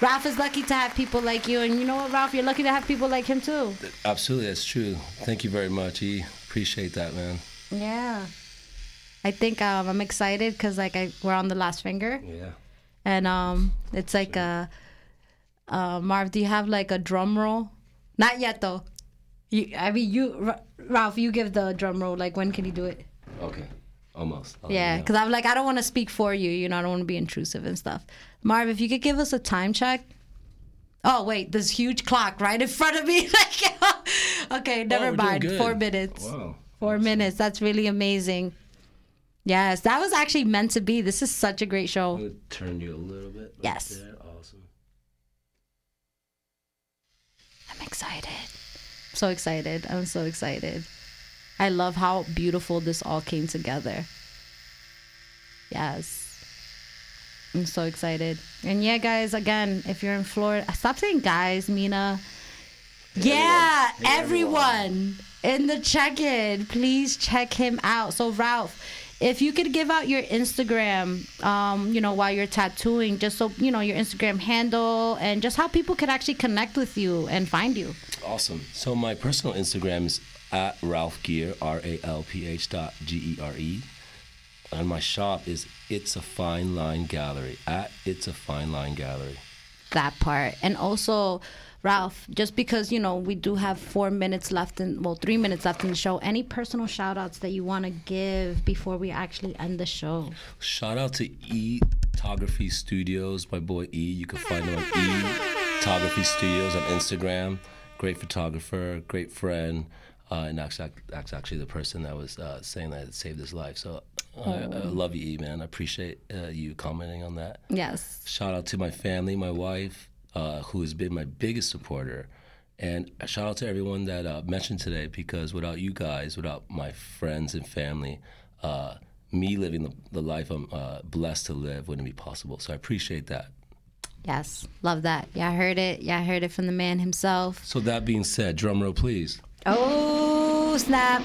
Ralph is lucky to have people like you, and you know what, Ralph, you're lucky to have people like him too. Absolutely, that's true. Thank you very much. E. Appreciate that, man. Yeah. I think um, I'm excited because like I, we're on the last finger, Yeah. and um, it's like a. Uh, Marv, do you have like a drum roll? Not yet though. You, I mean, you, Ra- Ralph, you give the drum roll. Like, when can you do it? Okay. Almost. I'll Yeah, because I'm like, I don't want to speak for you. You know, I don't want to be intrusive and stuff. Marv, if you could give us a time check. Oh wait, this huge clock right in front of me. Like, okay, oh, never Oh, mind. Four minutes. Wow. Four minutes. That's really amazing. Yes, that was actually meant to be. This is such a great show. I'm turn you a little bit. right Yes. there. Awesome. I'm excited. So excited. I'm so excited. I love how beautiful this all came together. Yes. I'm so excited. And yeah, guys, again, if you're in Florida, stop saying guys, Mina. Yeah, Hey, everyone. everyone in the check in, please check him out. So, Ralph, if you could give out your Instagram, um, you know, while you're tattooing, just so, you know, your Instagram handle and just how people could actually connect with you and find you. Awesome. So my personal Instagram is at Ralph Gere, R A L P H dot G E R E. And my shop is It's a Fine Line Gallery at It's a Fine Line Gallery. that part. And also, Ralph, just because, you know, we do have four minutes left in, well, three minutes left in the show, any personal shout outs that you want to give before we actually end the show? Shout out to E Photography Studios, my boy E. You can find him on E Photography Studios on Instagram. Great photographer, great friend. Uh, and that's, that's actually the person that was uh, saying that it saved his life. So I, I love you, E, man. I appreciate uh, you commenting on that. Yes. Shout out to my family, my wife, uh, who has been my biggest supporter. And shout out to everyone that uh, mentioned today because without you guys, without my friends and family, uh, me living the, the life I'm uh, blessed to live wouldn't be possible. So I appreciate that. Yes. Love that. Yeah, I heard it. Yeah, I heard it from the man himself. So that being said, drum roll, please. Oh, snap.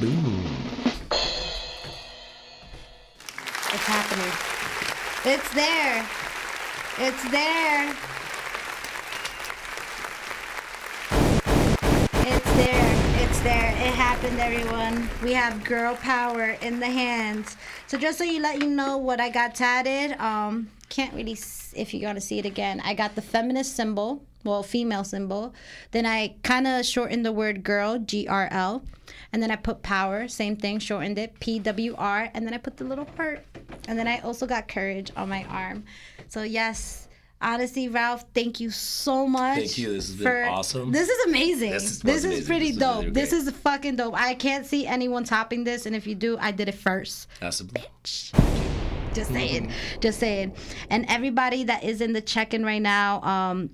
Boom. It's happening. It's there. It's there. It's there. It's there. It happened, everyone. We have girl power in the hands. So just so you let you know what I got tatted, um, can't really if you're gonna see it again. I got the feminist symbol, well, female symbol. Then I kind of shortened the word girl, G R L, and then I put power, same thing, shortened it, P W R, and then I put the little heart, and then I also got courage on my arm. So yes. Honestly, Ralph, thank you so much. Thank you. This has been awesome. This is amazing. This This is- is, pretty This dope. really this is fucking dope. I can't see anyone topping this, and if you do, I did it first. That's a, bitch. Just saying. Just saying. And everybody that is in the check-in right now, um,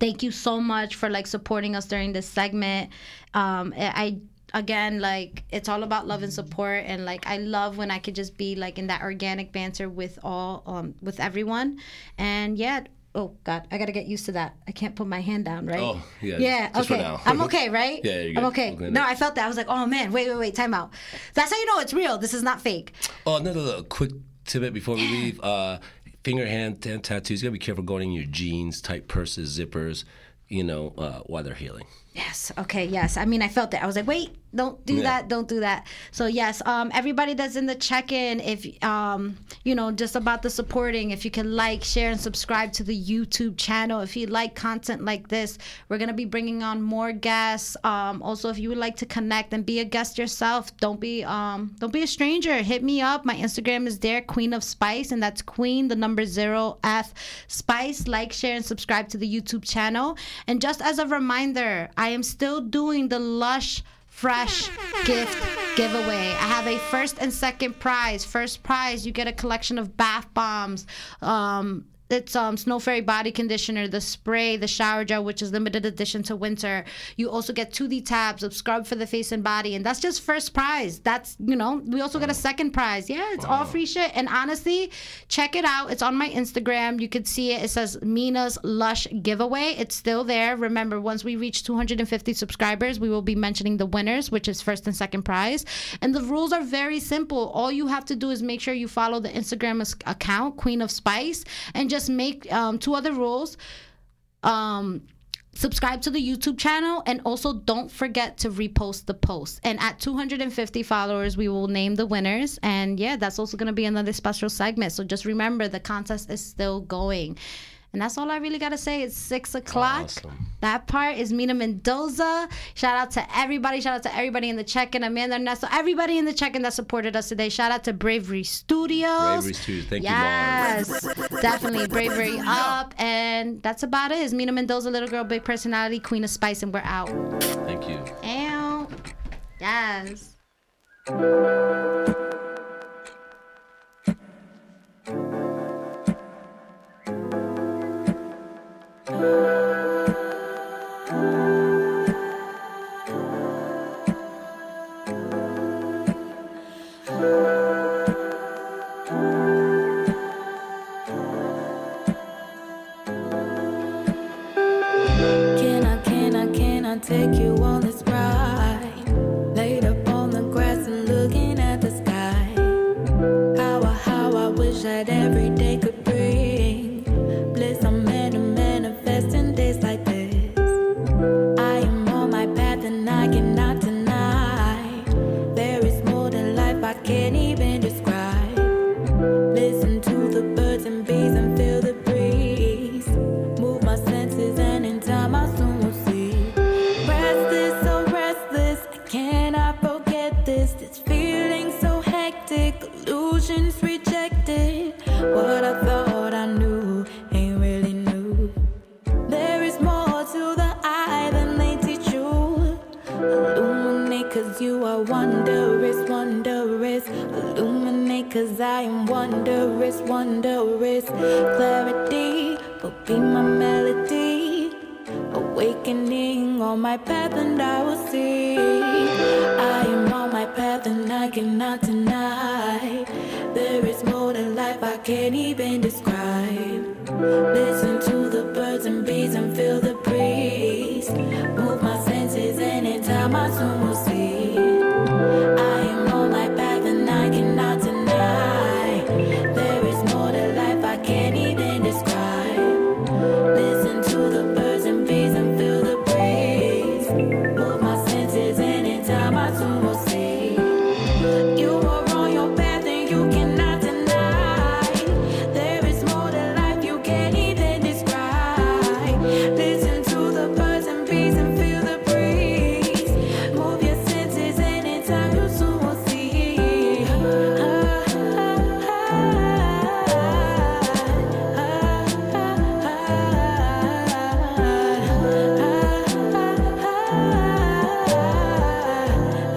thank you so much for like supporting us during this segment. Um, I again like it's all about love and support and like I love when I could just be like in that organic banter with all um with everyone. And yeah, oh god, I got to get used to that. I can't put my hand down, right? Oh, yeah, Yeah, just for okay. now. I'm okay, right? Yeah, you're I'm okay. Okay, No. I felt that. I was like, "Oh man, wait, wait, wait, time out." That's how you know it's real. This is not fake. Oh, another little quick tidbit before we leave. Uh, finger hand t- tattoos. You gotta be careful going in your jeans, tight purses, zippers. You know, uh, while they're healing. Yes. Okay. Yes. I mean, I felt that. I was like, wait, don't do Yeah. that. Don't do that. So yes, um, everybody that's in the check-in, if um, you know, just about the supporting, if you can like, share, and subscribe to the YouTube channel. If you like content like this, we're gonna be bringing on more guests. Um, also, if you would like to connect and be a guest yourself, don't be um, don't be a stranger. Hit me up. My Instagram is there, Queen of Spice, and that's Queen the number zero F Spice. Like, share, and subscribe to the YouTube channel. And just as a reminder, I am still doing the Lush Fresh gift giveaway. I have a first and second prize. First prize, you get a collection of bath bombs. Um, it's um Snow Fairy body conditioner, the spray, the shower gel, which is limited edition to winter. You also get 2D tabs of scrub for the face and body, and that's just first prize. That's you know we also get a second prize. Yeah, it's all free shit. And honestly, check it out. It's on my Instagram. You could see it. It says Mina's Lush giveaway. It's still there. Remember, once we reach 250 subscribers, we will be mentioning the winners, which is first and second prize. And the rules are very simple. All you have to do is make sure you follow the Instagram account Queen of Spice, and just make um, two other rules. Um, subscribe to the YouTube channel, and also don't forget to repost the post. And at 250 followers, we will name the winners. And yeah, that's also going to be another special segment. So just remember the contest is still going. And that's all I really got to say. It's six o'clock. Awesome. That part is Mina Mendoza. Shout out to everybody. Shout out to everybody in the check-in. Amanda Ernesto. Everybody in the check-in that supported us today. Shout out to Bravery Studios. Bravery Studios. Thank you, Mars. Yes, definitely Bravery up. And that's about it. It's Mina Mendoza, little girl, big personality, queen of spice, and we're out. Thank you. And yes. Can Cause I am wondrous, wondrous. Clarity will be my melody. Awakening on my path, and I will see. I am on my path, and I cannot deny. There is more than life I can't even describe. Listen to the birds and bees and feel the breeze. Move my senses, and in time I soul will see. I